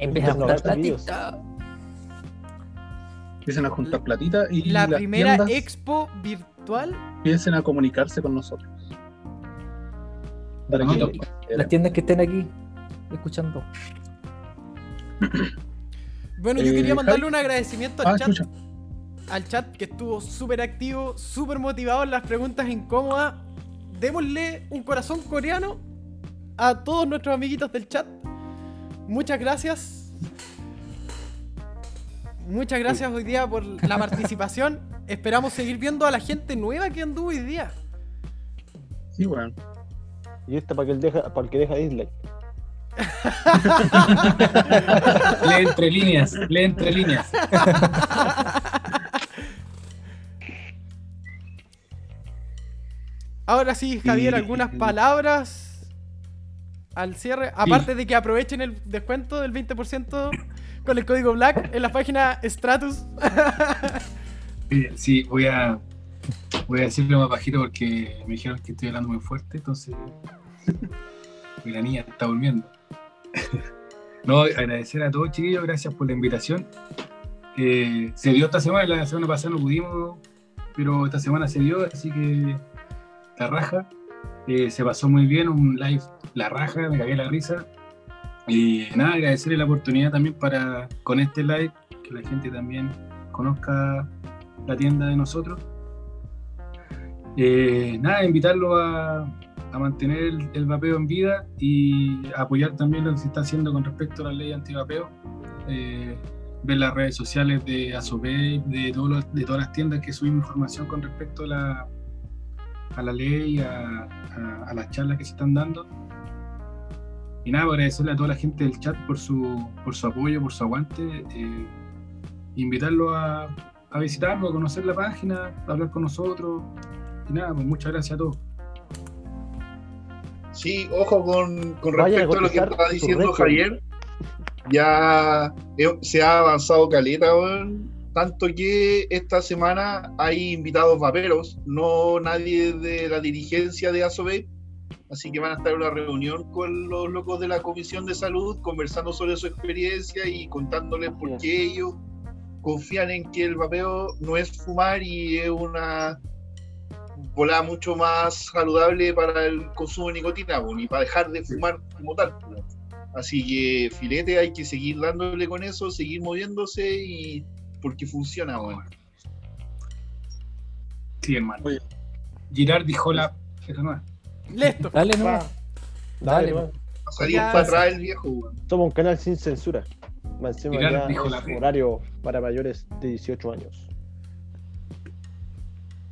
Empieza a juntar platita. empiecen a juntar platita y La las primera tiendas expo virtual. empiecen a comunicarse con nosotros. Para que Las tiendas que estén aquí escuchando. Bueno, yo Eh, quería mandarle un agradecimiento al Ah, chat. al chat que estuvo súper activo, súper motivado en las preguntas incómodas. Démosle un corazón coreano a todos nuestros amiguitos del chat. Muchas gracias. Muchas gracias hoy día por la participación. Esperamos seguir viendo a la gente nueva que anduvo hoy día. Sí, bueno. Y esta para que el deja, para el que deja dislike. Lee entre líneas, lee entre líneas. Ahora sí, Javier, algunas palabras al cierre. Aparte de que aprovechen el descuento del 20% con el código Black en la página Stratus. Eh, Sí, voy a, voy a decirlo más bajito porque me dijeron que estoy hablando muy fuerte, entonces. Y la niña está durmiendo. No, agradecer a todos, chiquillos, gracias por la invitación. Eh, se dio esta semana, la semana pasada no pudimos, pero esta semana se dio, así que la raja. Eh, se pasó muy bien, un live la raja, me cagué la risa. Y nada, agradecerle la oportunidad también para con este live, que la gente también conozca la tienda de nosotros. Eh, nada, invitarlo a, a mantener el, vapeo en vida y apoyar también lo que se está haciendo con respecto a la ley antivapeo. Eh, ver las redes sociales de Asobe, de, de todas las tiendas que subimos información con respecto a la, a la ley, a las charlas que se están dando. Y nada, agradecerle a toda la gente del chat por su, por su apoyo, por su aguante. eh, invitarlo a, a visitarlo, a conocer la página, a hablar con nosotros. Y nada, pues muchas gracias a todos. Sí, ojo con, con a respecto a lo que estaba diciendo. Javier. Ya eh, se ha avanzado caleta, weón. Tanto que esta semana hay invitados vaperos, no nadie de la dirigencia de ASOBE. Así que van a estar en una reunión con los locos de la Comisión de Salud, conversando sobre su experiencia y contándoles por qué ellos confían en que el vapeo no es fumar y es una volada mucho más saludable para el consumo de nicotina, ni para dejar de fumar como tal. Así que filete, hay que seguir dándole con eso, seguir moviéndose y porque funciona, bueno. Sí, hermano. Oye. Girard dijo la. Eso no es. Listo. Dale, no. Dale, Dale, man. Va a salir Ya, para atrás el viejo, weón. Somos un canal sin censura. Más encima Pilar ya dijo la horario para mayores de 18 años.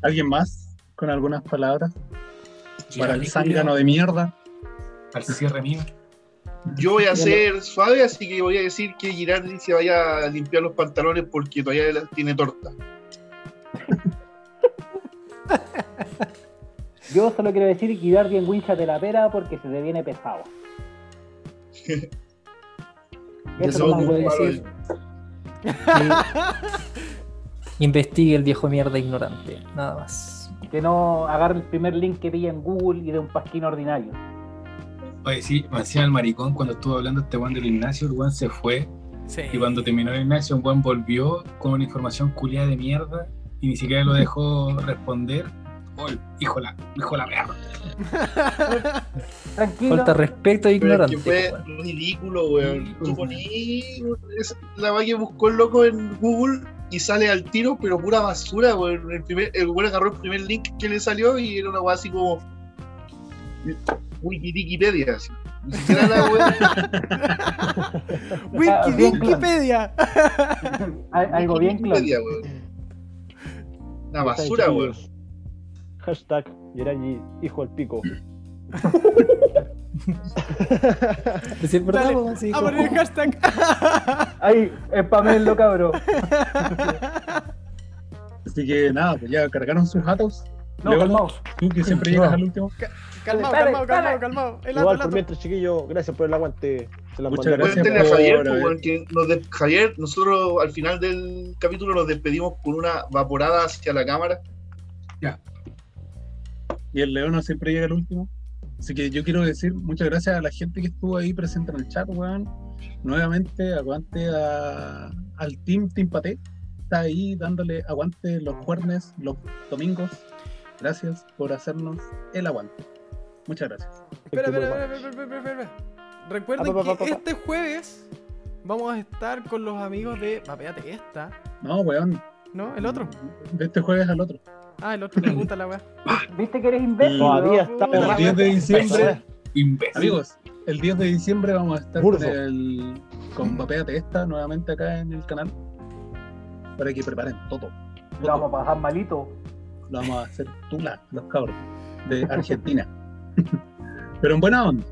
¿Alguien más con algunas palabras? Para el zángano de mierda. Al cierre mío. Yo voy a ser suave, así que voy a decir que Girardi se vaya a limpiar los pantalones porque todavía la- tiene torta. Yo solo quiero decir que Girardi en wincha de la pera porque se te viene pesado. Eso lo puedo que puedo decir investigue el viejo mierda ignorante, nada más. Que no agarre el primer link que pilla en Google y de un pasquín ordinario. Oye, sí, me hacía el maricón cuando estuvo hablando este Juan del Ignacio, el Juan se fue. Sí. Y cuando terminó el Ignacio, un Juan volvió con una información culiada de mierda y ni siquiera lo dejó responder. Oh, el hijo la, hijo la mierda. Tranquilo. Falta respeto e que fue ridículo, weón. Tú poní la va que buscó el loco en Google y sale al tiro, pero pura basura, weón. El, primer, el weón agarró el primer link que le salió y era una weá así como. Wikipedia, así. Wikipedia. Al- Algo bien claro. Una basura, weón. Hashtag Yerayi, hijo al pico. Es verdad, Dale, weón, sí, a poner el hashtag. Ahí, spamenlo, cabrón. Así que nada, pues ya cargaron sus jatos. No, Luego, calmado. Tú que siempre llegas al último. Calmado, Dale, calmado, dale. calmado, calmado. El Igual por mientras, chiquillos, gracias por el aguante. Se las Muchas gracias. Cuéntenle a por Javier, pues, que nos de- Javier, nosotros al final del capítulo nos despedimos con una vaporada hacia la cámara. Y el León siempre llega al último. Así que yo quiero decir muchas gracias a la gente que estuvo ahí presente en el chat, weón. Nuevamente, aguante a- al Team Team Pate. Está ahí dándole aguante los jueves, los domingos. Gracias por hacernos el aguante. Muchas gracias. Espera, Este espera, espera, espera, espera, espera, espera. Recuerden Ah, pa, pa, que pa, este jueves vamos a estar con los amigos de. Vapeate esta, No, weón. ¿no? El otro. De este jueves al otro. Ah, el otro, me gusta la weá. ¿Viste que eres imbécil? Todavía está Puta, El la 10 de diciembre, Imbécil. amigos, el 10 de diciembre vamos a estar con, el, con Vapeate esta nuevamente acá en el canal. Para que preparen todo. Lo vamos a pasar malito. lo vamos a hacer tula, los cabros, de Argentina. Pero en buena onda.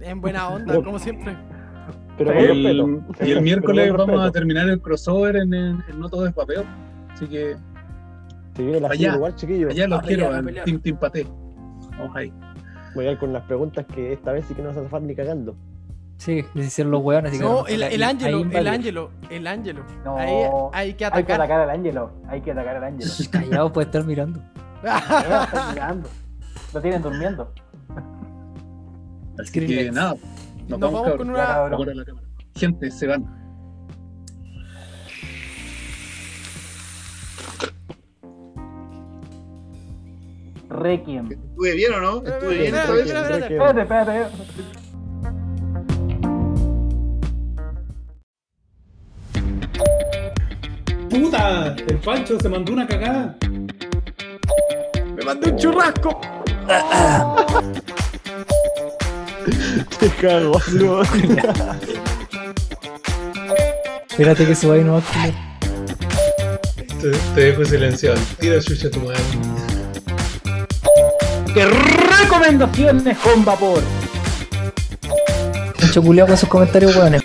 En buena onda, como siempre. Pero el, y el miércoles vamos a terminar el crossover en, el- en No Todo es Papeo. Así que Si viene la Allá. igual, chiquillos. allá los A pelear, quiero, al. Team. Vamos ahí. Voy a ir con las preguntas que esta vez sí que no se zafar ni cagando. Sí, les hicieron los que No, no, el, el Ángelo, el. Ángelo, el Ángelo. No. Ahí hay que Hay que atacar. atacar al Ángelo. Hay que atacar al Ángelo. Callado puede estar mirando. Está mirando. Lo tienen durmiendo. Así que nada, Nos, Nos vamos cabros. con una. Gente, se van. Requiem. ¿Estuve bien o no? ¿Estuve bien. Espérate, espérate. ¡Puta! El Pancho se mandó una cagada. ¡Me mandé un churrasco! Te cago, bro. Espérate que suba ahí no va Te, te dejo silenciado. Tira chucha tu madre. ¡Qué recomendaciones con vapor! Mucho culiao con sus comentarios, weones.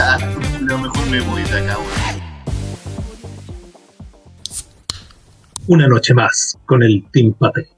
Ah, lo mejor me voy de acá, weón. Una noche más con el Team Pape.